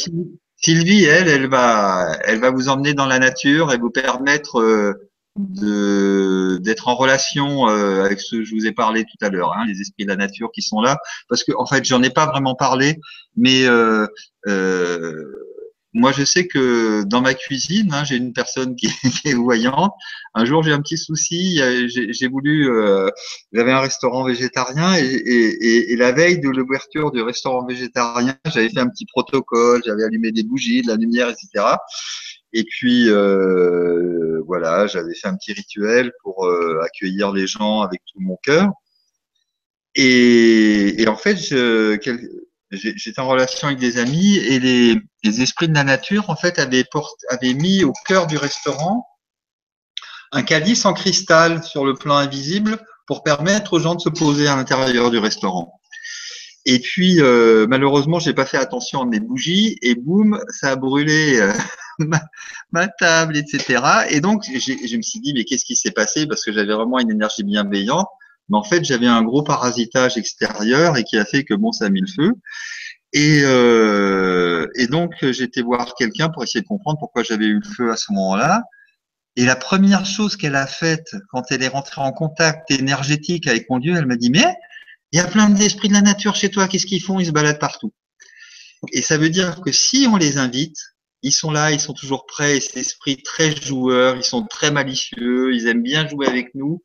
Sylvie, elle, elle va, elle va vous emmener dans la nature et vous permettre euh, de d'être en relation euh, avec ce que je vous ai parlé tout à l'heure, hein, les esprits de la nature qui sont là. Parce que, en fait, j'en ai pas vraiment parlé, mais moi, je sais que dans ma cuisine, hein, j'ai une personne qui, <laughs> est voyante. Un jour, j'ai un petit souci. J'ai voulu, euh, j'avais un restaurant végétarien et, et, et la veille de l'ouverture du restaurant végétarien, j'avais fait un petit protocole. J'avais allumé des bougies, de la lumière, etc. Et puis euh, voilà, j'avais fait un petit rituel pour euh, accueillir les gens avec tout mon cœur. Et, et en fait, je, j'étais en relation avec des amis et les, esprits de la nature en fait avaient, avaient mis au cœur du restaurant un calice en cristal sur le plan invisible pour permettre aux gens de se poser à l'intérieur du restaurant. Et puis euh, malheureusement, j'ai pas fait attention à mes bougies et boum, ça a brûlé euh, <laughs> ma, ma, table, etc. Et donc je me suis dit mais qu'est-ce qui s'est passé? Parce que j'avais vraiment une énergie bienveillante mais en fait, j'avais un gros parasitage extérieur et qui a fait que bon, ça a mis le feu. Et, euh, et donc, j'étais voir quelqu'un pour essayer de comprendre pourquoi j'avais eu le feu à ce moment-là. Et la première chose qu'elle a faite quand elle est rentrée en contact énergétique avec mon Dieu, elle m'a dit, mais il y a plein d'esprits de la nature chez toi, qu'est-ce qu'ils font? Ils se baladent partout. Et ça veut dire que si on les invite, ils sont là, ils sont toujours prêts, et c'est esprits très joueurs, ils sont très malicieux, ils aiment bien jouer avec nous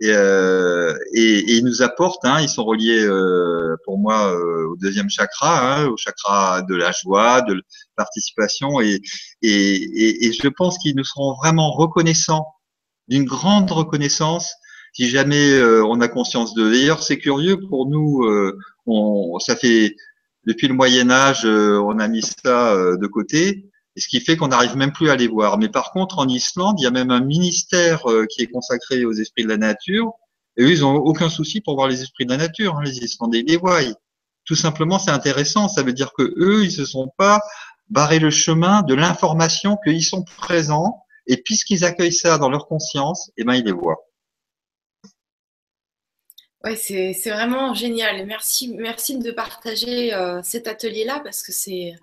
et, euh, et, et, ils nous apportent, hein, ils sont reliés euh, pour moi euh, au deuxième chakra, hein, au chakra de la joie, de la participation, et, et, et je pense qu'ils nous seront vraiment reconnaissants, d'une grande reconnaissance, si jamais euh, on a conscience de. D'ailleurs, c'est curieux pour nous, euh, on, ça fait depuis le Moyen Âge, on a mis ça de côté. Ce qui fait qu'on n'arrive même plus à les voir. Mais par contre, en Islande, il y a même un ministère euh, qui est consacré aux esprits de la nature. Et eux, ils ont aucun souci pour voir les esprits de la nature. Hein, les Islandais, ils les voient. Tout simplement, c'est intéressant. Ça veut dire que eux, ils se sont pas barré le chemin de l'information qu'ils sont présents. Et puisqu'ils accueillent ça dans leur conscience, eh ben, ils les voient. Ouais, c'est vraiment génial. Merci, merci de partager euh, cet atelier-là parce que c'est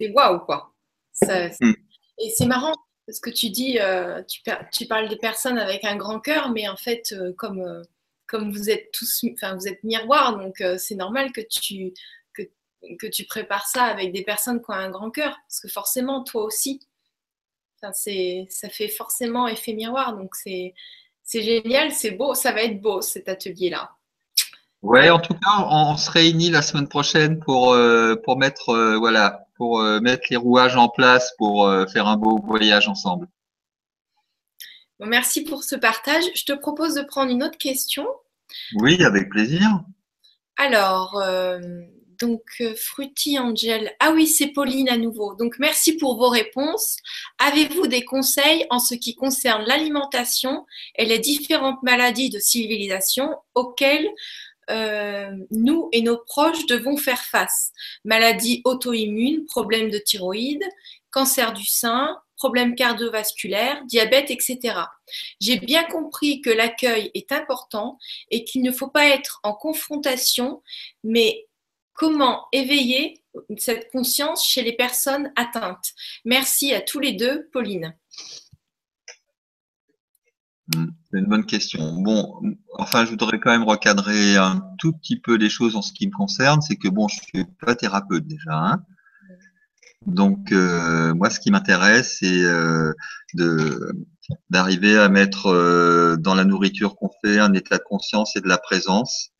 waouh, quoi. Hmm. Et c'est marrant parce que tu dis, euh, tu, tu, parles des personnes avec un grand cœur, mais en fait, euh, comme, euh, comme vous êtes tous, enfin, vous êtes miroirs, donc c'est normal que tu, que, que, tu prépares ça avec des personnes qui ont un grand cœur, parce que forcément, toi aussi, ça fait forcément effet miroir, donc c'est, c'est génial, c'est beau, ça va être beau cet atelier-là. Ouais, en tout cas, on se réunit la semaine prochaine pour, pour mettre, voilà, pour euh, mettre les rouages en place pour euh, faire un beau voyage ensemble. merci pour ce partage. Je te propose de prendre une autre question. Oui, avec plaisir. Alors, euh, donc, Fruity Angel. Ah oui, c'est Pauline à nouveau. Donc, merci pour vos réponses. Avez-vous des conseils en ce qui concerne l'alimentation et les différentes maladies de civilisation auxquelles euh, nous et nos proches devons faire face. Maladies auto-immunes, problèmes de thyroïde, cancer du sein, problèmes cardiovasculaires, diabète, etc. J'ai bien compris que l'accueil est important et qu'il ne faut pas être en confrontation, mais comment éveiller cette conscience chez les personnes atteintes Merci à tous les deux, Pauline. Hmm, c'est une bonne question. Bon, enfin, je voudrais quand même recadrer un tout petit peu les choses en ce qui me concerne. C'est que bon, je suis pas thérapeute déjà. Hein. Donc, euh, moi, ce qui m'intéresse, c'est euh, d'arriver à mettre euh, dans la nourriture qu'on fait un état de conscience et de la présence.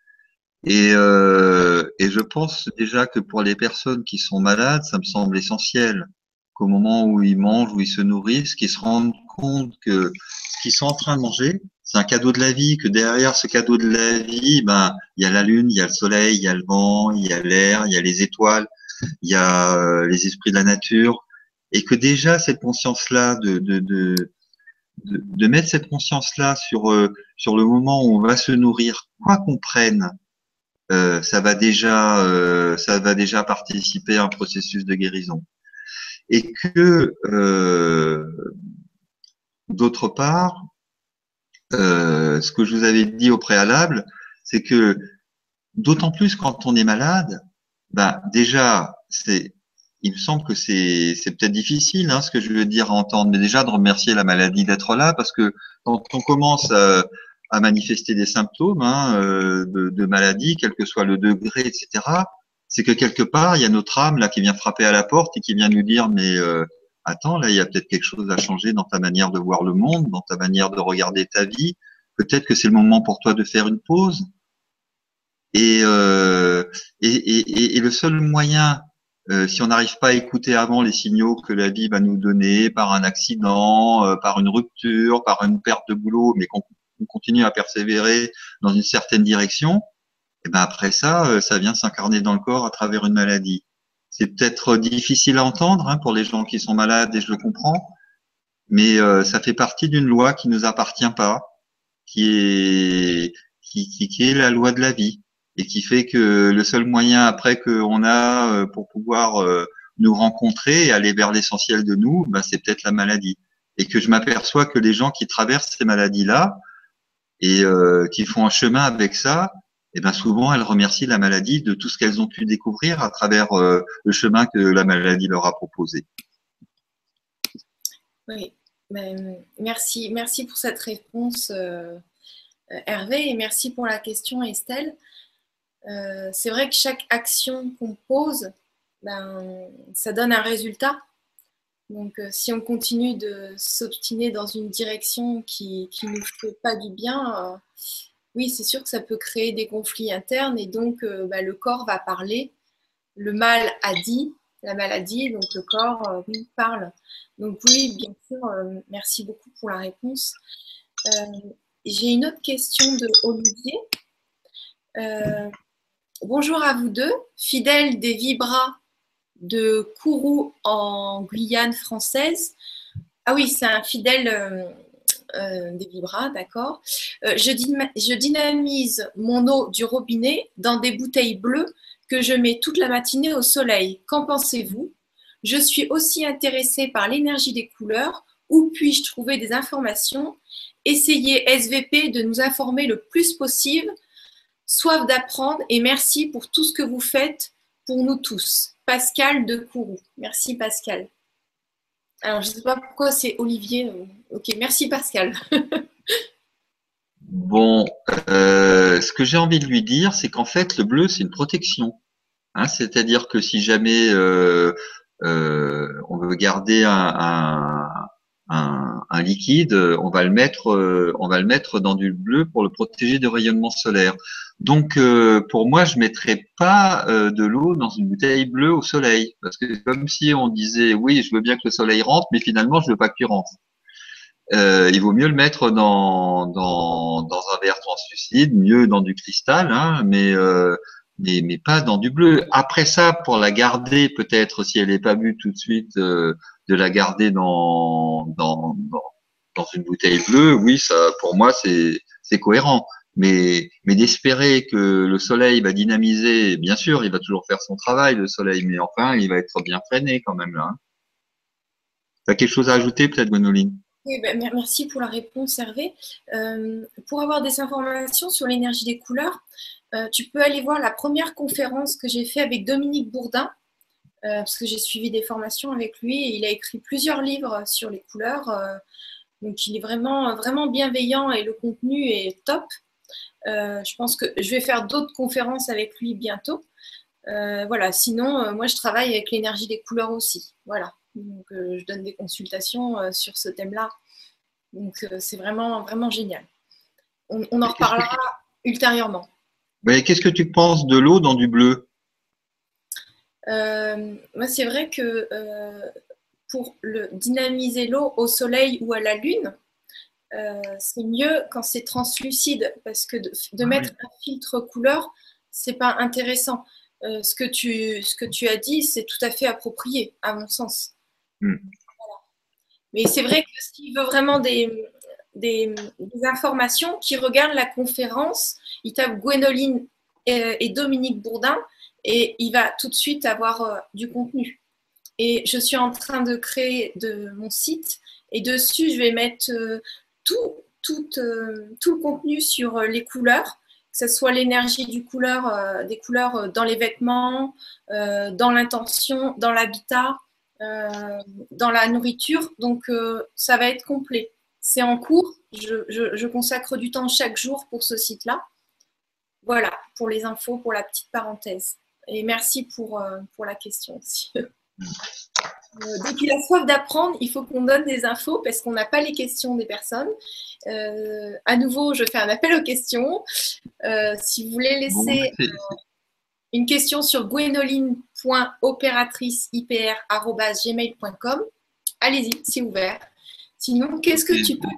Et, et je pense déjà que pour les personnes qui sont malades, ça me semble essentiel qu'au moment où ils mangent, où ils se nourrissent, qu'ils se rendent compte que ce qu'ils sont en train de manger, c'est un cadeau de la vie, que derrière ce cadeau de la vie, ben, il y a la lune, il y a le soleil, il y a le vent, il y a l'air, il y a les étoiles, il y a euh, les esprits de la nature, et que déjà cette conscience-là de, de, de, de, mettre cette conscience-là sur, euh, sur le moment où on va se nourrir, quoi qu'on prenne, euh, ça va déjà, euh, ça va déjà participer à un processus de guérison. Et que euh, D'autre part, euh, ce que je vous avais dit au préalable, c'est que d'autant plus quand on est malade, ben déjà, c'est, il me semble que c'est, c'est peut-être difficile, hein, ce que je veux dire à entendre, mais déjà de remercier la maladie d'être là, parce que quand on commence à, manifester des symptômes hein, euh, de, de, maladie, quel que soit le degré, etc., c'est que quelque part, il y a notre âme là qui vient frapper à la porte et qui vient nous dire, mais euh, attends, là, il y a peut-être quelque chose à changer dans ta manière de voir le monde, dans ta manière de regarder ta vie. Peut-être que c'est le moment pour toi de faire une pause. Et, euh, et, et, et, le seul moyen, euh, si on n'arrive pas à écouter avant les signaux que la vie va nous donner par un accident, euh, par une rupture, par une perte de boulot, mais qu'on continue à persévérer dans une certaine direction, et ben après ça, euh, ça vient s'incarner dans le corps à travers une maladie. C'est peut-être difficile à entendre hein, pour les gens qui sont malades et je le comprends, mais euh, ça fait partie d'une loi qui nous appartient pas, qui est qui, qui, qui, est la loi de la vie et qui fait que le seul moyen après qu'on a euh, pour pouvoir nous rencontrer et aller vers l'essentiel de nous, ben, c'est peut-être la maladie. Et que je m'aperçois que les gens qui traversent ces maladies-là et qui font un chemin avec ça, et eh bien souvent elles remercient la maladie de tout ce qu'elles ont pu découvrir à travers euh, le chemin que la maladie leur a proposé. Oui, ben, merci, merci pour cette réponse euh, Hervé et merci pour la question Estelle. Euh, c'est vrai que chaque action qu'on pose, ben, ça donne un résultat. Donc si on continue de s'obstiner dans une direction qui ne nous fait pas du bien, oui, c'est sûr que ça peut créer des conflits internes et donc euh, bah, le corps va parler. Le mal a dit, la maladie, donc le corps, euh, parle. Donc oui, bien sûr, euh, merci beaucoup pour la réponse. J'ai une autre question de Olivier. bonjour à vous deux, fidèles des Vibras de Kourou en Guyane française. Ah oui, c'est un fidèle euh, des vibras, d'accord. Euh, je, dynamise mon eau du robinet dans des bouteilles bleues que je mets toute la matinée au soleil. Qu'en pensez-vous? Je suis aussi intéressée par l'énergie des couleurs. Où puis-je trouver des informations? Essayez SVP de nous informer le plus possible. Soif d'apprendre et merci pour tout ce que vous faites pour nous tous. Pascal de Kourou. Merci Pascal. Alors, je ne sais pas pourquoi c'est Olivier. Ok, merci Pascal. <laughs> bon, euh, ce que j'ai envie de lui dire, c'est qu'en fait, le bleu, c'est une protection. Hein, C'est-à-dire que si jamais euh, euh, on veut garder un, un, liquide, on va le mettre, on va le mettre dans du bleu pour le protéger du rayonnement solaire. Donc, euh, pour moi, je mettrais pas euh, de l'eau dans une bouteille bleue au soleil, parce que comme si on disait oui, je veux bien que le soleil rentre, mais finalement, je veux pas qu'il rentre. Euh, il vaut mieux le mettre dans, dans, dans un verre translucide, mieux dans du cristal, hein, mais, mais, mais pas dans du bleu. Après ça, pour la garder, peut-être si elle n'est pas vue tout de suite, de la garder dans, dans, une bouteille bleue, oui, ça, pour moi, c'est cohérent mais, mais d'espérer que le soleil va dynamiser, bien sûr, il va toujours faire son travail, le soleil, mais enfin, il va être bien freiné quand même là. Hein. Tu as quelque chose à ajouter peut-être, Gwenoline? Oui, ben, merci pour la réponse, Hervé. Euh, pour avoir des informations sur l'énergie des couleurs, euh, tu peux aller voir la première conférence que j'ai faite avec Dominique Bourdin, parce que j'ai suivi des formations avec lui et il a écrit plusieurs livres sur les couleurs. donc, il est vraiment, vraiment bienveillant et le contenu est top. Euh, je pense que je vais faire d'autres conférences avec lui bientôt. Euh, voilà, sinon, euh, moi, je travaille avec l'énergie des couleurs aussi. Voilà, donc je donne des consultations sur ce thème-là. Donc, c'est vraiment, vraiment génial. On, en reparlera ultérieurement. Qu'est-ce que tu penses de l'eau dans du bleu? Moi, c'est vrai que pour le, dynamiser l'eau au soleil ou à la lune, euh, c'est mieux quand c'est translucide parce que de, ah mettre un filtre couleur, c'est pas intéressant. Euh, ce, que tu, ce que tu as dit, c'est tout à fait approprié, à mon sens. Hmm. Mais c'est vrai que s'il veut vraiment des, des, informations, qui regarde la conférence, il tape Gwénoline et, Dominique Bourdin et il va tout de suite avoir euh, du contenu. Et je suis en train de créer mon site et dessus, je vais mettre tout, tout, euh, tout le contenu sur euh, les couleurs, que ce soit l'énergie euh, des couleurs dans les vêtements, dans l'intention, dans l'habitat, dans la nourriture. Donc, ça va être complet. C'est en cours. Je, consacre du temps chaque jour pour ce site-là. Voilà, pour les infos, pour la petite parenthèse. Et merci pour, pour la question aussi. <laughs> dès qu'il a soif d'apprendre, il faut qu'on donne des infos parce qu'on n'a pas les questions des personnes. à nouveau, je fais un appel aux questions. si vous voulez laisser une question sur gwénoline.opératriceipr.gmail.com, allez-y, c'est ouvert. Sinon, qu'est-ce que tu peux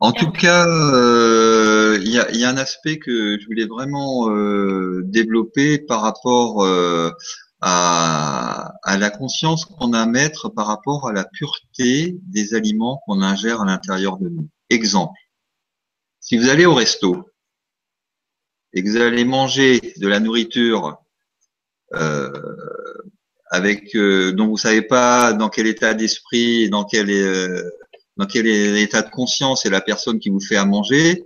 en tout cas, euh, il y, a, un aspect que je voulais vraiment euh, développer par rapport euh, à, la conscience qu'on a à mettre par rapport à la pureté des aliments qu'on ingère à l'intérieur de nous. Exemple, si vous allez au resto et que vous allez manger de la nourriture avec dont vous savez pas dans quel état d'esprit, dans quel dans quel est l'état de conscience est la personne qui vous fait à manger,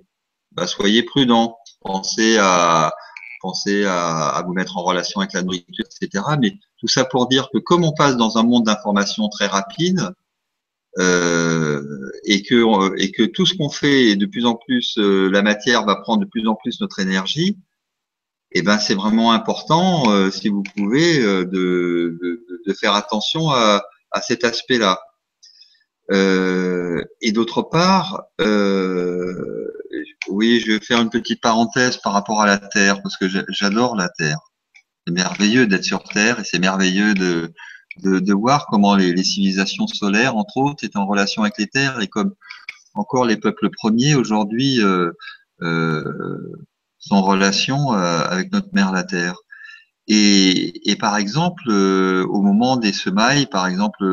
bah, soyez prudent. Pensez à pensez à, vous mettre en relation avec la nourriture, etc. Mais tout ça pour dire que comme on passe dans un monde d'information très rapide euh, et que et que tout ce qu'on fait est de plus en plus euh, la matière va prendre de plus en plus notre énergie, et eh ben c'est vraiment important, euh, si vous pouvez, de, de, de, faire attention à, à cet aspect-là. Euh, et d'autre part, euh, oui, je vais faire une petite parenthèse par rapport à la Terre, parce que j'adore la Terre. C'est merveilleux d'être sur Terre et c'est merveilleux de, de, de, voir comment les, les, civilisations solaires, entre autres, étaient en relation avec les terres et comme encore les peuples premiers aujourd'hui euh, euh, sont en relation euh, avec notre mère la Terre. Et, et par exemple, au moment des semailles, par exemple,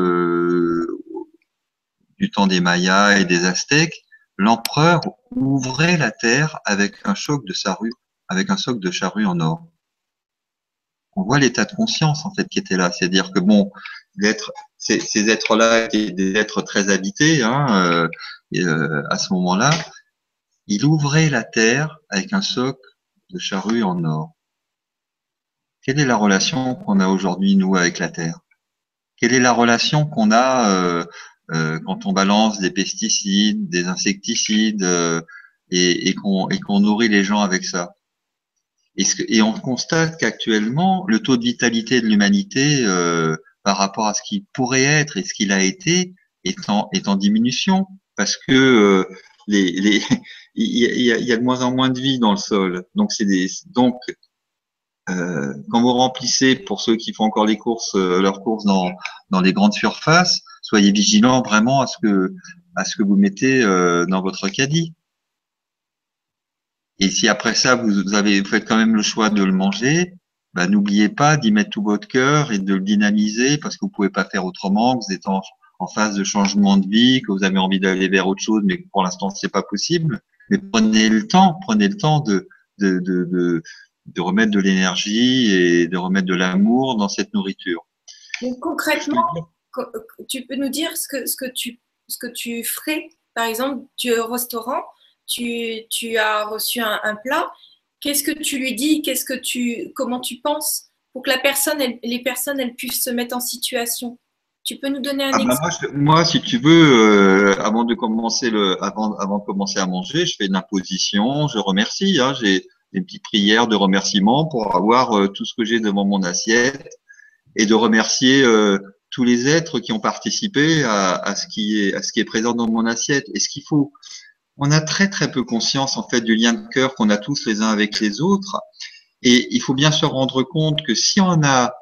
du temps des Mayas et des Aztèques, l'empereur ouvrait la terre avec un choc de charrue, avec un choc de charrue en or. On voit l'état de conscience en fait qui était là, c'est-à-dire que bon, ces, ces êtres-là étaient des êtres très habités hein, euh, euh, à ce moment-là. Il ouvrait la terre avec un soc de charrue en or. Quelle est la relation qu'on a aujourd'hui nous avec la terre? Quelle est la relation qu'on a euh, euh, quand on balance des pesticides, des insecticides euh, et, et qu'on nourrit les gens avec ça. Et, et on constate qu'actuellement, le taux de vitalité de l'humanité euh, par rapport à ce qu'il pourrait être et ce qu'il a été est en, est en diminution parce que les, les, <laughs> il, y a, y a de moins en moins de vie dans le sol. Donc des donc euh, quand vous remplissez pour ceux qui font encore les courses leurs courses dans dans les grandes surfaces, soyez vigilants vraiment à ce que, à ce que vous mettez euh, dans votre caddie. Et si après ça, vous, avez, vous faites quand même le choix de le manger, bah, n'oubliez pas d'y mettre tout votre cœur et de le dynamiser parce que vous pouvez pas faire autrement, que vous êtes en, phase de changement de vie, que vous avez envie d'aller vers autre chose, mais que pour l'instant c'est pas possible. Mais prenez le temps, prenez le temps de, de, de, de remettre de l'énergie et de remettre de l'amour dans cette nourriture. concrètement, tu peux nous dire ce que, ce que, tu, ce que tu ferais Par exemple, tu es au restaurant, tu, tu as reçu un, plat. Qu'est-ce que tu lui dis Qu'est-ce que tu, Comment tu penses pour que la personne, les personnes elles puissent se mettre en situation? Tu peux nous donner un ah bah exemple? moi, si tu veux, euh, avant de commencer le, avant, avant de commencer à manger, je fais une imposition, je remercie. Hein, j'ai des petites prières de remerciement pour avoir euh, tout ce que j'ai devant mon assiette et de remercier euh, tous les êtres qui ont participé à, ce qui est, présent dans mon assiette. Et ce qu'il faut, on a très très peu conscience en fait du lien de cœur qu'on a tous les uns avec les autres. Et il faut bien se rendre compte que si on a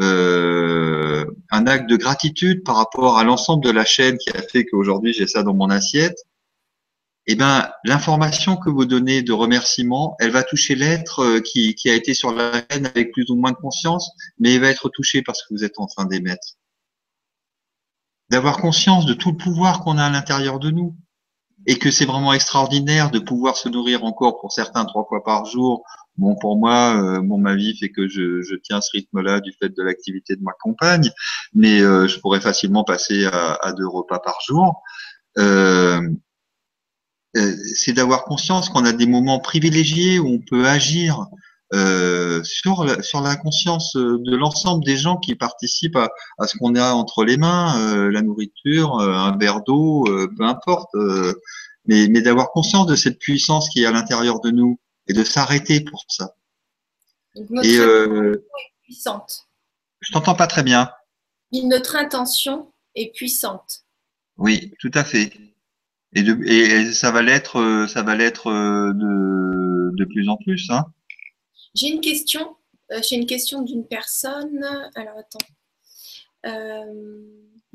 euh, un acte de gratitude par rapport à l'ensemble de la chaîne qui a fait qu'aujourd'hui j'ai ça dans mon assiette, eh ben l'information que vous donnez de remerciement, elle va toucher l'être euh, qui, qui a été sur la chaîne avec plus ou moins de conscience, mais il va être touché par ce que vous êtes en train d'émettre d'avoir conscience de tout le pouvoir qu'on a à l'intérieur de nous et que c'est vraiment extraordinaire de pouvoir se nourrir encore pour certains trois fois par jour. Bon, pour moi, euh, ma vie fait que je, je tiens ce rythme-là du fait de l'activité de ma compagne, mais euh, je pourrais facilement passer à, deux repas par jour. Euh c'est d'avoir conscience qu'on a des moments privilégiés où on peut agir euh, sur, la, sur la conscience euh, de l'ensemble des gens qui participent à, à ce qu'on a entre les mains, euh, la nourriture, un verre d'eau, peu importe, mais, mais d'avoir conscience de cette puissance qui est à l'intérieur de nous et de s'arrêter pour ça. Donc, notre et, euh, est puissante. Je t'entends pas très bien. Notre intention est puissante. Oui, tout à fait. Et, de, et ça va l'être, euh, ça va l'être euh, de, de plus en plus. Hein. J'ai une question. J'ai une question d'une personne. Alors attends.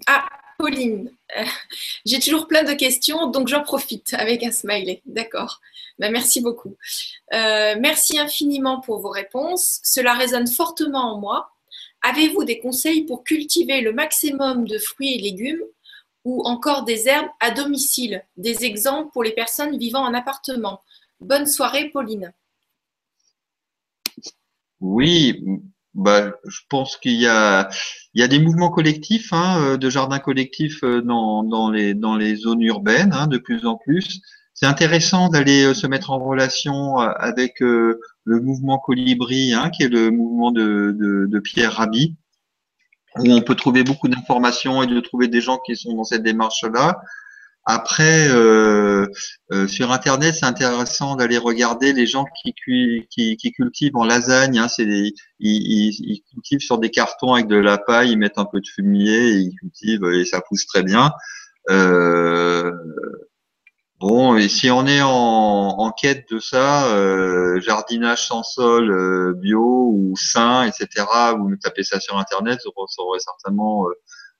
Ah, Pauline. <laughs> J'ai toujours plein de questions, donc j'en profite avec un smiley. D'accord. Ben, merci beaucoup. Euh, merci infiniment pour vos réponses. Cela résonne fortement en moi. Avez-vous des conseils pour cultiver le maximum de fruits et légumes ou encore des herbes à domicile? Des exemples pour les personnes vivant en appartement. Bonne soirée, Pauline. Oui, bah, je pense qu'il y a, il y a des mouvements collectifs, hein, euh, de jardins collectifs euh, dans, dans, les, dans les zones urbaines, hein, de plus en plus. C'est intéressant d'aller euh, se mettre en relation avec le mouvement Colibri, hein, qui est le mouvement de, de, Pierre Rabhi, où on peut trouver beaucoup d'informations et de trouver des gens qui sont dans cette démarche-là. Après, euh, euh, sur Internet, c'est intéressant d'aller regarder les gens qui, qui, qui cultivent en lasagne. Hein, c'est ils, ils, cultivent sur des cartons avec de la paille, ils mettent un peu de fumier, et ils cultivent et ça pousse très bien. Euh, bon, et si on est en, en quête de ça, euh, jardinage sans sol, euh, bio ou sain, etc., vous me tapez ça sur Internet, vous recevrez certainement euh,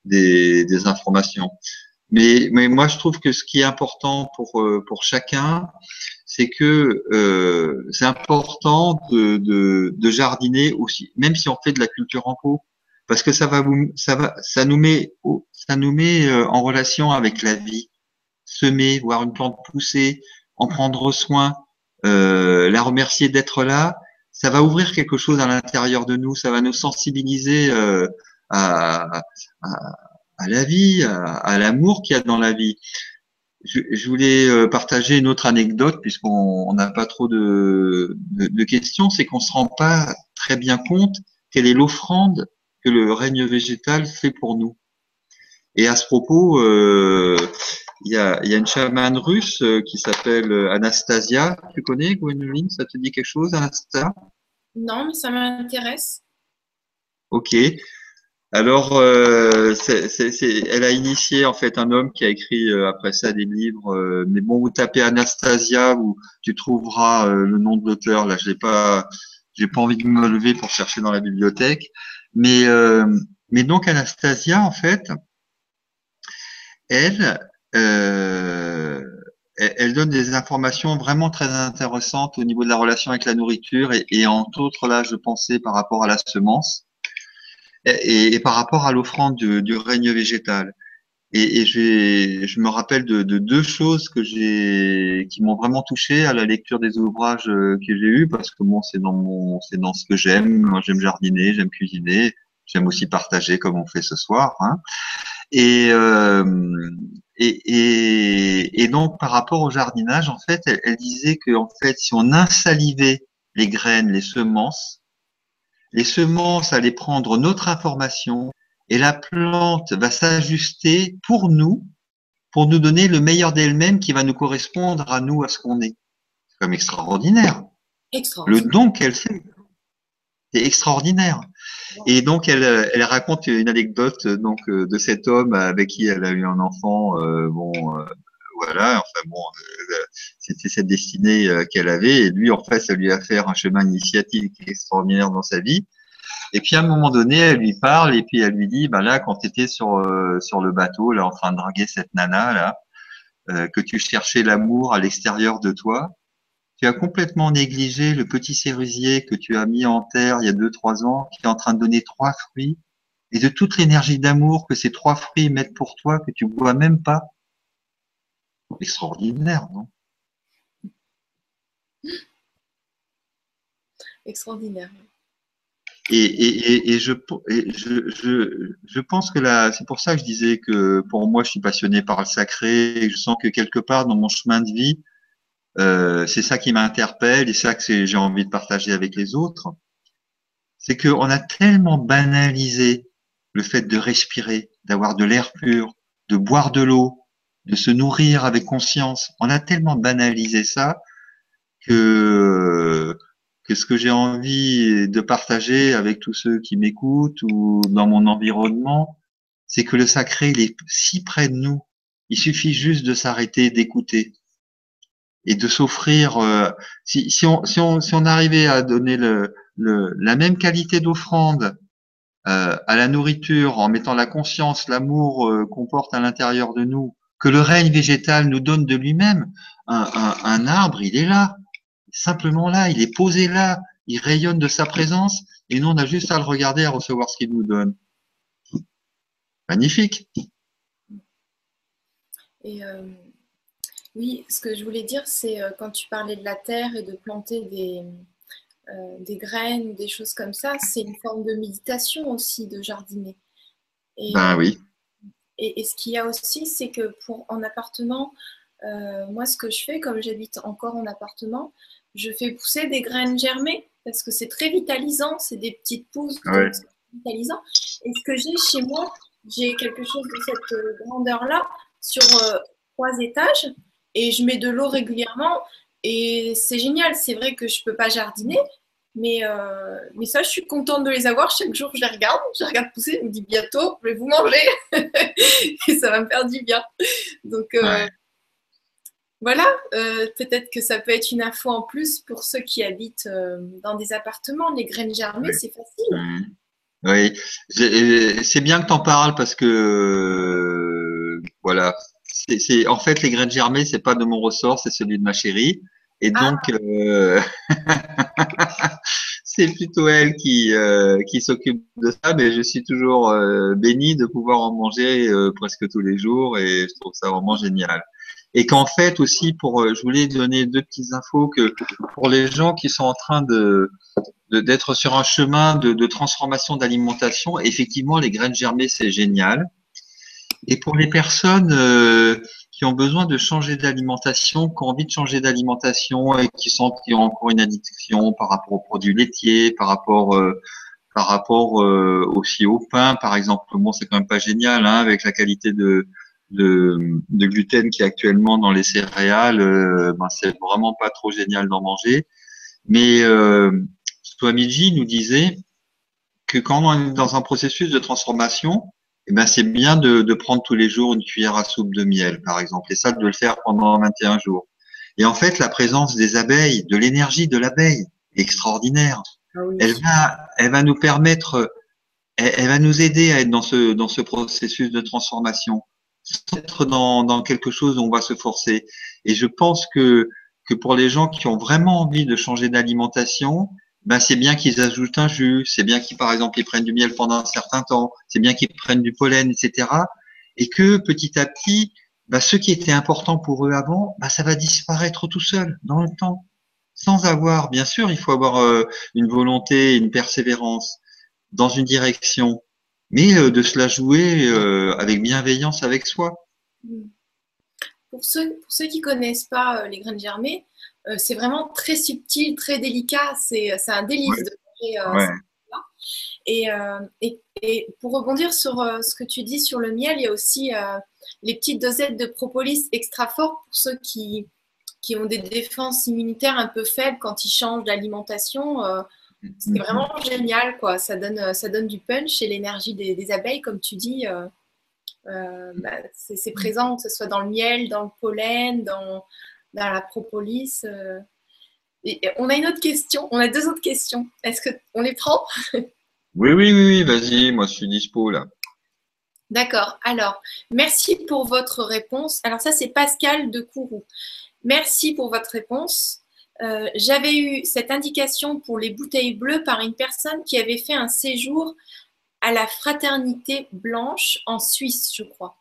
des, des informations. Mais, mais moi, je trouve que ce qui est important pour, euh, pour chacun, c'est que euh, c'est important de, de, de, jardiner aussi, même si on fait de la culture en pot, parce que ça va vous, ça va, ça nous met, ça nous met euh, en relation avec la vie. Semer, voir une plante pousser, en prendre soin, euh, la remercier d'être là, ça va ouvrir quelque chose à l'intérieur de nous, ça va nous sensibiliser euh, à, à à la vie, à, l'amour qu'il y a dans la vie. Je, je, voulais euh, partager une autre anecdote puisqu'on n'a pas trop de, de, de questions, c'est qu'on se rend pas très bien compte quelle est l'offrande que le règne végétal fait pour nous. Et à ce propos, euh, il y, a, y, a, une chamane russe euh, qui s'appelle Anastasia. Tu connais, Gwenoline Ça te dit quelque chose, Anastasia Non, mais ça m'intéresse. Ok. Alors, euh, elle a initié en fait un homme qui a écrit euh, après ça des livres. Euh, mais bon, vous tapez Anastasia, où tu trouveras le nom de l'auteur. Là, j'ai pas, j'ai pas envie de me lever pour chercher dans la bibliothèque. Mais, mais donc Anastasia, en fait, elle, elle, donne des informations vraiment très intéressantes au niveau de la relation avec la nourriture et, et entre autres là, je pensais par rapport à la semence et, par rapport à l'offrande du, du, règne végétal. Et, et je me rappelle de, de deux choses que j'ai, qui m'ont vraiment touché à la lecture des ouvrages euh, que j'ai eus, parce que bon, c'est dans mon, c'est dans ce que j'aime. Moi, j'aime jardiner, j'aime cuisiner, j'aime aussi partager comme on fait ce soir. Hein. Et, euh, et, et, et, donc, par rapport au jardinage, en fait, elle, elle disait que en fait, si on insalivait les graines, les semences, les semences allaient prendre notre information et la plante va s'ajuster pour nous, pour nous donner le meilleur d'elle-même qui va nous correspondre à nous, à ce qu'on est. C'est comme extraordinaire. Le don qu'elle fait. C'est extraordinaire. Et donc, elle, elle, raconte une anecdote donc de cet homme avec qui elle a eu un enfant. Euh, bon, euh, voilà. Enfin bon, euh, c'était cette destinée euh, qu'elle avait. Et lui, en fait, ça lui a fait un chemin initiatique extraordinaire dans sa vie. Et puis à un moment donné, elle lui parle et puis elle lui dit, bah là, quand tu étais sur euh, le bateau, là, en train de draguer cette nana là, euh, que tu cherchais l'amour à l'extérieur de toi, tu as complètement négligé le petit cerisier que tu as mis en terre il y a deux trois ans, qui est en train de donner trois fruits, et de toute l'énergie d'amour que ces trois fruits mettent pour toi, que tu vois même pas extraordinaire, non? Extraordinaire. Et, et, et, je, je, je, je, pense que là, c'est pour ça que je disais que pour moi, je suis passionné par le sacré. Et je sens que quelque part dans mon chemin de vie, euh, c'est ça qui m'interpelle et ça que j'ai envie de partager avec les autres. C'est qu'on a tellement banalisé le fait de respirer, d'avoir de l'air pur, de boire de l'eau, de se nourrir avec conscience. On a tellement banalisé ça que qu'est-ce que j'ai envie de partager avec tous ceux qui m'écoutent ou dans mon environnement, c'est que le sacré, il est si près de nous. Il suffit juste de s'arrêter, d'écouter et de s'offrir. Euh, si, si, on, si, on, si on arrivait à donner le, le, la même qualité d'offrande euh, à la nourriture en mettant la conscience, l'amour euh, qu'on porte à l'intérieur de nous, que le règne végétal nous donne de lui-même, un, un, un arbre, il est là, simplement là, il est posé là, il rayonne de sa présence, et nous on a juste à le regarder, à recevoir ce qu'il nous donne. Magnifique. Et euh, oui, ce que je voulais dire, c'est euh, quand tu parlais de la terre et de planter des, euh, des graines, des choses comme ça, c'est une forme de méditation aussi, de jardiner. Et, ben oui. Et, et ce qu'il y a aussi, c'est que pour en appartement, moi, ce que je fais, comme j'habite encore en appartement, je fais pousser des graines germées parce que c'est très vitalisant, c'est des petites pousses Ouais. vitalisant. Et ce que j'ai chez moi, j'ai quelque chose de cette euh, grandeur-là sur euh, trois étages et je mets de l'eau régulièrement et c'est génial. C'est vrai que je peux pas jardiner, mais, euh, mais ça, je suis contente de les avoir. Chaque jour, je les regarde, je les regarde pousser, je me dis bientôt, je vais vous manger <laughs> et ça va me faire du bien. Donc euh, Ouais. voilà, euh, peut-être que ça peut être une info en plus pour ceux qui habitent dans des appartements. Les graines germées, Oui. c'est facile. Oui, c'est bien que tu en parles parce que voilà, en fait les graines germées, c'est pas de mon ressort, c'est celui de ma chérie, et Ah. donc euh, <laughs> c'est plutôt elle qui euh, qui s'occupe de ça, mais je suis toujours euh, béni de pouvoir en manger euh, presque tous les jours et je trouve ça vraiment génial. Et qu'en fait aussi pour, euh, je voulais donner deux petites infos que pour les gens qui sont en train de de- d'être sur un chemin de, de transformation d'alimentation. Effectivement, les graines germées, c'est génial. Et pour les personnes euh, qui ont besoin de changer d'alimentation, qui ont envie de changer d'alimentation et qui sentent qu'ils ont encore une addiction par rapport aux produits laitiers, par rapport euh, par rapport euh, aussi au pain, par exemple, bon, c'est quand même pas génial hein, avec la qualité de, de, de gluten qui est actuellement dans les céréales, euh, ben, c'est vraiment pas trop génial d'en manger. Mais euh, Swamiji nous disait que quand on est dans un processus de transformation, eh ben c'est bien de, de prendre tous les jours une cuillère à soupe de miel, par exemple, et ça de le faire pendant 21 jours. Et en fait, la présence des abeilles, de l'énergie de l'abeille, extraordinaire. Ah oui. Elle va, elle va nous permettre, elle, elle va nous aider à être dans ce dans ce processus de transformation, sans être dans dans quelque chose où on va se forcer. Et je pense que que pour les gens qui ont vraiment envie de changer d'alimentation, ben c'est bien qu'ils ajoutent un jus, c'est bien qu'ils par exemple ils prennent du miel pendant un certain temps, c'est bien qu'ils prennent du pollen, etc. Et que petit à petit, ben, ce qui était important pour eux avant, ben, ça va disparaître tout seul dans le temps, sans avoir, bien sûr, il faut avoir euh, une volonté, une persévérance dans une direction, mais euh, de se la jouer euh, avec bienveillance avec soi. Pour ceux, pour ceux qui connaissent pas les graines germées, c'est vraiment très subtil, très délicat. C'est c'est un délice de manger euh, Ouais. Et, euh, et, et pour rebondir sur euh, ce que tu dis sur le miel, il y a aussi euh, les petites dosettes de propolis extra fort pour ceux qui, qui ont des défenses immunitaires un peu faibles quand ils changent d'alimentation. euh, c'est vraiment génial, quoi. Ça donne, euh, ça donne du punch et l'énergie des, des abeilles, comme tu dis. euh, euh, bah, c'est c'est présent, que ce soit dans le miel, dans le pollen, dans, dans la propolis. euh. Et, on a une autre question, on a deux autres questions. Est-ce que on les prend? <laughs> Oui, oui, oui, oui, vas-y, moi je suis dispo là. D'accord. Alors, merci pour votre réponse. Alors ça, c'est Pascal de Kourou. Merci pour votre réponse. Euh, J'avais eu cette indication pour les bouteilles bleues par une personne qui avait fait un séjour à la Fraternité Blanche en Suisse, je crois.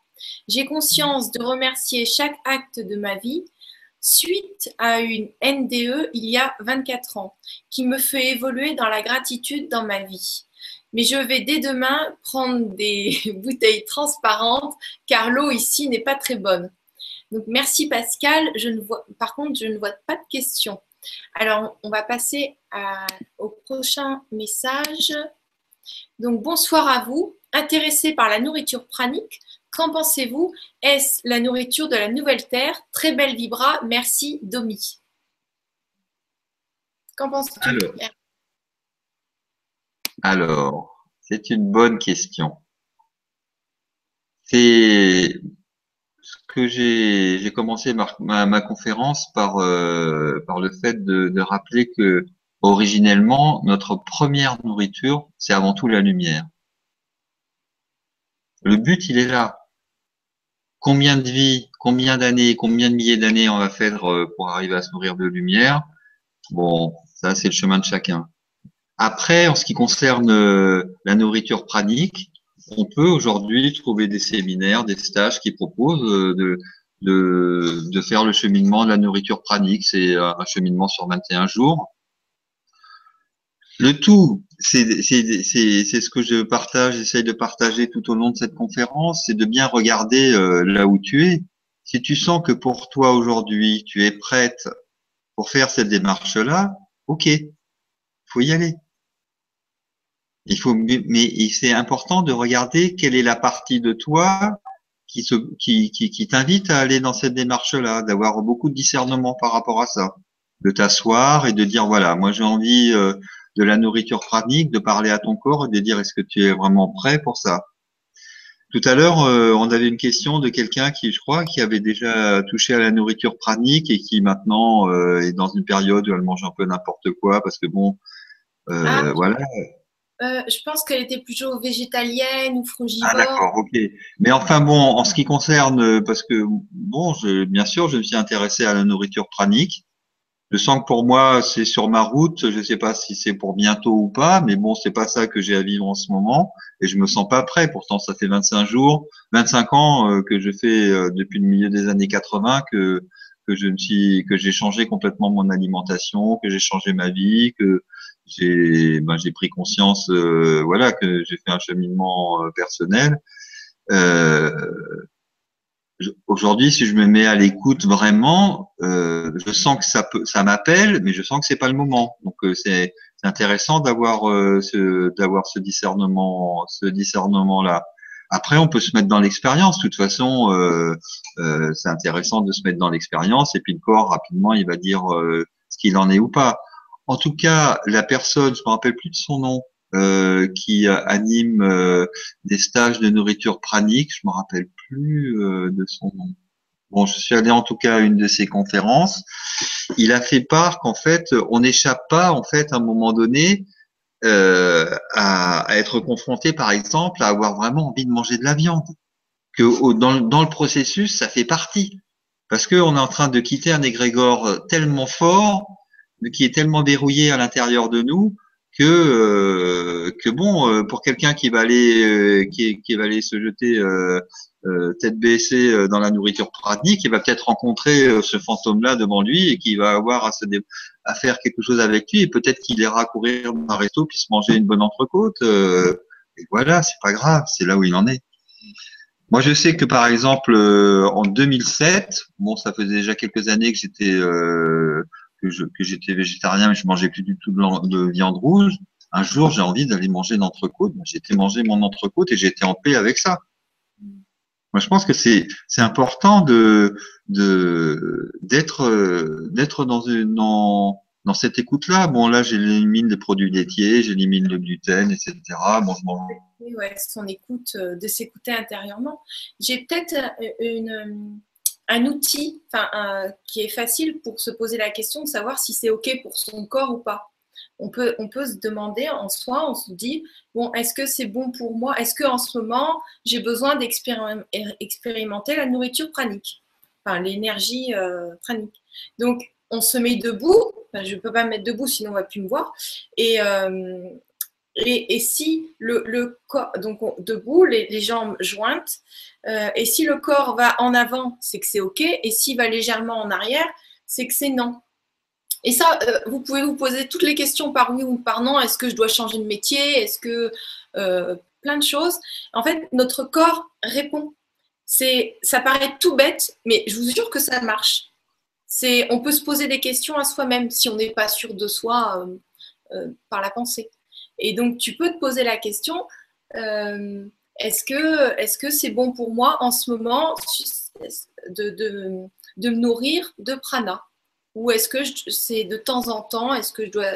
J'ai conscience de remercier chaque acte de ma vie suite à une NDE il y a 24 ans qui me fait évoluer dans la gratitude dans ma vie. Mais je vais dès demain prendre des <laughs> bouteilles transparentes car l'eau ici n'est pas très bonne. Donc merci Pascal. Je ne vois, par contre, je ne vois pas de questions. Alors, on va passer au prochain message. Donc, bonsoir à vous. Intéressé par la nourriture pranique, qu'en pensez-vous? Est-ce la nourriture de la nouvelle terre? Très belle vibra. Merci, Domi. Qu'en penses-tu Alors, alors c'est une bonne question. C'est ce que j'ai j'ai commencé ma, ma, ma conférence par euh, par le fait de, de rappeler que originellement notre première nourriture c'est avant tout la lumière. Le but il est là. Combien de vies, combien d'années, combien de milliers d'années on va faire euh, pour arriver à se nourrir de lumière? Bon, ça c'est le chemin de chacun. Après, en ce qui concerne euh, la nourriture pranique, on peut aujourd'hui trouver des séminaires, des stages qui proposent euh, de, de, de faire le cheminement de la nourriture pranique. C'est un cheminement sur 21 jours. Le tout, c'est ce que je partage, j'essaye de partager tout au long de cette conférence, c'est de bien regarder euh, là où tu es. Si tu sens que pour toi aujourd'hui, tu es prête pour faire cette démarche-là, ok, faut y aller. Il faut, mais c'est important de regarder quelle est la partie de toi qui qui, qui, qui t'invite à aller dans cette démarche-là, d'avoir beaucoup de discernement par rapport à ça, de t'asseoir et de dire voilà, moi j'ai envie euh, de la nourriture pranique, de parler à ton corps et de dire est-ce que tu es vraiment prêt pour ça? Tout à l'heure, euh, on avait une question de quelqu'un qui, je crois, qui avait déjà touché à la nourriture pranique et qui maintenant euh, est dans une période où elle mange un peu n'importe quoi parce que bon, ah. voilà. Euh, je pense qu'elle était plutôt végétalienne ou frugivore. Ah d'accord, ok. Mais enfin bon, en ce qui concerne, euh, parce que bon, je, bien sûr, je me suis intéressé à la nourriture pranique. Je sens que pour moi, c'est sur ma route. Je ne sais pas si c'est pour bientôt ou pas, mais bon, c'est pas ça que j'ai à vivre en ce moment, et je me sens pas prêt. Pourtant, ça fait 25 jours, 25 ans euh, que je fais depuis le milieu des années 80 que que je me suis, que j'ai changé complètement mon alimentation, que j'ai changé ma vie, que j'ai ben, j'ai pris conscience euh, voilà que j'ai fait un cheminement euh, personnel euh, aujourd'hui si je me mets à l'écoute vraiment euh, je sens que ça peut ça m'appelle mais je sens que c'est pas le moment. Donc euh, c'est intéressant d'avoir ce d'avoir ce discernement ce discernement là après on peut se mettre dans l'expérience. De toute façon c'est intéressant de se mettre dans l'expérience et puis le corps rapidement il va dire ce qu'il en est ou pas. En tout cas, la personne, je me rappelle plus de son nom, euh, qui anime euh, des stages de nourriture pranique, je me rappelle plus euh, de son nom. Bon, je suis allé en tout cas à une de ses conférences. Il a fait part qu'en fait, on n'échappe pas, en fait, à un moment donné, à, être confronté, par exemple, à avoir vraiment envie de manger de la viande. Que dans, dans le processus, ça fait partie. Parce qu'on est en train de quitter un égrégore tellement fort qui est tellement verrouillé à l'intérieur de nous que euh, que bon euh, pour quelqu'un qui va aller euh, qui, qui, va aller se jeter tête baissée dans la nourriture pranique, il va peut-être rencontrer ce fantôme-là devant lui et qui va avoir à, se à faire quelque chose avec lui et peut-être qu'il ira courir un resto puis se manger une bonne entrecôte. et voilà, c'est pas grave, c'est là où il en est. Moi, je sais que par exemple en 2007, bon, ça faisait déjà quelques années que j'étais que j'étais végétarien mais je mangeais plus du tout de, viande rouge. Un jour, j'ai envie d'aller manger une entrecôte. J'ai été manger mon entrecôte et j'ai été en paix avec ça. Moi, je pense que c'est c'est important de de d'être d'être dans une dans, dans cette écoute-là. Bon, là, j'élimine les produits laitiers, j'élimine le gluten, etc. Bon, je oui, ouais, son écoute, euh, de s'écouter intérieurement. J'ai peut-être euh, une un outil qui est facile pour se poser la question de savoir si c'est OK pour son corps ou pas. On peut, on peut se demander en soi, on se dit, bon, est-ce que c'est bon pour moi? Est-ce qu'en ce moment, j'ai besoin d'expérimenter la nourriture pranique? Enfin, l'énergie euh, pranique. Donc, on se met debout. je ne peux pas me mettre debout, sinon on ne va plus me voir. Et, euh, et, si le, corps, donc debout, les, jambes jointes, euh, et si le corps va en avant, c'est que c'est OK, et s'il va légèrement en arrière, c'est que c'est non. Et ça, euh, vous pouvez vous poser toutes les questions par oui ou par non. Est-ce que je dois changer de métier? Est-ce que euh, plein de choses En fait, notre corps répond. Ça paraît tout bête, mais je vous jure que ça marche. C'est, on peut se poser des questions à soi-même si on n'est pas sûr de soi par la pensée. Et donc, tu peux te poser la question, euh, est-ce que c'est bon pour moi en ce moment de, me nourrir de prana? Ou est-ce que c'est de temps en temps Est-ce que je dois.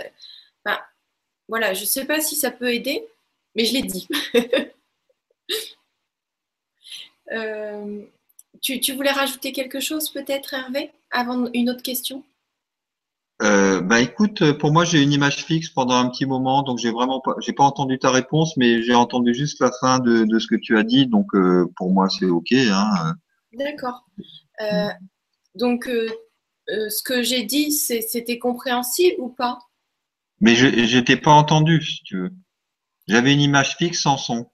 voilà, je ne sais pas si ça peut aider, mais je l'ai dit. <laughs> Euh, tu, voulais rajouter quelque chose peut-être, Hervé, avant une autre question? Euh, bah écoute, pour moi j'ai une image fixe pendant un petit moment, donc j'ai vraiment pas, j'ai pas entendu ta réponse, mais j'ai entendu juste la fin de, ce que tu as dit, donc euh, pour moi c'est ok. Hein. D'accord. donc ce que j'ai dit, c'était compréhensible ou pas? Mais je n'étais pas entendu, si tu veux. J'avais une image fixe sans son.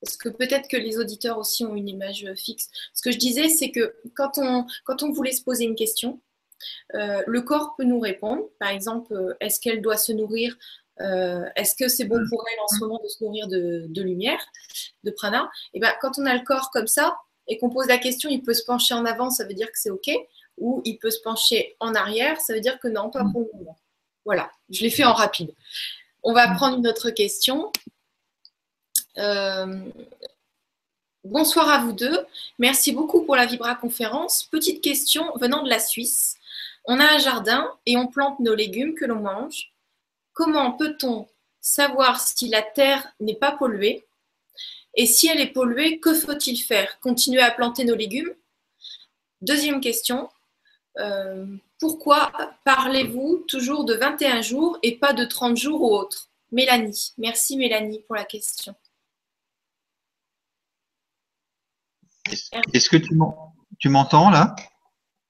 Parce que peut-être que les auditeurs aussi ont une image fixe. Ce que je disais, c'est que quand on, quand on voulait se poser une question, euh, le corps peut nous répondre. Par exemple, euh, est-ce qu'elle doit se nourrir euh, Est-ce que c'est bon pour elle en ce moment de se nourrir de, lumière, de prana? Et eh ben, quand on a le corps comme ça et qu'on pose la question, il peut se pencher en avant, ça veut dire que c'est OK, ou il peut se pencher en arrière, ça veut dire que non, pas pour le moment. Voilà, je l'ai fait en rapide. On va prendre une autre question. Bonsoir à vous deux. Merci beaucoup pour la Vibra conférence. Petite question venant de la Suisse. On a un jardin et on plante nos légumes que l'on mange. Comment peut-on savoir si la terre n'est pas polluée? Et si elle est polluée, que faut-il faire? Continuer à planter nos légumes? Deuxième question. Euh, pourquoi parlez-vous toujours de 21 jours et pas de 30 jours ou autre Mélanie. Merci Mélanie pour la question. Est-ce que tu m'entends là?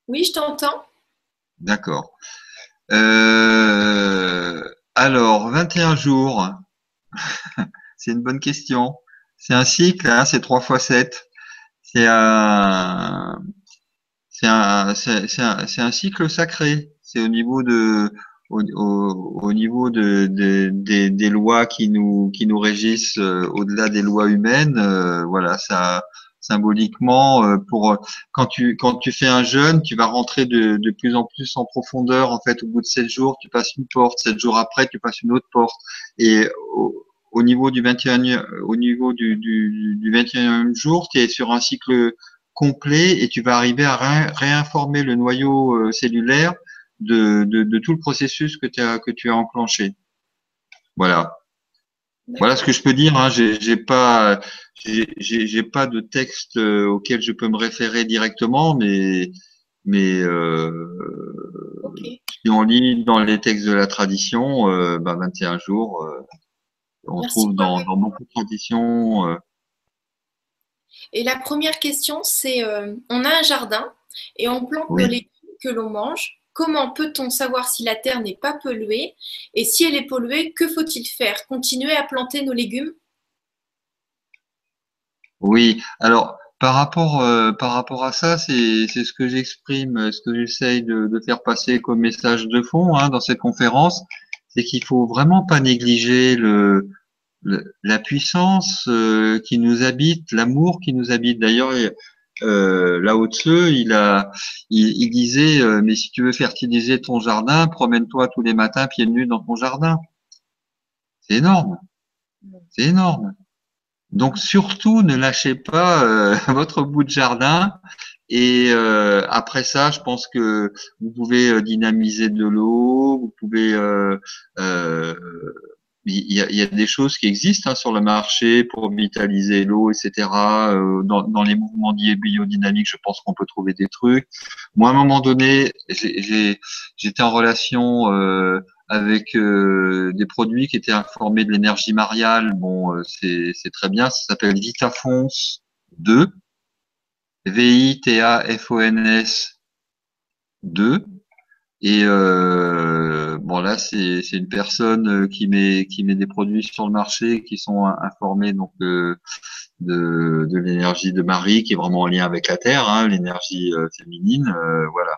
Oui, je t'entends. D'accord. Euh, alors, 21 jours, <laughs> c'est une bonne question. C'est un cycle, hein, c'est 3 fois 7. C'est un, cycle sacré. C'est au niveau de, au, au, niveau de, de, des lois qui nous, qui nous régissent euh, au-delà des lois humaines. Euh, voilà, ça, symboliquement euh, pour quand tu quand tu fais un jeûne, tu vas rentrer de, de plus en plus en profondeur. En fait, au bout de sept jours, tu passes une porte. Sept jours après, tu passes une autre porte. Et au, au niveau du 21 au niveau du, du, du 21e jour, tu es sur un cycle complet et tu vas arriver à réinformer le noyau euh, cellulaire de, de, de, tout le processus que, as, que tu as enclenché. Voilà. Voilà ce que je peux dire. Hein. J'ai pas, j'ai pas de texte euh, auquel je peux me référer directement, mais mais euh, si on lit dans les textes de la tradition, euh, 21 bah, jours, euh, on trouve dans, dans, beaucoup de traditions. Euh. Et la première question, c'est on a un jardin et on plante les légumes que l'on mange. Comment peut-on savoir si la terre n'est pas polluée Et si elle est polluée, que faut-il faire? Continuer à planter nos légumes? Oui, alors par rapport, euh, par rapport à ça, c'est ce que j'exprime, ce que j'essaye de, faire passer comme message de fond hein, dans cette conférence, c'est qu'il faut vraiment pas négliger le, la puissance euh, qui nous habite, l'amour qui nous habite. D'ailleurs, euh, Lao Tzu, il a, il, disait, euh, mais si tu veux fertiliser ton jardin, promène-toi tous les matins pieds nus dans ton jardin. C'est énorme. C'est énorme. Donc surtout, ne lâchez pas euh, <laughs> votre bout de jardin. Et euh, après ça, je pense que vous pouvez dynamiser de l'eau, vous pouvez il y, a, il y, a, des choses qui existent hein, sur le marché pour vitaliser l'eau, etc. Euh, dans, dans, les mouvements biodynamiques, je pense qu'on peut trouver des trucs. Moi, à un moment donné, j'étais en relation euh, avec euh, des produits qui étaient informés de l'énergie mariale. Bon, euh, c'est très bien. Ça s'appelle Vitafons 2, V-I-T-A-F-O-N-S 2. Et euh, bon là, c'est une personne euh, qui met qui met des produits sur le marché qui sont informés donc de de, de l'énergie de Marie qui est vraiment en lien avec la Terre, hein, l'énergie euh, féminine, euh, voilà.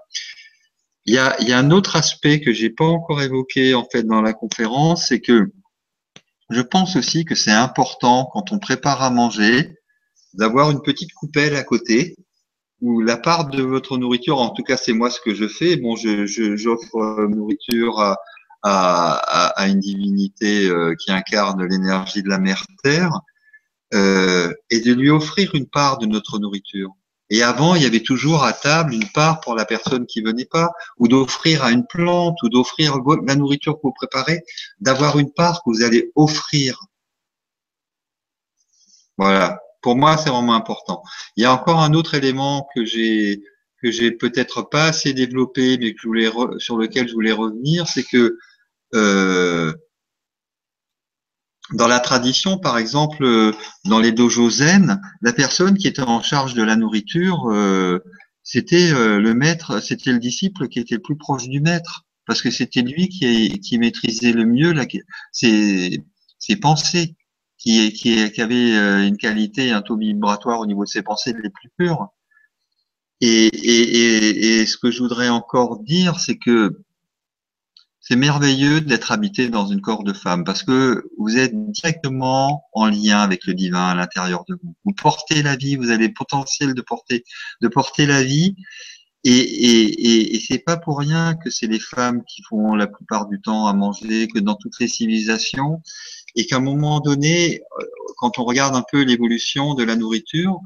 Il y a il y a un autre aspect que j'ai pas encore évoqué en fait dans la conférence, c'est que je pense aussi que c'est important quand on prépare à manger d'avoir une petite coupelle à côté ou la part de votre nourriture, en tout cas c'est moi ce que je fais, bon, je, j'offre euh, nourriture à, à, à, une divinité euh, qui incarne l'énergie de la mère Terre, euh, et de lui offrir une part de notre nourriture. Et avant, il y avait toujours à table une part pour la personne qui venait pas, ou d'offrir à une plante, ou d'offrir la nourriture que vous préparez, d'avoir une part que vous allez offrir. Voilà. Pour moi, c'est vraiment important. Il y a encore un autre élément que j'ai que j'ai peut-être pas assez développé, mais que je voulais sur lequel je voulais revenir, c'est que euh, dans la tradition, par exemple, euh, dans les dojos zen, la personne qui était en charge de la nourriture, euh, c'était euh, le maître, c'était le disciple qui était le plus proche du maître, parce que c'était lui qui, qui maîtrisait le mieux la, ses, ses pensées, qui, qui, qui avait une qualité, un taux vibratoire au niveau de ses pensées les plus pures. Et, et, et, et ce que je voudrais encore dire, c'est que c'est merveilleux d'être habité dans une corps de femme parce que vous êtes directement en lien avec le divin à l'intérieur de vous. Vous portez la vie, vous avez le potentiel de porter, de porter la vie. Et, et, et, et c'est pas pour rien que c'est les femmes qui font la plupart du temps à manger, que dans toutes les civilisations, et qu'à un moment donné, euh, quand on regarde un peu l'évolution de la nourriture,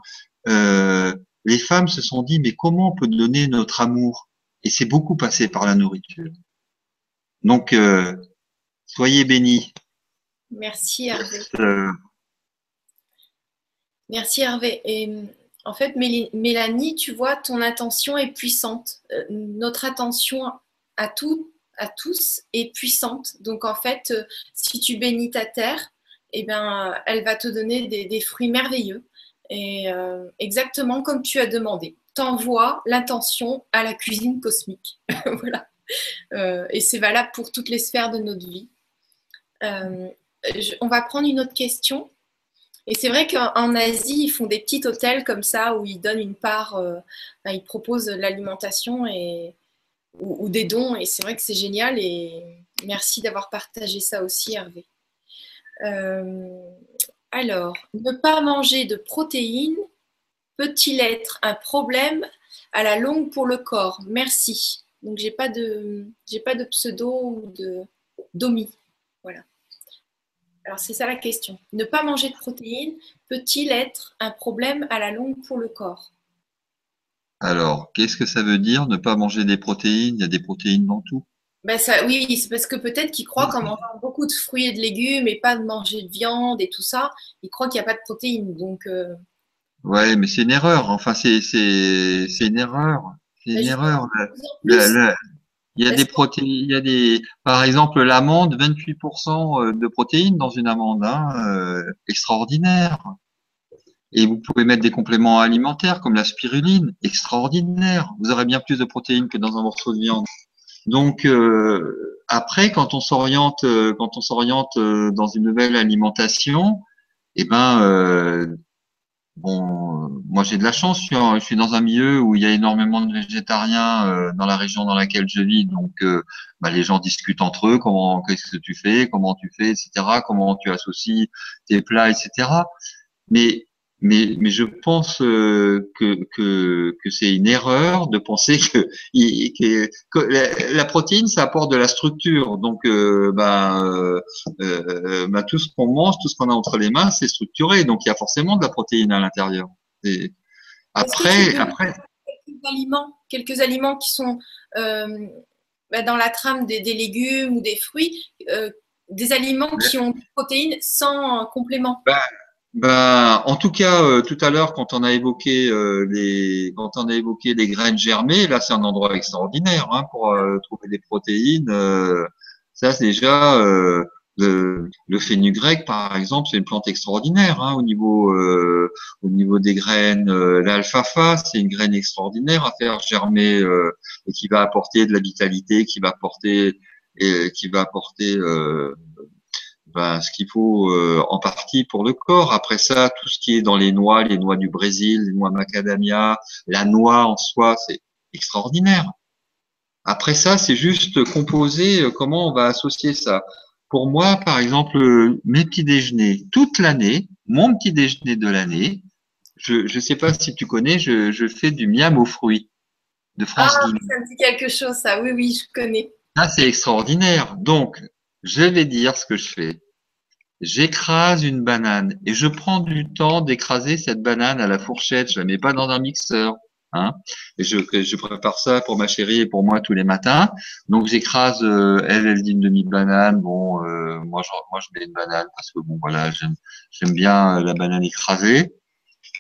euh, les femmes se sont dit mais comment on peut donner notre amour? Et c'est beaucoup passé par la nourriture. Donc, euh, soyez bénis. Merci Hervé. Euh, Merci Hervé. Et en fait, Mélanie, tu vois, ton attention est puissante. Notre attention à tout, à tous est puissante. Donc en fait, si tu bénis ta terre, eh bien, elle va te donner des, fruits merveilleux. Et exactement comme tu as demandé. T'envoies l'intention à la cuisine cosmique. <laughs> voilà. Euh, et c'est valable pour toutes les sphères de notre vie. Euh, on va prendre une autre question. Et c'est vrai qu'en Asie, ils font des petits hôtels comme ça où ils donnent une part, euh, ils proposent l'alimentation et, ou, des dons. Et c'est vrai que c'est génial. Et merci d'avoir partagé ça aussi, Hervé. alors, ne pas manger de protéines peut-il être un problème à la longue pour le corps? Merci. Donc j'ai pas pas de pseudo ou de domi. Voilà. Alors c'est ça la question. Ne pas manger de protéines peut-il être un problème à la longue pour le corps? Alors, qu'est-ce que ça veut dire ne pas manger des protéines? Il y a des protéines dans tout. Ben ça, oui, c'est parce que peut-être qu'ils croient qu'en mangeant beaucoup de fruits et de légumes et pas de manger de viande et tout ça, ils croient qu'il n'y a pas de protéines. Donc, euh... Ouais, mais c'est une erreur. Enfin, c'est une erreur. C'est une erreur. il y a des protéines, il y a des, par exemple, l'amande, 28% euh, de protéines dans une amande, hein, euh, extraordinaire. Et vous pouvez mettre des compléments alimentaires comme la spiruline, extraordinaire. Vous aurez bien plus de protéines que dans un morceau de viande. Donc euh, après, quand on s'oriente, quand on s'oriente dans une nouvelle alimentation, eh ben Bon, euh, moi j'ai de la chance, je suis, dans un milieu où il y a énormément de végétariens euh, dans la région dans laquelle je vis, donc euh, bah, les gens discutent entre eux, comment, qu'est-ce que tu fais, comment tu fais, etc., comment tu associes tes plats, etc. Mais mais, mais je pense euh, que, que, que c'est une erreur de penser que, <laughs> que, la, protéine, ça apporte de la structure. Donc, euh, ben, euh, ben, tout ce qu'on mange, tout ce qu'on a entre les mains, c'est structuré. Donc, il y a forcément de la protéine à l'intérieur. Et après, après. Quelques aliments, quelques aliments qui sont ben, dans la trame des, des, légumes ou des fruits, des aliments qui ont des protéines sans complément? Ben, ben, en tout cas, euh, tout à l'heure, quand on a évoqué euh, les, quand on a évoqué les graines germées, là, c'est un endroit extraordinaire hein, pour euh, trouver des protéines. ça, c'est déjà le, le fenugrec, par exemple, c'est une plante extraordinaire hein, au niveau, au niveau des graines. L'alfalfa, c'est une graine extraordinaire à faire germer et qui va apporter de la vitalité, qui va apporter et qui va apporter ben, ce qu'il faut euh, en partie pour le corps. Après ça, tout ce qui est dans les noix, les noix du Brésil, les noix macadamia, la noix en soi, c'est extraordinaire. Après ça, c'est juste composer euh, comment on va associer ça. Pour moi, par exemple, mes petits déjeuners toute l'année, mon petit déjeuner de l'année, je ne sais pas si tu connais, je, je fais du miam aux fruits de France Ah, ça me dit quelque chose, ça. Oui, oui, je connais. Ah, c'est extraordinaire. Donc, je vais dire ce que je fais. J'écrase une banane et je prends du temps d'écraser cette banane à la fourchette. Je la mets pas dans un mixeur. Hein. Je, je prépare ça pour ma chérie et pour moi tous les matins. Donc j'écrase, euh, elle, elle dit une demi-banane. Bon, euh, moi, je, moi je mets une banane parce que bon voilà, j'aime bien la banane écrasée.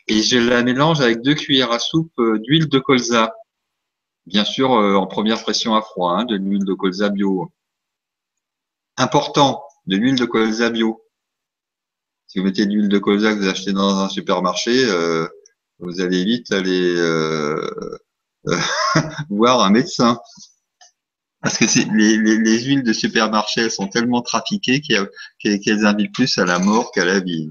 Et je la mélange avec deux cuillères à soupe euh, d'huile de colza. Bien sûr, en première pression à froid, hein, de l'huile de colza bio. Important, de l'huile de colza bio. Si vous mettez de l'huile de colza que vous achetez dans un supermarché, euh, vous allez vite aller euh, euh, <laughs> voir un médecin. Parce que les, les, les, huiles de supermarché, elles sont tellement trafiquées qu'elles invitent plus à la mort qu'à la vie.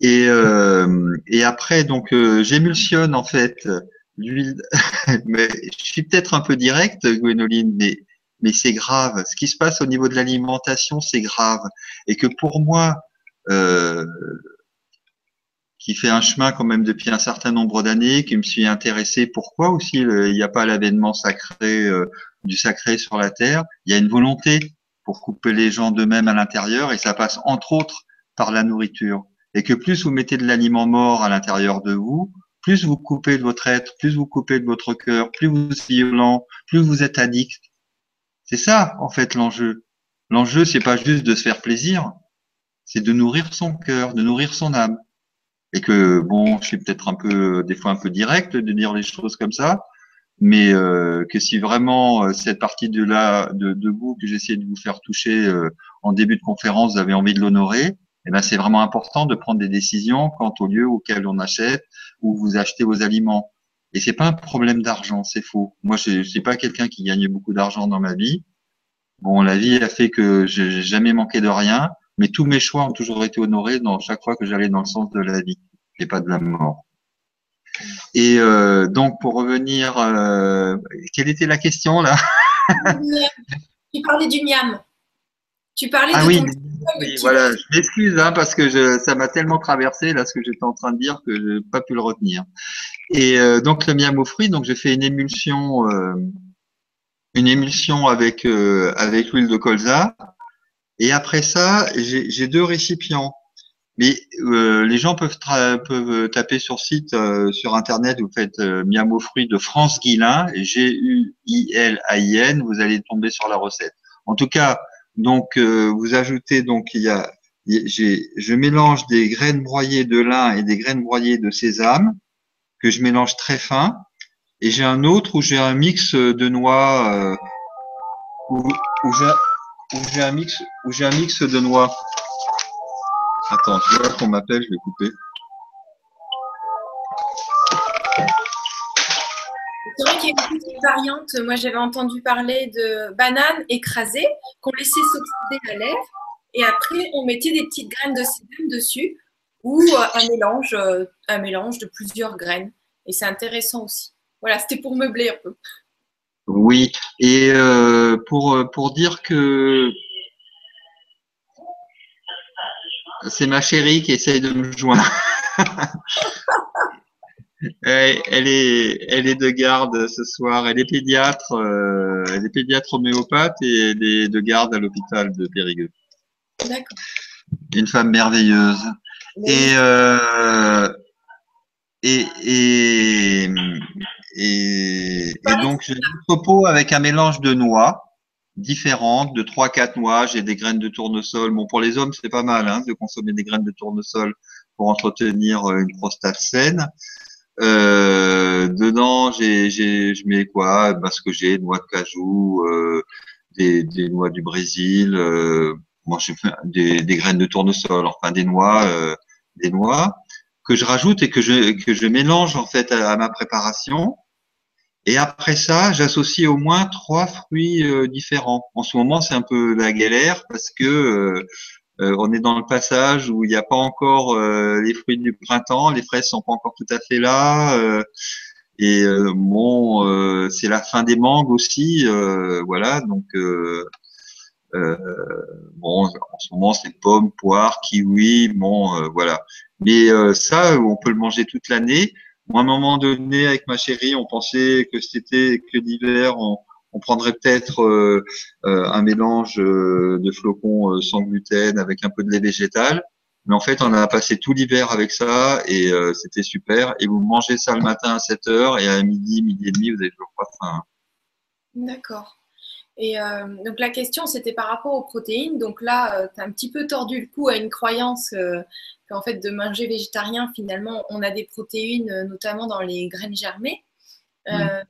Et, euh, et après, donc, euh, j'émulsionne en fait l'huile. <laughs> je suis peut-être un peu direct, Gwénoline, mais, mais c'est grave. Ce qui se passe au niveau de l'alimentation, c'est grave. Et que pour moi, euh, qui fait un chemin quand même depuis un certain nombre d'années, qui me suis intéressé. Pourquoi aussi il n'y a pas l'avènement sacré euh, du sacré sur la terre? Il y a une volonté pour couper les gens d'eux-mêmes à l'intérieur, et ça passe entre autres par la nourriture. Et que plus vous mettez de l'aliment mort à l'intérieur de vous, plus vous coupez de votre être, plus vous coupez de votre cœur, plus vous êtes violent, plus vous êtes addict. C'est ça, en fait, l'enjeu. L'enjeu, c'est pas juste de se faire plaisir, c'est de nourrir son cœur, de nourrir son âme et que bon, je suis peut-être un peu des fois un peu direct de dire les choses comme ça, mais euh, que si vraiment euh, cette partie de là de, de vous que j'essaie de vous faire toucher euh, en début de conférence, vous avez envie de l'honorer, eh ben c'est vraiment important de prendre des décisions quant au lieu auquel on achète ou vous achetez vos aliments. Et c'est pas un problème d'argent, c'est faux. Moi, je, je suis pas quelqu'un qui gagne beaucoup d'argent dans ma vie. Bon, la vie a fait que j'ai jamais manqué de rien mais tous mes choix ont toujours été honorés dans chaque fois que j'allais dans le sens de la vie et pas de la mort. Et euh, donc pour revenir, euh, quelle était la question là? Tu parlais du miam. Tu parlais ah de oui, oui voilà, je m'excuse hein, parce que je, ça m'a tellement traversé là ce que j'étais en train de dire que je n'ai pas pu le retenir. Et euh, donc le miam aux fruits, donc j'ai fait une émulsion, une émulsion avec avec l'huile de colza et après ça, j'ai deux récipients. Mais euh, les gens peuvent, peuvent taper sur site, euh, sur internet, vous faites euh, miam aux fruits de France Guilin, G-U-I-L-A-I-N, vous allez tomber sur la recette. En tout cas, donc euh, vous ajoutez donc il y a, je mélange des graines broyées de lin et des graines broyées de sésame que je mélange très fin. Et j'ai un autre où j'ai un mix de noix où, où j'ai où j'ai un mix, où j'ai un mix de noix. Attends, je vois qu'on m'appelle, je vais couper. C'est vrai qu'il y a une petite variante. Moi, j'avais entendu parler de bananes écrasées qu'on laissait s'oxyder la lèvre et après on mettait des petites graines de sésame dessus ou euh, un mélange, euh, un mélange de plusieurs graines. Et c'est intéressant aussi. Voilà, c'était pour meubler un peu. Oui, et euh, pour, pour dire que c'est ma chérie qui essaye de me joindre. <laughs> elle, est, elle est de garde ce soir. Elle est pédiatre, euh, elle est pédiatre homéopathe et elle est de garde à l'hôpital de Périgueux. D'accord. Une femme merveilleuse. Et, euh, et, et, et, donc, j'ai un propos avec un mélange de noix différentes, de 3-4 noix. J'ai des graines de tournesol. Bon, pour les hommes, c'est pas mal hein, de consommer des graines de tournesol pour entretenir euh, une prostate saine. Euh, dedans, j'ai, j'ai, je mets quoi? Ben, Ce que j'ai, noix de cajou, euh, des, des, noix du Brésil. Euh, moi, j'ai fait des, des, graines de tournesol, enfin des noix, euh, des noix que je rajoute et que je, que je mélange en fait à, ma préparation. Et après ça, j'associe au moins trois fruits euh, différents. En ce moment, c'est un peu la galère parce que euh, euh, on est dans le passage où il n'y a pas encore les fruits du printemps, les fraises sont pas encore tout à fait là. et bon, c'est la fin des mangues aussi, voilà. Donc bon, en ce moment, c'est pommes, poires, kiwis, bon, voilà. Mais ça, on peut le manger toute l'année. À un moment donné, avec ma chérie, on pensait que c'était que d'hiver, on, on prendrait peut-être euh, euh, un mélange de flocons sans gluten avec un peu de lait végétal. Mais en fait, on a passé tout l'hiver avec ça et c'était super. Et vous mangez ça le matin à 7 heures et à midi, midi et demi, vous avez toujours pas faim. D'accord. Et donc la question, c'était par rapport aux protéines. Donc là, tu as un petit peu tordu le cou à une croyance qu'en fait, de manger végétarien, finalement, on a des protéines, notamment dans les graines germées. Euh,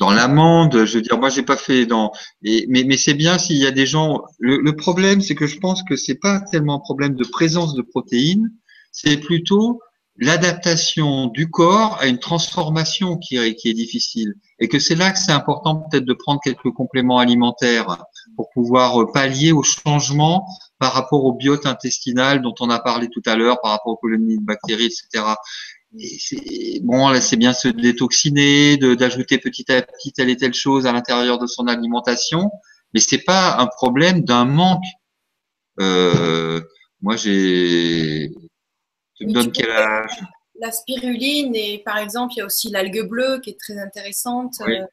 dans l'amande, je veux dire, moi j'ai pas fait dans, mais, mais c'est bien s'il y a des gens. Le, problème, c'est que je pense que c'est pas tellement un problème de présence de protéines, c'est plutôt l'adaptation du corps à une transformation qui est, qui est difficile. Et que c'est là que c'est important peut-être de prendre quelques compléments alimentaires pour pouvoir pallier au changement par rapport au biote intestinal dont on a parlé tout à l'heure, par rapport aux colonies de bactéries, etc bon, là, c'est bien se détoxiner, d'ajouter petit à petit telle et telle chose à l'intérieur de son alimentation, mais c'est pas un problème d'un manque. Euh, moi, j'ai. Tu me donnes quel âge La spiruline et par exemple, il y a aussi l'algue bleue qui est très intéressante. Euh,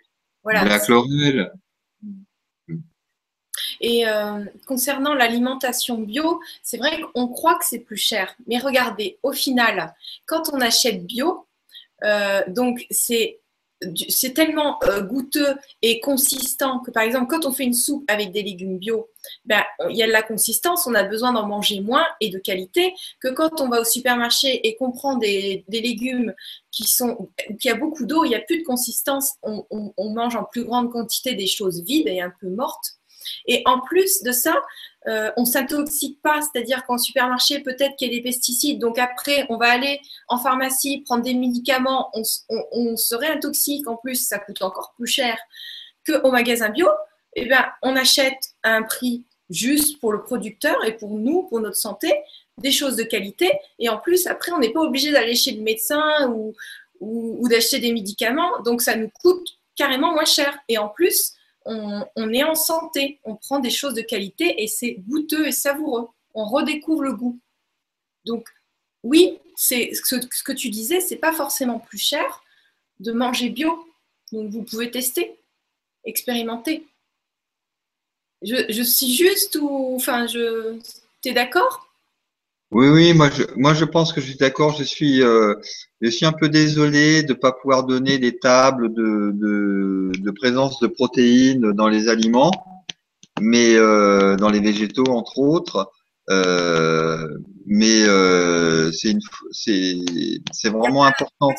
voilà. La chlorelle. Et euh, concernant l'alimentation bio, c'est vrai qu'on croit que c'est plus cher. Mais regardez, au final, quand on achète bio, euh, donc c'est c'est tellement euh, goûteux et consistant que par exemple quand on fait une soupe avec des légumes bio, ben, il y a de la consistance, on a besoin d'en manger moins et de qualité que quand on va au supermarché et qu'on prend des, légumes qui sont qui a beaucoup d'eau, il n'y a plus de consistance, on, on, mange en plus grande quantité des choses vides et un peu mortes. Et en plus de ça, euh, on ne s'intoxique pas, c'est-à-dire qu'en supermarché, peut-être qu'il y a des pesticides. Donc après, on va aller en pharmacie prendre des médicaments, on, se réintoxique. En plus, ça coûte encore plus cher qu'au magasin bio. Eh bien, on achète à un prix juste pour le producteur et pour nous, pour notre santé, des choses de qualité. Et en plus, après, on n'est pas obligé d'aller chez le médecin ou d'acheter des médicaments. Donc, ça nous coûte carrément moins cher. Et en plus, on, est en santé, on prend des choses de qualité et c'est goûteux et savoureux. On redécouvre le goût. Donc, oui, ce, que tu disais, c'est pas forcément plus cher de manger bio. Donc, vous pouvez tester, expérimenter. Je, suis juste ou. Enfin, je. es d'accord? Oui, oui, moi je, moi je pense que je suis d'accord. Je suis, euh, je suis un peu désolé de ne pas pouvoir donner des tables de, de, de, présence de protéines dans les aliments, mais euh, dans les végétaux entre autres. Euh, mais euh, c'est c'est vraiment important.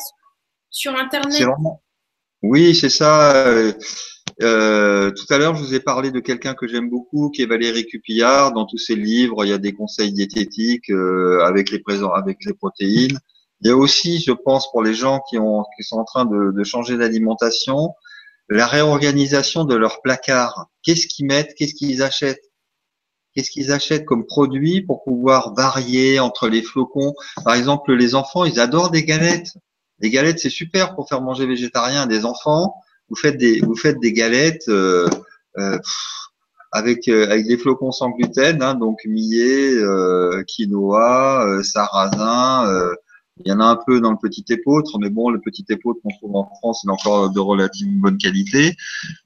Sur Internet. Oui, c'est ça. Euh, tout à l'heure, je vous ai parlé de quelqu'un que j'aime beaucoup, qui est Valérie Cupillard. Dans tous ses livres, il y a des conseils diététiques euh, avec les présents, avec les protéines. Il y a aussi, je pense, pour les gens qui, ont, qui sont en train de, de changer d'alimentation, la réorganisation de leur placard. Qu'est-ce qu'ils mettent? Qu'est-ce qu'ils achètent? Qu'est-ce qu'ils achètent comme produit pour pouvoir varier entre les flocons? Par exemple, les enfants, ils adorent des galettes. Les galettes, c'est super pour faire manger végétarien des enfants vous faites des, galettes euh, euh, avec, euh, avec des flocons sans gluten, hein, donc millet, quinoa, sarrasin. il y en a un peu dans le petit épeautre, mais bon, le petit épeautre qu'on trouve en France, est encore de relativement bonne qualité.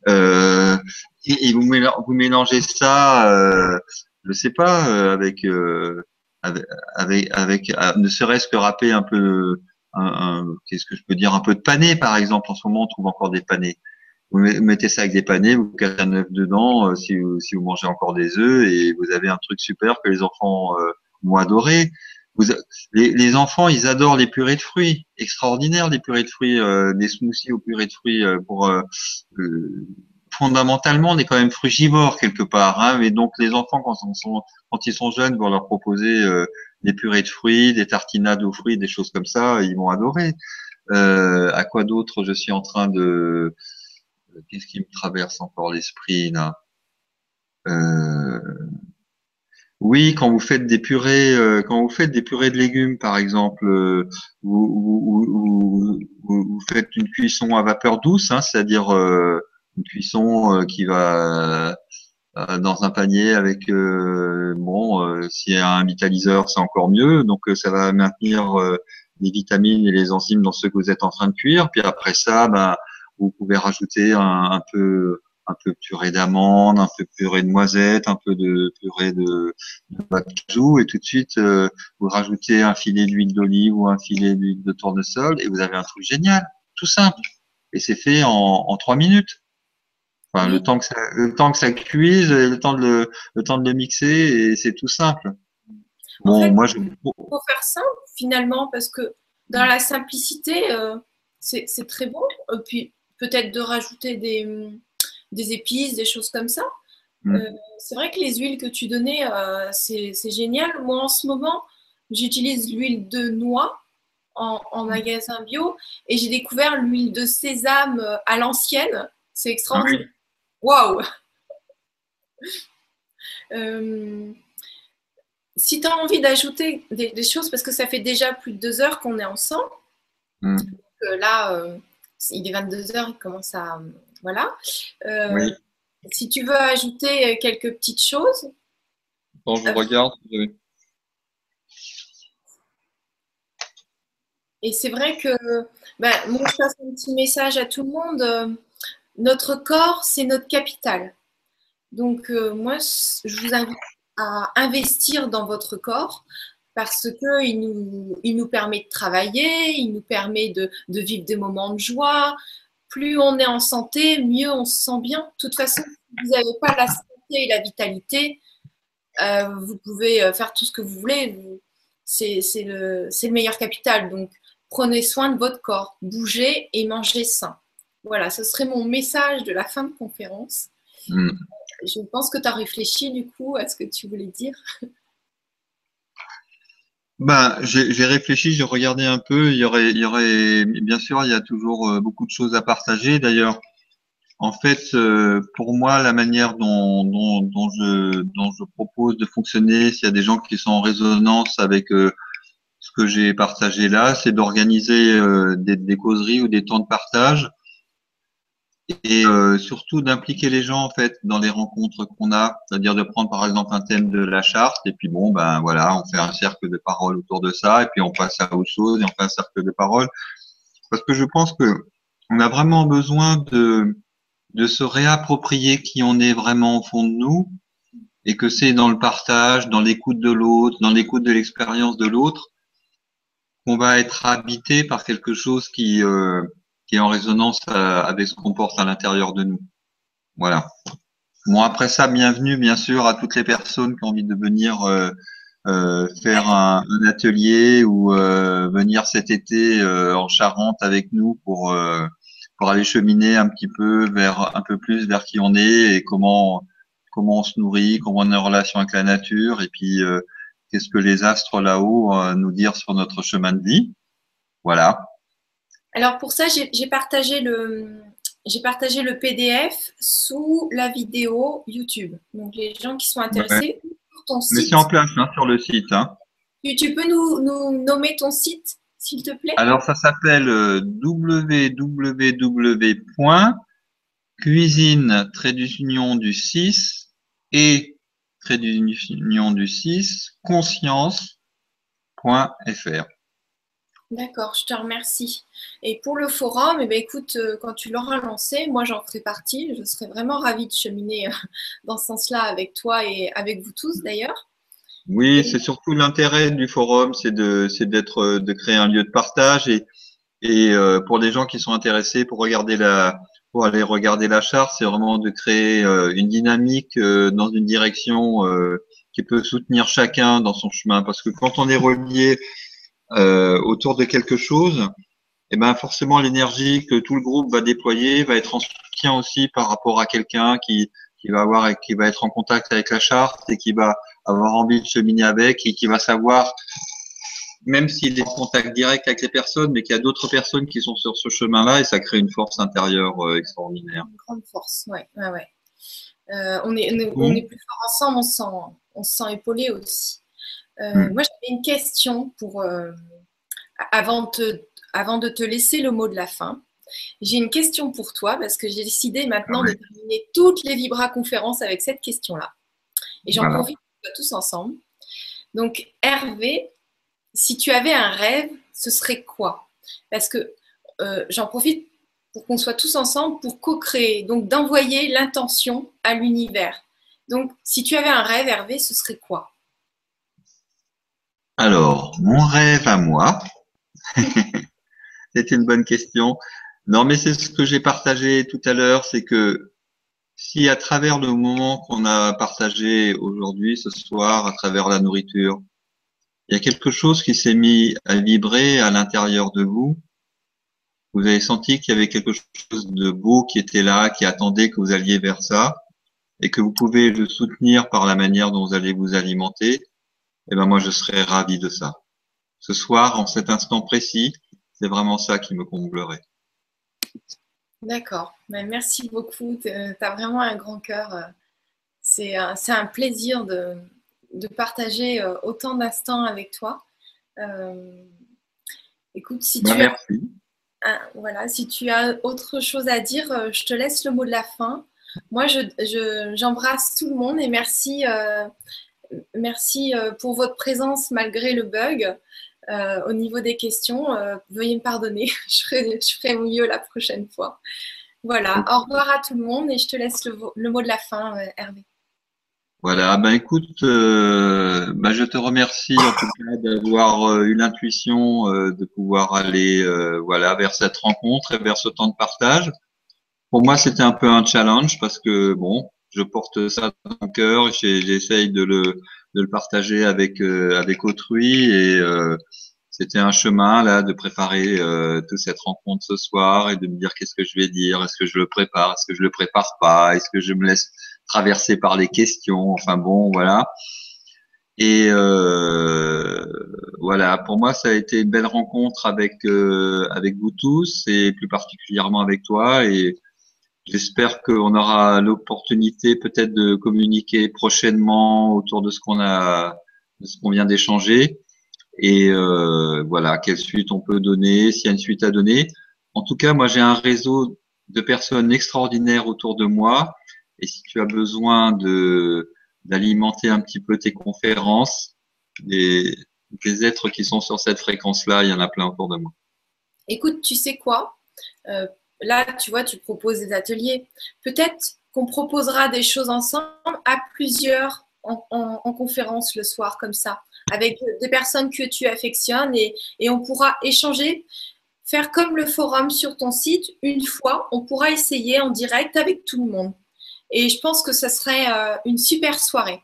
et, vous, mélangez, ça, je sais pas, avec, avec, avec, ne serait-ce que râper un peu qu'est-ce que je peux dire, un peu de pané par exemple. En ce moment, on trouve encore des panés. Vous mettez ça avec des panés, vous cassez un œuf dedans, euh, si, vous, si vous mangez encore des œufs, et vous avez un truc super que les enfants euh, vont adorer. Vous, les, les, enfants, ils adorent les purées de fruits, extraordinaires les purées de fruits, euh, des smoothies aux purées de fruits. pour fondamentalement, on est quand même frugivore quelque part, hein, mais donc les enfants quand ils sont quand ils sont jeunes, vont leur proposer des purées de fruits, des tartinades aux fruits, des choses comme ça, ils vont adorer. Euh, à quoi d'autre je suis en train de... Qu'est-ce qui me traverse encore l'esprit là? Euh... Oui, quand vous faites des purées, euh, quand vous faites des purées de légumes, par exemple, vous, faites une cuisson à vapeur douce, hein, c'est-à-dire une cuisson qui va dans un panier avec euh, bon euh, s'il y a un vitaliseur c'est encore mieux donc ça va maintenir les vitamines et les enzymes dans ce que vous êtes en train de cuire puis après ça ben, vous pouvez rajouter un, peu un peu purée d'amande, un peu purée de noisettes, un peu de purée de, de et tout de suite euh, vous rajoutez un filet d'huile d'olive ou un filet d'huile de tournesol et vous avez un truc génial, tout simple. Et c'est fait en, trois minutes. Enfin, le temps que ça, le temps que ça cuise, le temps de le, le temps de le mixer et c'est tout simple. Bon, moi je. Faut faire simple finalement parce que dans la simplicité, euh, c'est très bon. Et puis peut-être de rajouter des, des, épices, des choses comme ça. Mm. Euh, c'est vrai que les huiles que tu donnais, euh, c'est génial. Moi, en ce moment, j'utilise l'huile de noix en, en, mm. magasin bio et j'ai découvert l'huile de sésame euh, à l'ancienne. C'est extraordinaire. Ah Waouh! si tu as envie d'ajouter des, choses, parce que ça fait déjà plus de deux heures qu'on est ensemble, mm. là, il est 22 heures, il commence à. Voilà. Euh, si tu veux ajouter quelques petites choses. Bon, je euh, regarde. Et c'est vrai que, bah, moi, je passe un petit message à tout le monde. Euh, notre corps, c'est notre capital. Donc, moi, je vous invite à investir dans votre corps parce qu'il nous, il nous permet de travailler, il nous permet de, vivre des moments de joie. Plus on est en santé, mieux on se sent bien. De toute façon, si vous n'avez pas la santé et la vitalité, euh, vous pouvez euh, faire tout ce que vous voulez. C'est le, meilleur capital. Donc, prenez soin de votre corps, bougez et mangez sain. Voilà, ce serait mon message de la fin de conférence. Mm. Je pense que tu as réfléchi du coup à ce que tu voulais dire. Ben, j'ai réfléchi, j'ai regardé un peu. Il y aurait, il y aurait, bien sûr, il y a toujours euh, beaucoup de choses à partager. D'ailleurs, en fait, euh, pour moi, la manière dont, dont, dont, je, dont je propose de fonctionner, s'il y a des gens qui sont en résonance avec euh, ce que j'ai partagé là, c'est d'organiser des, des, causeries ou des temps de partage et euh, surtout d'impliquer les gens en fait dans les rencontres qu'on a, c'est-à-dire de prendre par exemple un thème de la charte et puis bon ben voilà, on fait un cercle de parole autour de ça et puis on passe à autre chose et on fait un cercle de parole. Parce que je pense que on a vraiment besoin de de se réapproprier qui on est vraiment au fond de nous et que c'est dans le partage, dans l'écoute de l'autre, dans l'écoute de l'expérience de l'autre qu'on va être habité par quelque chose qui euh, qui est en résonance euh, avec ce qu'on porte à l'intérieur de nous. Voilà. Bon, après ça, bienvenue bien sûr à toutes les personnes qui ont envie de venir euh, euh, faire un, atelier ou venir cet été en Charente avec nous pour pour aller cheminer un petit peu vers un peu plus vers qui on est et comment comment on se nourrit, comment on est en relation avec la nature et puis qu'est-ce que les astres là-haut nous dire sur notre chemin de vie. Voilà. Alors pour ça, j'ai partagé le, j'ai partagé le PDF sous la vidéo YouTube. Donc les gens qui sont intéressés, ton site. Mais c'est en place hein, sur le site. Hein. Tu, peux nous, nommer ton site, s'il te plaît? Alors ça s'appelle euh, www.cuisine d'union du 6 et trait d'union du 6 conscience.fr. D'accord, je te remercie. Et pour le forum, eh bien, écoute, euh, quand tu l'auras lancé, moi j'en ferai partie. Je serais vraiment ravie de cheminer euh, <laughs> dans ce sens-là avec toi et avec vous tous d'ailleurs. Oui, c'est surtout l'intérêt du forum, c'est de, d'être, euh, de créer un lieu de partage et, et pour les gens qui sont intéressés pour regarder la, pour aller regarder la charte, c'est vraiment de créer une dynamique dans une direction qui peut soutenir chacun dans son chemin. Parce que quand on est relié autour de quelque chose, et eh ben forcément l'énergie que tout le groupe va déployer va être en soutien aussi par rapport à quelqu'un qui, qui va avoir qui va être en contact avec la charte et qui va avoir envie de cheminer avec et qui va savoir même s'il est en contact direct avec les personnes, mais qu'il y a d'autres personnes qui sont sur ce chemin-là et ça crée une force intérieure euh, extraordinaire. Une grande force, ouais, ouais, ouais. Euh, on, est, on, est, on, est, plus fort ensemble, on se sent, on se sent épaulé aussi. Euh, hmm. Moi, j'avais une question pour, euh, avant, avant de te laisser le mot de la fin. J'ai une question pour toi parce que j'ai décidé maintenant de terminer toutes les Vibra conférences avec cette question-là. Et j'en profite tous ensemble. Donc, Hervé, si tu avais un rêve, ce serait quoi? Parce que euh, j'en profite pour qu'on soit tous ensemble pour co-créer, donc d'envoyer l'intention à l'univers. Donc, si tu avais un rêve, Hervé, ce serait quoi? Alors, mon rêve à moi, <laughs> c'était une bonne question. Non, mais c'est ce que j'ai partagé tout à l'heure, c'est que si à travers le moment qu'on a partagé aujourd'hui, ce soir, à travers la nourriture, il y a quelque chose qui s'est mis à vibrer à l'intérieur de vous, vous avez senti qu'il y avait quelque chose de beau qui était là, qui attendait que vous alliez vers ça, et que vous pouvez le soutenir par la manière dont vous allez vous alimenter, eh ben moi je serais ravi de ça. Ce soir, en cet instant précis, c'est vraiment ça qui me comblerait. D'accord. Ben, merci beaucoup. Tu as vraiment un grand cœur. C'est un plaisir de, partager euh, autant d'instants avec toi. Euh, écoute, si ben, tu merci. Ah, voilà, si tu as autre chose à dire, euh, je te laisse le mot de la fin. Moi, j'embrasse tout le monde et merci, euh, merci euh, pour votre présence malgré le bug au niveau des questions. veuillez me pardonner, <laughs> je ferai, je ferai mieux la prochaine fois. Voilà, au revoir à tout le monde et je te laisse le mot de la fin, Hervé. Voilà, ben écoute, euh, ben je te remercie en tout cas d'avoir euh, eu l'intuition euh, de pouvoir aller voilà vers cette rencontre et vers ce temps de partage. Pour moi, c'était un peu un challenge parce que bon, je porte ça dans mon cœur, j'essaye de le, de le partager avec avec autrui et c'était un chemin là de préparer toute cette rencontre ce soir et de me dire qu'est-ce que je vais dire, est-ce que je le prépare, est-ce que je le prépare pas, est-ce que je me laisse traversé par les questions. Enfin bon, voilà. Et euh, voilà, pour moi, ça a été une belle rencontre avec euh, avec vous tous et plus particulièrement avec toi. Et j'espère qu'on aura l'opportunité peut-être de communiquer prochainement autour de ce qu'on a, de ce qu'on vient d'échanger. Et euh, voilà, quelle suite on peut donner, s'il y a une suite à donner. En tout cas, moi, j'ai un réseau de personnes extraordinaires autour de moi et si tu as besoin de d'alimenter un petit peu tes conférences, les êtres qui sont sur cette fréquence-là, il y en a plein autour de moi. Écoute, tu sais quoi? Euh, Là, tu vois, tu proposes des ateliers. Peut-être qu'on proposera des choses ensemble à plusieurs en, en, conférence le soir, comme ça, avec des personnes que tu affectionnes et, on pourra échanger faire comme le forum sur ton site, une fois, on pourra essayer en direct avec tout le monde. Et je pense que ça serait euh, une super soirée.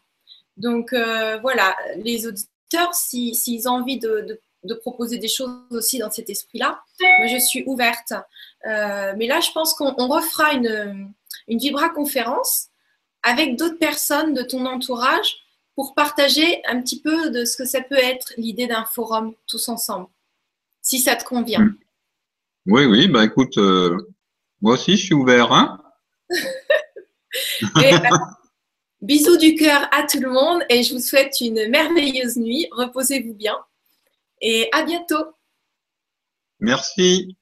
Donc euh, voilà, les auditeurs, s'ils ont envie de, proposer des choses aussi dans cet esprit-là, je suis ouverte. Euh, mais là, je pense qu'on refera une, une Vibra conférence avec d'autres personnes de ton entourage pour partager un petit peu de ce que ça peut être l'idée d'un forum tous ensemble, si ça te convient. Oui, oui, bah écoute, moi aussi je suis ouvert. Hein <laughs> Euh, bisous du cœur à tout le monde et je vous souhaite une merveilleuse nuit. Reposez-vous bien et à bientôt. Merci.